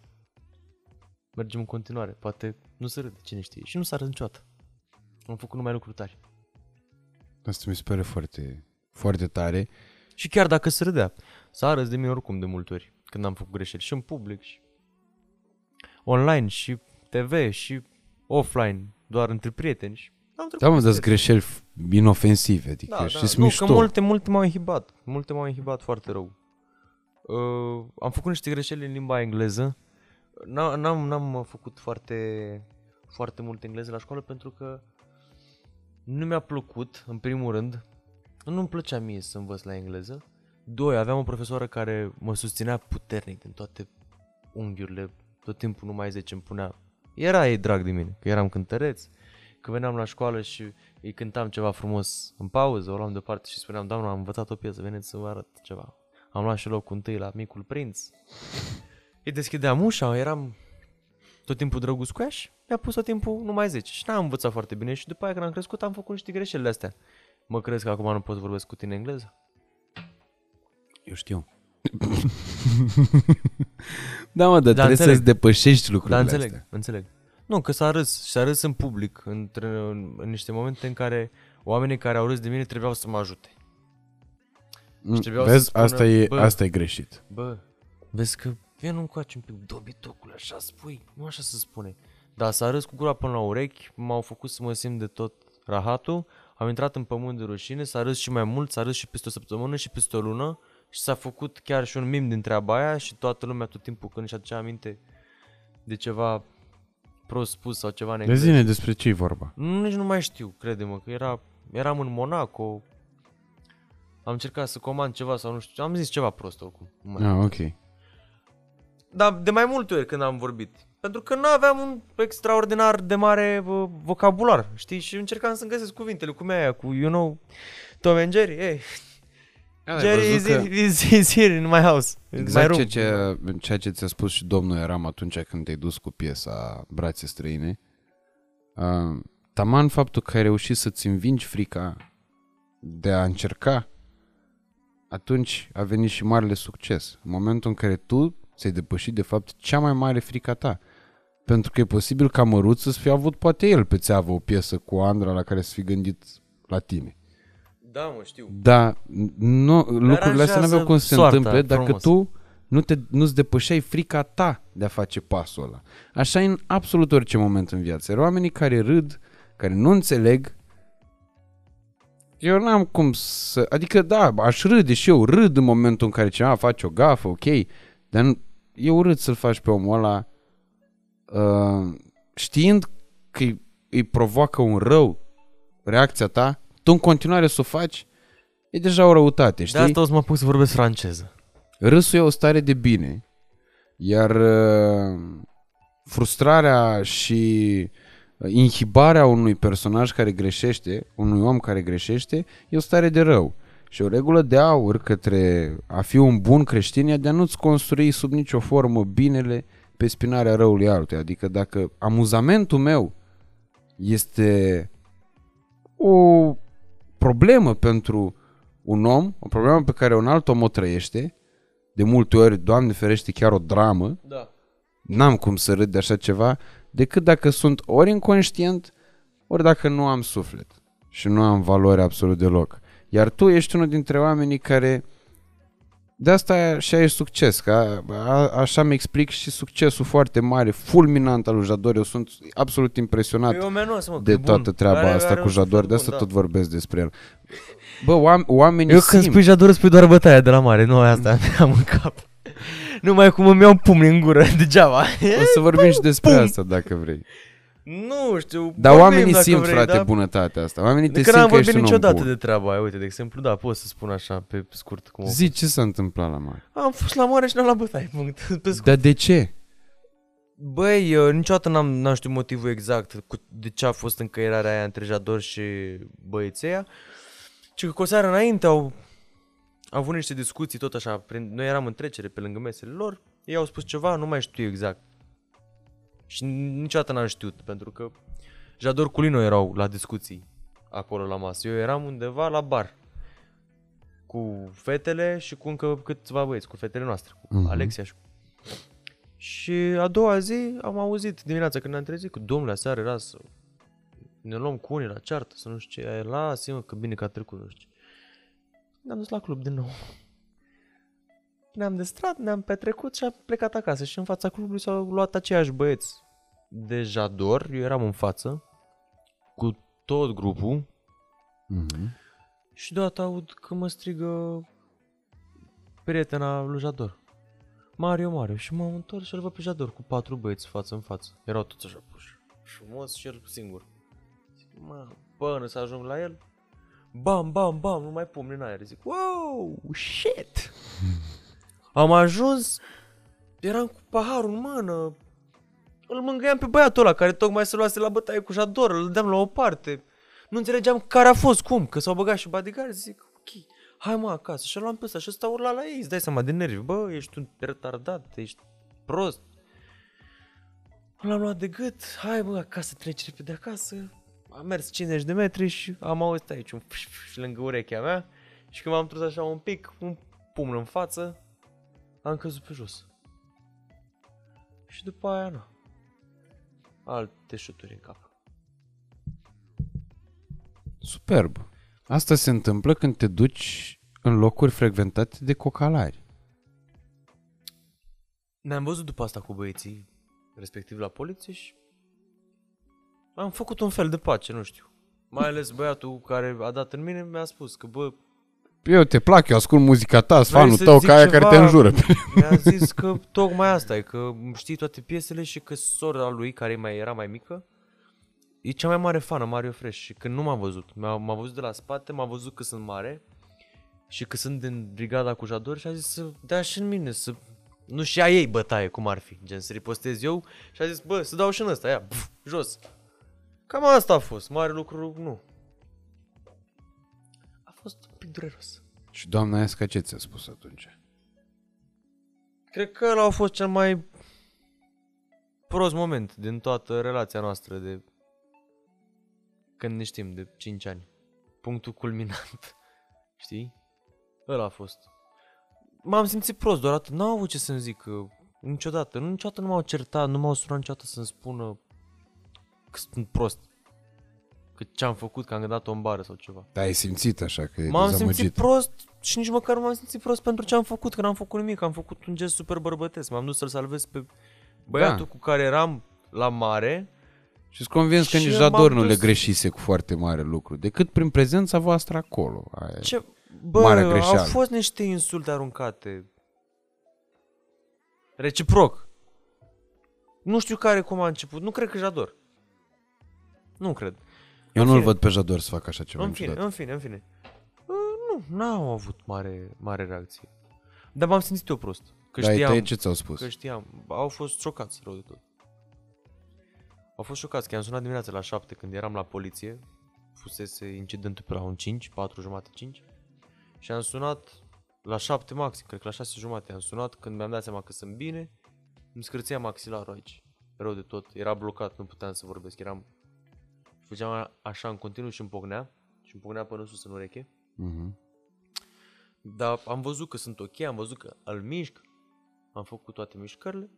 Speaker 2: Mergem în continuare. Poate nu se râde, cine știe. Și nu s-a râs niciodată. Am făcut numai lucruri tari.
Speaker 1: Asta mi se pare foarte, foarte tare.
Speaker 2: Și chiar dacă se râdea, s-a râs de mine oricum de multe ori. Când am făcut greșeli. Și în public, și online, și TV, și offline. Doar între prieteni. Și am trecut
Speaker 1: Da, mă,
Speaker 2: peste
Speaker 1: dați greșeli f- inofensive, adică
Speaker 2: Da,
Speaker 1: și
Speaker 2: da.
Speaker 1: sunt
Speaker 2: Nu,
Speaker 1: mișto.
Speaker 2: că multe, multe m-au inhibat. Multe m-au inhibat foarte rău. Uh, am făcut niște greșeli în limba engleză. N-am, n-am, n-am făcut foarte, foarte mult engleză la școală pentru că nu mi-a plăcut, în primul rând. Nu-mi plăcea mie să învăț la engleză. Doi, aveam o profesoară care mă susținea puternic din toate unghiurile. Tot timpul numai 10 îmi punea. Era ei drag de mine, că eram cântăreț. Că veneam la școală și îi cântam ceva frumos în pauză, o luam deoparte și spuneam, doamna, am învățat o piesă, veniți să vă arăt ceva. Am luat și locul întâi la Micul Prinț. Îi deschideam ușa, eram tot timpul drăguț cu ea și mi-a pus tot timpul numai 10. Și n-am învățat foarte bine și după aia când am crescut am făcut niște greșeli de astea. Mă crezi că acum nu pot să vorbesc cu tine engleză?
Speaker 1: Eu știu. da, mă, dar
Speaker 2: Da,
Speaker 1: trebuie
Speaker 2: înțeleg.
Speaker 1: să-ți depășești lucrurile
Speaker 2: Da, înțeleg,
Speaker 1: astea.
Speaker 2: înțeleg. Nu, că s-a râs, și s-a râs în public, între, în, în niște momente în care oamenii care au râs de mine trebuiau să mă ajute.
Speaker 1: Mm,
Speaker 2: trebuiau să
Speaker 1: Vezi,
Speaker 2: spună,
Speaker 1: asta e,
Speaker 2: bă,
Speaker 1: asta e greșit.
Speaker 2: Bă, vezi că vin încoace un pic, dobitocule, așa spui, nu așa se spune. Dar s-a râs cu gura până la urechi, m-au făcut să mă simt de tot rahatul, am intrat în pământ de rușine, s-a râs și mai mult, s-a râs și peste o săptămână și peste o lună și s-a făcut chiar și un mim din treaba aia și toată lumea tot timpul când își aducea aminte de ceva prost spus sau ceva
Speaker 1: De
Speaker 2: negru.
Speaker 1: zine despre ce e vorba.
Speaker 2: Nu, nici nu mai știu, crede-mă, că era, eram în Monaco, am încercat să comand ceva sau nu știu, am zis ceva prost oricum. Nu mai
Speaker 1: Ah, ok.
Speaker 2: dar de mai multe ori când am vorbit. pentru că nu aveam un extraordinar de mare uh, vocabular, știi? Și încercam să-mi găsesc cuvintele, cum e aia, cu, you know, Tom and Jerry, hey,
Speaker 1: Ai
Speaker 2: Jerry
Speaker 1: văzut
Speaker 2: is,
Speaker 1: că-
Speaker 2: is, is here in my house. in my
Speaker 1: Exact
Speaker 2: room.
Speaker 1: ceea ce, ceea ce ți-a spus și domnul Eram atunci când te-ai dus cu piesa Brațe străine. Uh, taman faptul că ai reușit să-ți învingi frica de a încerca, atunci a venit și marele succes. În momentul în care tu ți-ai depășit de fapt cea mai mare frica ta. Pentru că e posibil ca Măruță să fi avut poate el pe țeavă o piesă cu Andra la care să fi gândit la tine.
Speaker 2: Da, mă, știu.
Speaker 1: Dar nu, lucrurile astea nu aveau cum să se
Speaker 2: soarta
Speaker 1: întâmple dacă
Speaker 2: frumos.
Speaker 1: tu nu te, nu-ți depășeai frica ta de a face pasul ăla. Așa e în absolut orice moment în viață. Iar oamenii care râd, care nu înțeleg, eu n-am cum să... Adică da, aș râde și eu, râd în momentul în care cineva face o gafă, ok, dar nu, e urât să-l faci pe omul ăla uh, știind că îi, îi provoacă un rău reacția ta, tu în continuare să o faci, e deja o răutate, știi?
Speaker 2: De asta o să mă pus să vorbesc franceză.
Speaker 1: Râsul e o stare de bine, iar uh, frustrarea și inhibarea unui personaj care greșește, unui om care greșește, e o stare de rău. Și o regulă de aur către a fi un bun creștin e de a nu-ți construi sub nicio formă binele pe spinarea răului altuia. Adică dacă amuzamentul meu este o problemă pentru un om, o problemă pe care un alt om o trăiește, de multe ori, Doamne ferește, chiar o dramă,
Speaker 2: Da.
Speaker 1: n-am cum să râd de așa ceva, decât dacă sunt ori inconștient, ori dacă nu am suflet și nu am valoare absolut deloc. Iar tu ești unul dintre oamenii care de asta și ai succes, că a, a, așa mi explic și succesul foarte mare, fulminant al lui Jador. Eu sunt absolut impresionat
Speaker 2: E o menosă, mă,
Speaker 1: de
Speaker 2: e bun.
Speaker 1: toată treaba
Speaker 2: Are-
Speaker 1: asta
Speaker 2: are
Speaker 1: cu
Speaker 2: un
Speaker 1: Jador,
Speaker 2: suflet
Speaker 1: de asta
Speaker 2: bun,
Speaker 1: tot
Speaker 2: da.
Speaker 1: vorbesc despre el. Bă, oam- oamenii
Speaker 2: Eu când
Speaker 1: simt.
Speaker 2: spui Jador, spui doar bătaia de la mare, nu asta am în cap. Numai cum îmi iau pumni în gură, degeaba.
Speaker 1: O să vorbim și despre
Speaker 2: pum.
Speaker 1: asta dacă vrei.
Speaker 2: Nu știu.
Speaker 1: Dar
Speaker 2: vorbim
Speaker 1: oamenii
Speaker 2: dacă
Speaker 1: simt,
Speaker 2: vrei,
Speaker 1: frate,
Speaker 2: da?
Speaker 1: bunătatea asta. Oamenii te
Speaker 2: De că
Speaker 1: simt
Speaker 2: n-am
Speaker 1: că ești
Speaker 2: vorbit
Speaker 1: un om
Speaker 2: niciodată
Speaker 1: bun.
Speaker 2: de treaba aia. Uite, de exemplu, da, pot să spun așa, pe scurt. Cum o-
Speaker 1: Zi, ce s-a întâmplat la mare?
Speaker 2: Am fost la mare și n-am la bătaie, punct. Pe scurt.
Speaker 1: Dar de ce?
Speaker 2: Băi, eu niciodată n-am, n-am știut motivul exact cu, de ce a fost încăierarea aia între Jador și băiețeia. Ci că cu o seară înainte au, au avut niște discuții tot așa, prin, noi eram în trecere pe lângă mesele lor, ei au spus ceva, nu mai știu exact. Și niciodată n-am știut, pentru că Jador cu Lino erau la discuții acolo la masă. Eu eram undeva la bar cu fetele și cu încă câțiva băieți, cu fetele noastre, cu
Speaker 1: Mhm.
Speaker 2: Alexia și cu și a doua zi am auzit dimineața când ne-am trezit că domnule, aseară era să ne luăm cu unii la ceartă, să nu știu ce, aia, lasă-mă că bine că a trecut, nu știu ce. Ne-am dus la club din nou. Ne-am distrat, ne-am petrecut și am plecat acasă și în fața clubului s-au luat aceiași băieți de Jador, eu eram în față cu tot grupul
Speaker 1: Mhm.
Speaker 2: și deodată aud că mă strigă prietena lui Jador. Mario, Mario. Și m-am întors și îl văd pe Jador cu patru băieți față în față. Erau toți așa puși. Frumos și el singur. Zic, mă, până să ajung la el, bam, bam, bam, nu mai pumni în aer. Zic, wow, shit! Am ajuns, eram cu paharul în mână, îl mângâiam pe băiatul ăla care tocmai se luase la bătaie cu Jador, îl dăm la o parte. Nu înțelegeam care a fost, cum, că s-au băgat și bodyguard, zic, ok, hai mă acasă. Și l-am pe ăsta și ăsta urla la ei, îți dai seama de nervi, bă, ești un retardat, ești prost. L-am luat de gât, hai bă, acasă, treci repede acasă. Am mers 50 de metri și am auzit aici un fș, fș, lângă urechea mea și când m-am trus așa un pic, un pumn în față, am căzut pe jos. Și după aia, nu. Alte șuturi în cap.
Speaker 1: Superb. Asta se întâmplă când te duci în locuri frecventate de cocalari.
Speaker 2: Ne-am văzut după asta cu băieții, respectiv la poliție și am făcut un fel de pace, nu știu. Mai ales băiatul care a dat în mine mi-a spus că, bă,
Speaker 1: Eu te plac, eu ascult muzica ta, sunt
Speaker 2: Vrei
Speaker 1: fanul
Speaker 2: să
Speaker 1: tău,
Speaker 2: zic
Speaker 1: ca aia care
Speaker 2: ceva?
Speaker 1: te înjură.
Speaker 2: mi-a zis că tocmai asta e, că știi toate piesele și că sora lui, care mai era mai mică, e cea mai mare fană, Mario Fresh. Și când nu m-a văzut, m-a, m-a văzut de la spate, m-a văzut că sunt mare și că sunt din brigada cu Jador și a zis să dea și în mine, să Nu și a ei bătaie, cum ar fi. Gen, să ripostez eu și a zis, bă, să dau și în ăsta, ia, pf, jos. Cam asta a fost, mare lucru, nu. A fost un pic dureros.
Speaker 1: Și doamna Esca ce ți-a spus atunci?
Speaker 2: Cred că ăla a fost cel mai prost moment din toată relația noastră de când ne știm, de 5 ani. Punctul culminant. Știi? Ăla a fost. M-am simțit prost doar atât. N-au avut ce să-mi zic niciodată. Nu, niciodată nu m-au certat, nu m-au sunat niciodată să-mi spună că sunt prost. Că ce-am făcut, că am gândat o bară sau ceva.
Speaker 1: Da, ai simțit așa că e
Speaker 2: M-am
Speaker 1: dezamăgit.
Speaker 2: simțit prost și nici măcar nu m-am simțit prost pentru ce am făcut, că n-am făcut nimic, am făcut un gest super bărbătesc. M-am dus să-l salvez pe băiatul
Speaker 1: Da.
Speaker 2: cu care eram la mare.
Speaker 1: Și sunt convins că
Speaker 2: Și
Speaker 1: nici
Speaker 2: m-am
Speaker 1: Jador nu
Speaker 2: dus-
Speaker 1: le greșise cu foarte mare lucru, decât prin prezența voastră acolo. Aia.
Speaker 2: Ce? Bă,
Speaker 1: Mare
Speaker 2: au
Speaker 1: greșeală.
Speaker 2: fost niște insulte aruncate. Reciproc. Nu știu care cum a început. Nu cred că Jador. Nu cred.
Speaker 1: Eu
Speaker 2: în
Speaker 1: nu-l
Speaker 2: fine.
Speaker 1: văd pe Jador să facă așa ceva
Speaker 2: în fine,
Speaker 1: niciodată.
Speaker 2: în fine, în fine. Uh, nu, n-au avut mare, mare reacție. Dar m-am simțit eu prost. Că
Speaker 1: Dar ai
Speaker 2: știam,
Speaker 1: tăi ce ți-au spus?
Speaker 2: că știam. Au fost șocați rău de tot. Au fost șocați că i-am sunat dimineața la 7 când eram la poliție. Fusese incidentul pe la un 5, 4 jumate, 5. Și am sunat la 7 maxim, cred că la 6 jumate am sunat când mi-am dat seama că sunt bine. Îmi scârțea maxilarul aici. Rău de tot. Era blocat, nu puteam să vorbesc. Eram... Făceam așa în continuu și îmi pocnea. Și îmi pocnea până sus în ureche.
Speaker 1: Mhm.
Speaker 2: Dar am văzut că sunt ok, am văzut că îl mișc. Am făcut toate mișcările.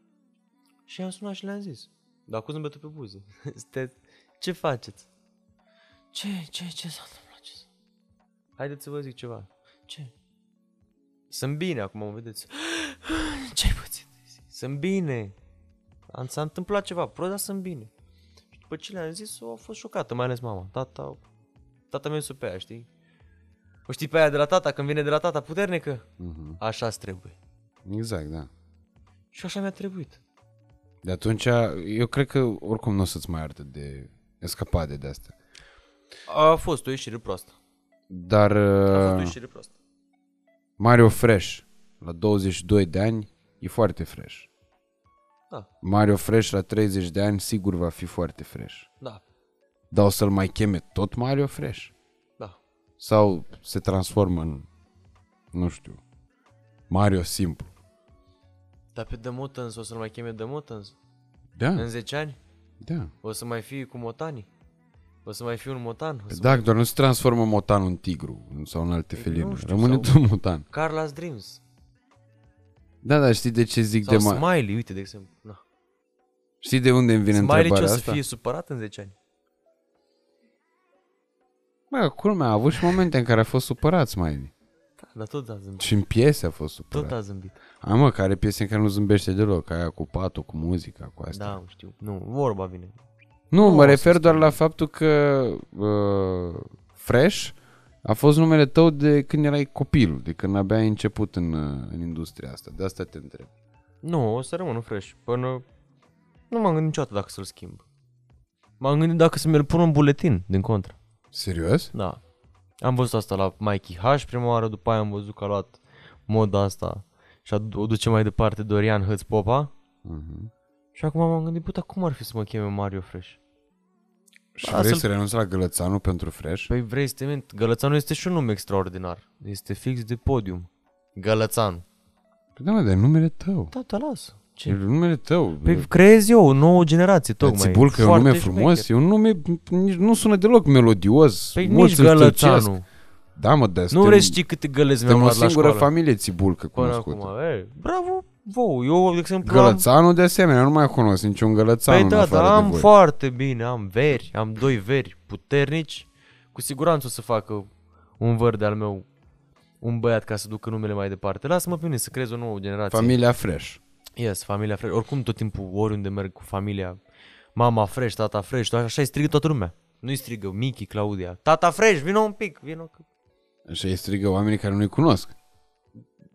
Speaker 2: Și am sunat și le-am zis. Dar cu zâmbetul pe buze. Sunteți... Ce faceți? Ce, ce, ce s-a întâmplat? Ce s-a... Haideți să vă zic ceva. Ce? Sunt bine acum, mă vedeți. Ce-ai pățit? Sunt bine. Am, s-a întâmplat ceva, pro, dar sunt bine. Și după ce le-am zis, au fost șocată, mai ales mama. Tata, tata meu pe aia, știi? O știi pe aia de la tata, când vine de la tata puternică?
Speaker 1: Mhm.
Speaker 2: Așa trebuie.
Speaker 1: Exact, da.
Speaker 2: Și așa mi-a trebuit.
Speaker 1: De atunci, eu cred că oricum nu o să-ți mai ardă de escapade de astea.
Speaker 2: A fost o ieșire proastă.
Speaker 1: Dar
Speaker 2: A fost o
Speaker 1: uh,
Speaker 2: ieșire proastă.
Speaker 1: Mario Fresh, la 22 de ani, e foarte fresh.
Speaker 2: Da.
Speaker 1: Mario Fresh la 30 de ani sigur va fi foarte fresh.
Speaker 2: Da,
Speaker 1: Dar o să-l mai cheme tot Mario Fresh?
Speaker 2: da.
Speaker 1: Sau se transformă în, nu știu, Mario simplu?
Speaker 2: Dar pe The Mutants o să-l mai cheme The Mutants?
Speaker 1: Da,
Speaker 2: În 10 ani?
Speaker 1: da.
Speaker 2: O să mai fii cu Motani? O să mai fii un Motan? O să
Speaker 1: Da, doar nu se transformă motanul în tigru sau în alte
Speaker 2: Păi,
Speaker 1: feline.
Speaker 2: nu știu,
Speaker 1: Rămâne
Speaker 2: sau-
Speaker 1: tot motan.
Speaker 2: Carla's Dreams.
Speaker 1: Da, da, știi de ce zic
Speaker 2: Sau
Speaker 1: de ma-
Speaker 2: Smiley, uite, de exemplu. Na.
Speaker 1: Știi de unde îmi vine
Speaker 2: Smiley ce o
Speaker 1: întrebarea
Speaker 2: să
Speaker 1: asta?
Speaker 2: fie supărat în 10 ani?
Speaker 1: Bă, culmea, a avut și momente în care a fost supărat Smiley.
Speaker 2: Da, dar tot a zâmbit.
Speaker 1: Și în piese a fost
Speaker 2: Tot
Speaker 1: supărat.
Speaker 2: a zâmbit.
Speaker 1: A, mă, care piese în care nu zâmbește deloc, aia cu patul, cu muzica, cu asta.
Speaker 2: Da, știu. Nu, vorba vine.
Speaker 1: Nu,
Speaker 2: Nu
Speaker 1: mă
Speaker 2: o
Speaker 1: refer
Speaker 2: să
Speaker 1: doar
Speaker 2: spun.
Speaker 1: la faptul că uh, Fresh a fost numele tău de când erai copil, de când abia ai început în, uh, în industria asta. De asta te întreb.
Speaker 2: Nu, o să rămână fresh. Până... Nu m-am gândit niciodată dacă să-l schimb. M-am gândit dacă să mi-l pun în buletin, din contră.
Speaker 1: Serios?
Speaker 2: Da. Am văzut asta la Mikey H prima oară, după aia am văzut că a luat moda asta și a- o duce mai departe Dorian Hăț Popa.
Speaker 1: Uh-huh.
Speaker 2: Și acum m-am gândit, puta, cum ar fi să mă cheme Mario Fresh?
Speaker 1: Și
Speaker 2: Da,
Speaker 1: vrei
Speaker 2: să-l-
Speaker 1: să renunți la Gălățanu pentru Fresh?
Speaker 2: Păi vrei să te mint, Gălățanu este și un nume extraordinar. Este fix de podium. Gălățanu.
Speaker 1: Păi da, mă, dar e numele tău.
Speaker 2: Da, te las.
Speaker 1: E
Speaker 2: Ce?
Speaker 1: numele tău.
Speaker 2: Păi creez eu o nouă generație,
Speaker 1: Dar
Speaker 2: tocmai.
Speaker 1: Țibulcă e un
Speaker 2: Foarte
Speaker 1: nume frumos,
Speaker 2: șmecher.
Speaker 1: e un nume, nici nu sună deloc melodios.
Speaker 2: Păi
Speaker 1: Mulți
Speaker 2: nici
Speaker 1: îl stâlcesc.
Speaker 2: Gălățanu.
Speaker 1: Da, mă, dar
Speaker 2: Nu
Speaker 1: suntem-
Speaker 2: vrei să știi câte găleți mi-am
Speaker 1: Suntem o
Speaker 2: luat la
Speaker 1: singură
Speaker 2: școală?
Speaker 1: familie Țibulcă
Speaker 2: Până
Speaker 1: cunoscută.
Speaker 2: acum. Ei, bravo, vouă. Eu, de exemplu, am...
Speaker 1: Gălățanu de asemenea, nu mai cunosc niciun Gălățanu
Speaker 2: Păi
Speaker 1: în
Speaker 2: da,
Speaker 1: afară
Speaker 2: dar
Speaker 1: de
Speaker 2: am
Speaker 1: voi.
Speaker 2: foarte bine, am veri, am doi veri puternici. Cu siguranță o să facă un văr de-al meu un băiat ca să ducă numele mai departe. Lasă-mă pe mine să creez o nouă generație.
Speaker 1: Familia Fresh.
Speaker 2: Yes, familia Fresh. Oricum tot timpul, oriunde merg cu familia, mama Fresh, tata Fresh, așa îi strigă toată lumea. Nu-i strigă Miki, Claudia. Tata Fresh, vină un pic, vină. că-
Speaker 1: Așa îi strigă oamenii care nu-i cunosc.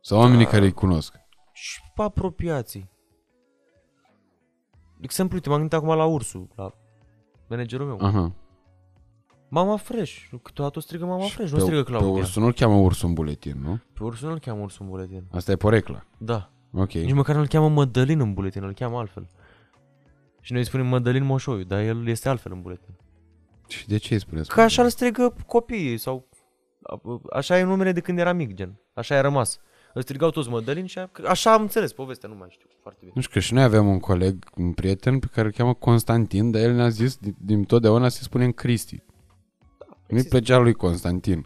Speaker 1: Sau oamenii
Speaker 2: Da.
Speaker 1: care îi cunosc.
Speaker 2: Și apropiații. De exemplu, uite, m-am gândit acum la Ursu, la managerul meu.
Speaker 1: Aha.
Speaker 2: Mama Fresh. Câteodată o strigă Mama Fresh, nu
Speaker 1: Pe,
Speaker 2: strigă
Speaker 1: pe
Speaker 2: Claudia.
Speaker 1: ursul nu-l cheamă ursul în buletin, nu?
Speaker 2: Pe ursul nu-l cheamă ursul în buletin.
Speaker 1: Asta e porecla.
Speaker 2: Da.
Speaker 1: Ok.
Speaker 2: Nici măcar nu-l cheamă Mădălin în buletin, îl cheamă altfel. Și noi îi spunem Mădălin Moșoiu, dar el este altfel în buletin.
Speaker 1: Și de ce îi spuneți?
Speaker 2: Că așa îl strigă copiii sau... Așa e numele de când era mic, gen. Așa a rămas. Îl strigau toți Mădălin și a- că așa am înțeles povestea, nu mai știu foarte bine.
Speaker 1: Nu știu că și noi aveam un coleg, un prieten pe care îl cheamă Constantin, dar el ne-a zis din, din totdeauna să spunem Cristi. Nu-i
Speaker 2: există.
Speaker 1: plăcea lui Constantin.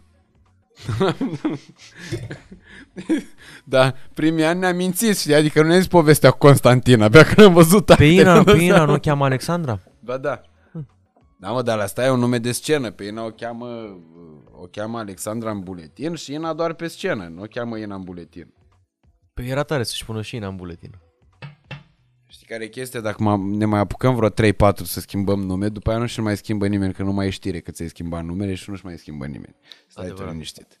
Speaker 1: da, primii ani ne-a mințit, știi? Adică nu ne-a zis povestea cu Constantin, abia când am văzut
Speaker 2: Pe
Speaker 1: actele,
Speaker 2: Ina,
Speaker 1: ne-am dat
Speaker 2: pe Ina
Speaker 1: seama.
Speaker 2: nu o cheamă Alexandra?
Speaker 1: Ba da. Da, mă, dar asta e un nume de scenă. Pe Ina o cheamă, o cheamă Alexandra în buletin și Ina doar pe scenă. Nu o cheamă Ina în buletin.
Speaker 2: Păi era tare să-și pună și Ina în buletin.
Speaker 1: Știi care e chestia? Dacă m- ne mai apucăm vreo 3-4 să schimbăm nume, după aia nu și mai schimbă nimeni, că nu mai e știre că ți-ai schimbat numele și nu-și mai schimbă nimeni. Stai tu
Speaker 2: Adevărat.
Speaker 1: liniștit.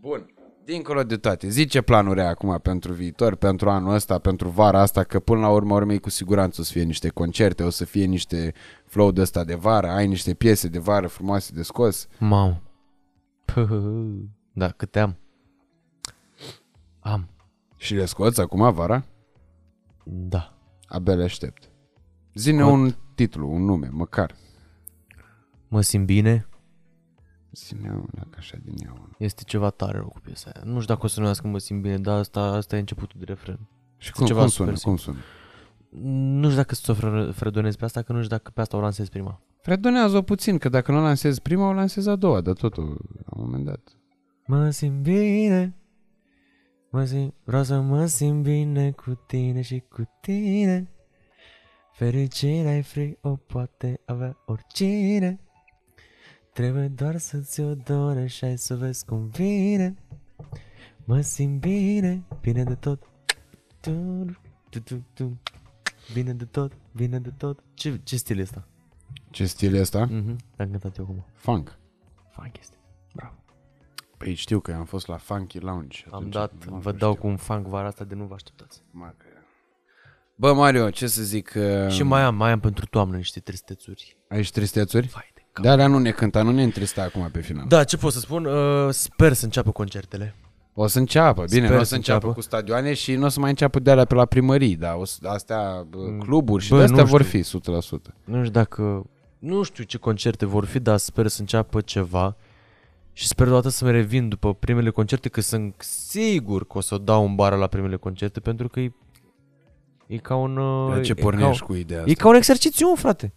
Speaker 1: Bun. Dincolo de toate, zi ce planuri ai acum pentru viitor, pentru anul ăsta, pentru vara asta, că până la urmă urmei cu siguranță o să fie niște concerte, o să fie niște flow de ăsta de vară, ai niște piese de vară frumoase de scos.
Speaker 2: Mamă. Pă, Da, câte am? Am.
Speaker 1: Și le scoți acum vara?
Speaker 2: Da.
Speaker 1: Abia le aștept. Zine
Speaker 2: Scot.
Speaker 1: un titlu, un nume, măcar.
Speaker 2: Mă simt bine.
Speaker 1: Zine un dacă așa din ea unul.
Speaker 2: Este ceva tare rău cu piesa aia. Nu știu dacă o să numească mă simt bine, dar asta, asta e începutul de refren.
Speaker 1: Și cum,
Speaker 2: ceva
Speaker 1: cum
Speaker 2: super
Speaker 1: sună? Cum sună?
Speaker 2: Nu știu dacă să o fre- fredonez pe asta, că nu știu dacă pe asta o lansez prima.
Speaker 1: Fredonează-o puțin, că dacă nu o lansezi prima, o lansezi a doua, dar totul, la un moment dat.
Speaker 2: Mă simt bine mă simt, Vreau să mă simt bine cu tine și cu tine Fericirea e free, o poate avea oricine Trebuie doar să-ți o dorești și ai să vezi cum vine Mă simt bine, bine de tot tu, tu, tu, tu. Bine de tot, bine de tot Ce, ce stil e ăsta?
Speaker 1: Ce stil e ăsta?
Speaker 2: Mhm, Am cântat eu acum
Speaker 1: Funk.
Speaker 2: Funk este Bravo
Speaker 1: Păi știu că am fost la Funky Lounge. și
Speaker 2: Am
Speaker 1: atunci
Speaker 2: dat,
Speaker 1: nu
Speaker 2: vă
Speaker 1: știu.
Speaker 2: dau cu un funk vara asta de nu vă așteptați.
Speaker 1: Mă, că- Bă, Mario, ce să zic? Uh,
Speaker 2: Și mai am, mai am pentru toamnă niște tristețuri.
Speaker 1: Ai și tristețuri?
Speaker 2: Vai de cap.
Speaker 1: De alea nu ne cânta, nu ne întrista acum pe final.
Speaker 2: Da, ce pot să spun? Uh, sper să înceapă concertele.
Speaker 1: O să înceapă, bine,
Speaker 2: Sper
Speaker 1: nu o
Speaker 2: să
Speaker 1: să înceapă
Speaker 2: înceapă.
Speaker 1: cu stadioane și nu o să mai înceapă de alea pe la primării, dar o să, astea bă, cluburi și
Speaker 2: Bă,
Speaker 1: de astea
Speaker 2: nu
Speaker 1: vor
Speaker 2: știu.
Speaker 1: fi 100%.
Speaker 2: Nu știu dacă... Nu știu ce concerte vor fi, dar sper să înceapă ceva. Și sper deodată să-mi revin după primele concerte, că sunt sigur că o să dau un bară la primele concerte, pentru că e, e ca un... uh,
Speaker 1: De ce
Speaker 2: e ca,
Speaker 1: pornești cu ideea
Speaker 2: e
Speaker 1: asta?
Speaker 2: ca un exercițiu, mă, frate.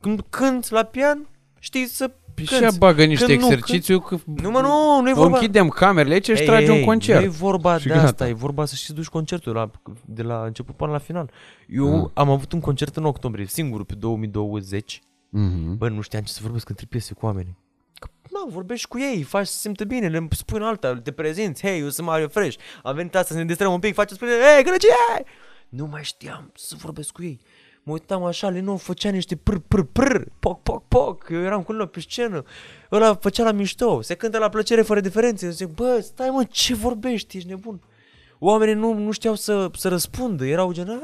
Speaker 2: Când cânti la pian, știi să
Speaker 1: Păi și ea
Speaker 2: cânti.
Speaker 1: bagă niște
Speaker 2: Când nu,
Speaker 1: exercițiu că
Speaker 2: Nu, mă, nu, nu e vorba...
Speaker 1: închidem camerele aici și
Speaker 2: Ei,
Speaker 1: tragi
Speaker 2: ei,
Speaker 1: un concert.
Speaker 2: Nu e vorba
Speaker 1: Și
Speaker 2: de
Speaker 1: gata.
Speaker 2: asta, e vorba să și duci concertul la, de la început până la final. Eu
Speaker 1: Ah.
Speaker 2: am avut un concert în octombrie, singurul pe 2020.
Speaker 1: Mhm.
Speaker 2: Bă, nu știam ce să vorbesc între piese cu oamenii. Că, Na, vorbești cu ei, faci să se simtă bine, le spui în alta, te prezinți, hei, eu sunt Mario Fresh, am venit asta să ne distrăm un pic, faceți spune, hei, gălăgie! Nu mai știam să vorbesc cu ei. Mă uitam așa, Lino făcea niște pr, pr, pr, poc, poc, poc, eu eram cu Lino pe scenă, ăla făcea la mișto, se cântă la plăcere fără diferențe, eu zic, bă, stai mă, ce vorbești, ești nebun. Oamenii nu, nu știau să, să răspundă, erau gen, "A,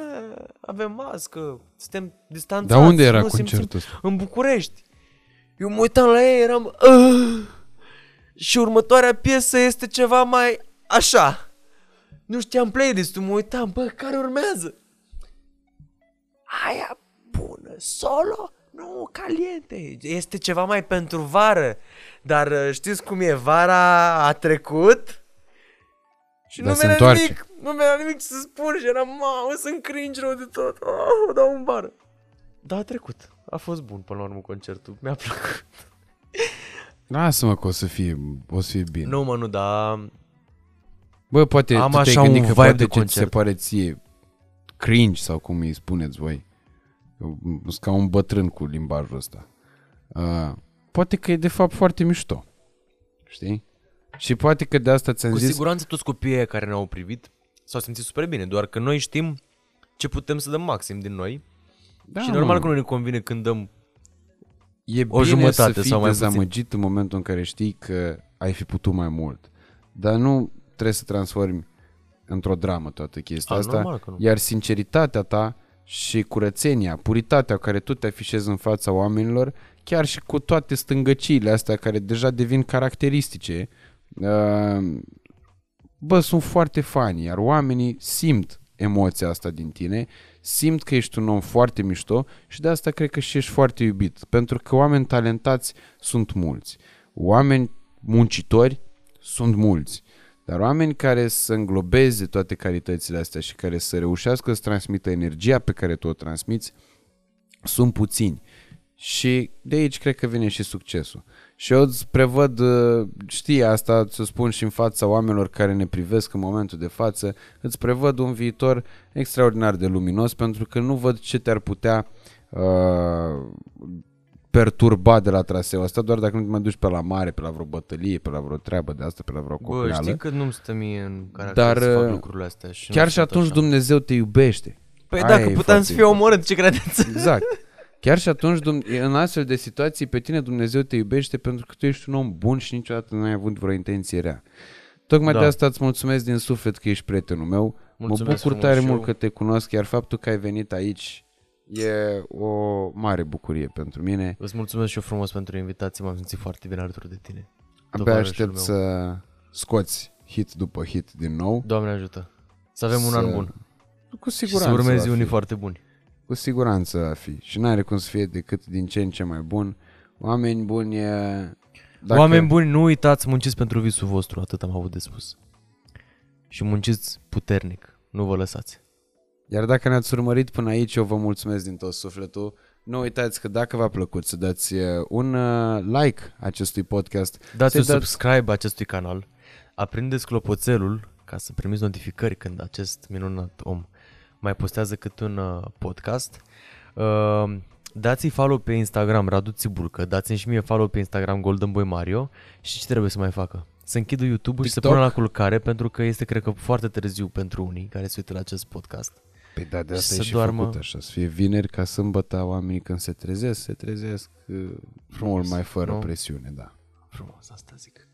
Speaker 2: avem mască, suntem distanțați.
Speaker 1: Dar unde era
Speaker 2: nu simțim-
Speaker 1: concertul ăsta?
Speaker 2: în București. Eu mă uitam la ei, eram... "Ah!" Și următoarea piesă este ceva mai așa. Nu știam playlist-ul, mă uitam, bă, care urmează? Aia bună, solo? Nu, caliente. Este ceva mai pentru vară. Dar uh, știți cum e? Vara a trecut și
Speaker 1: Dar
Speaker 2: nu
Speaker 1: se
Speaker 2: mi-era
Speaker 1: întoarce.
Speaker 2: nimic, nu mi-era nimic să spun și eram, mamă, sunt cringe rău de tot. Oh, o dau în bară. Da, a trecut. A fost bun până la urmă concertul. Mi-a plăcut.
Speaker 1: Lasă-mă că o să fie, o să fie bine.
Speaker 2: Nu, mă, nu, dar...
Speaker 1: Bă, poate
Speaker 2: Am
Speaker 1: tu te-ai
Speaker 2: așa
Speaker 1: gândit
Speaker 2: un
Speaker 1: că
Speaker 2: vibe
Speaker 1: poate
Speaker 2: de
Speaker 1: ce ți se
Speaker 2: concert.
Speaker 1: pare ție cringe sau cum îi spuneți voi. Eu Sunt ca un bătrân cu limbajul ăsta. Uh, poate că e de fapt foarte mișto. Știi? Și poate că de asta ți-am
Speaker 2: Cu
Speaker 1: zis...
Speaker 2: siguranță toți copiii ăia care ne-au privit s-au simțit super bine, doar că noi știm ce putem să dăm maxim din noi
Speaker 1: Da,
Speaker 2: și normal
Speaker 1: mă.
Speaker 2: că nu ne convine când dăm
Speaker 1: E
Speaker 2: o
Speaker 1: bine
Speaker 2: jumătate
Speaker 1: să fii
Speaker 2: sau mai puțin.
Speaker 1: dezamăgit în momentul în care știi că ai fi putut mai mult. Dar nu trebuie să transformi într-o dramă toată chestia
Speaker 2: A,
Speaker 1: asta.
Speaker 2: normal că nu.
Speaker 1: Iar sinceritatea ta și curățenia, puritatea care tu te afișezi în fața oamenilor, chiar și cu toate stângăciile astea care deja devin caracteristice, uh, bă, sunt foarte fani, iar oamenii simt emoția asta din tine, simt că ești un om foarte mișto și de asta cred că și ești foarte iubit. Pentru că oameni talentați sunt mulți. Oameni muncitori sunt mulți. Dar oameni care să înglobeze toate calitățile astea și care să reușească să transmită energia pe care tu o transmiți, sunt puțini. Și de aici cred că vine și succesul. Și eu îți prevăd, uh, știi asta, să spun și în fața oamenilor care ne privesc în momentul de față, îți prevăd un viitor extraordinar de luminos pentru că nu văd ce te-ar putea uh, perturba de la traseul ăsta, doar dacă nu te mai duci pe la mare, pe la vreo bătălie, pe la vreo treabă de asta, pe la vreo
Speaker 2: Bă,
Speaker 1: cocleală.
Speaker 2: știi că nu-mi stă mie în caracter
Speaker 1: Dar,
Speaker 2: să fac
Speaker 1: uh,
Speaker 2: lucrurile astea. Și nu
Speaker 1: Chiar și
Speaker 2: sunt
Speaker 1: atunci
Speaker 2: așa.
Speaker 1: Dumnezeu te iubește.
Speaker 2: Păi
Speaker 1: Aia
Speaker 2: dacă
Speaker 1: e
Speaker 2: puteam
Speaker 1: foarte
Speaker 2: să fiu omorât, ce credeți?
Speaker 1: Exact. Chiar și atunci, Dum- în astfel de situații, pe tine Dumnezeu te iubește pentru că tu ești un om bun și niciodată nu ai avut vreo intenție rea. Tocmai
Speaker 2: Da.
Speaker 1: de asta îți mulțumesc din suflet că ești prietenul meu.
Speaker 2: Mulțumesc
Speaker 1: mă bucur
Speaker 2: frumos
Speaker 1: tare
Speaker 2: și
Speaker 1: mult
Speaker 2: eu.
Speaker 1: că te cunosc, iar faptul că ai venit aici e o mare bucurie pentru mine.
Speaker 2: Îți mulțumesc și eu frumos pentru invitație, m-am simțit foarte bine alături de tine.
Speaker 1: Abia
Speaker 2: Tovarășul
Speaker 1: aștept
Speaker 2: meu.
Speaker 1: să scoți hit după hit din nou.
Speaker 2: Doamne ajută. Să avem un
Speaker 1: Să-
Speaker 2: an bun.
Speaker 1: Cu
Speaker 2: Și
Speaker 1: siguranță
Speaker 2: să urmezi
Speaker 1: va
Speaker 2: unii
Speaker 1: fi.
Speaker 2: foarte buni.
Speaker 1: Cu siguranță va fi. Și n-are cum să fie decât din ce în ce mai bun. Oameni buni e...
Speaker 2: Dacă... Oameni buni, nu uitați, munciți pentru visul vostru, atât am avut de spus. Și munciți puternic, nu vă lăsați.
Speaker 1: Iar dacă ne-ați urmărit până aici, eu vă mulțumesc din tot sufletul. Nu uitați că dacă v-a plăcut să dați uh, un uh, like acestui podcast.
Speaker 2: Dați un
Speaker 1: Să-i dați-
Speaker 2: subscribe acestui canal, aprindeți clopoțelul ca să primiți notificări când acest minunat om mai postează cât un uh, podcast. Uh, dați-i follow pe Instagram Radu Țibulcă, dați-mi și mie follow pe Instagram Golden Boy Mario și ce trebuie să mai facă? Să închidă YouTube-ul și să
Speaker 1: TikTok?
Speaker 2: pună la culcare pentru că este, cred că, foarte târziu pentru unii care se uită la acest podcast.
Speaker 1: Păi da, de
Speaker 2: Și
Speaker 1: asta
Speaker 2: să
Speaker 1: e și
Speaker 2: doarmă.
Speaker 1: făcut așa, să fie vineri ca sâmbătă oamenii când se trezesc, se trezesc uh, mult mai fără
Speaker 2: nu?
Speaker 1: presiune, da.
Speaker 2: Frumos, asta zic.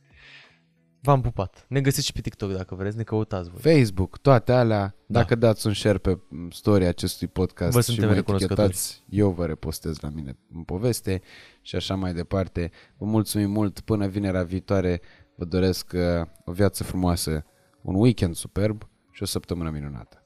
Speaker 2: V-am pupat. Ne găsiți și pe TikTok dacă vreți, ne căutați voi.
Speaker 1: Facebook, toate alea,
Speaker 2: Da.
Speaker 1: dacă dați un share pe mm, story acestui podcast
Speaker 2: Vă
Speaker 1: și
Speaker 2: suntem
Speaker 1: mă
Speaker 2: recunoscători.
Speaker 1: etichetați, eu vă repostez la mine în poveste și așa mai departe. Vă mulțumim mult, până vinerea viitoare vă doresc uh, o viață frumoasă, un weekend superb și o săptămână minunată.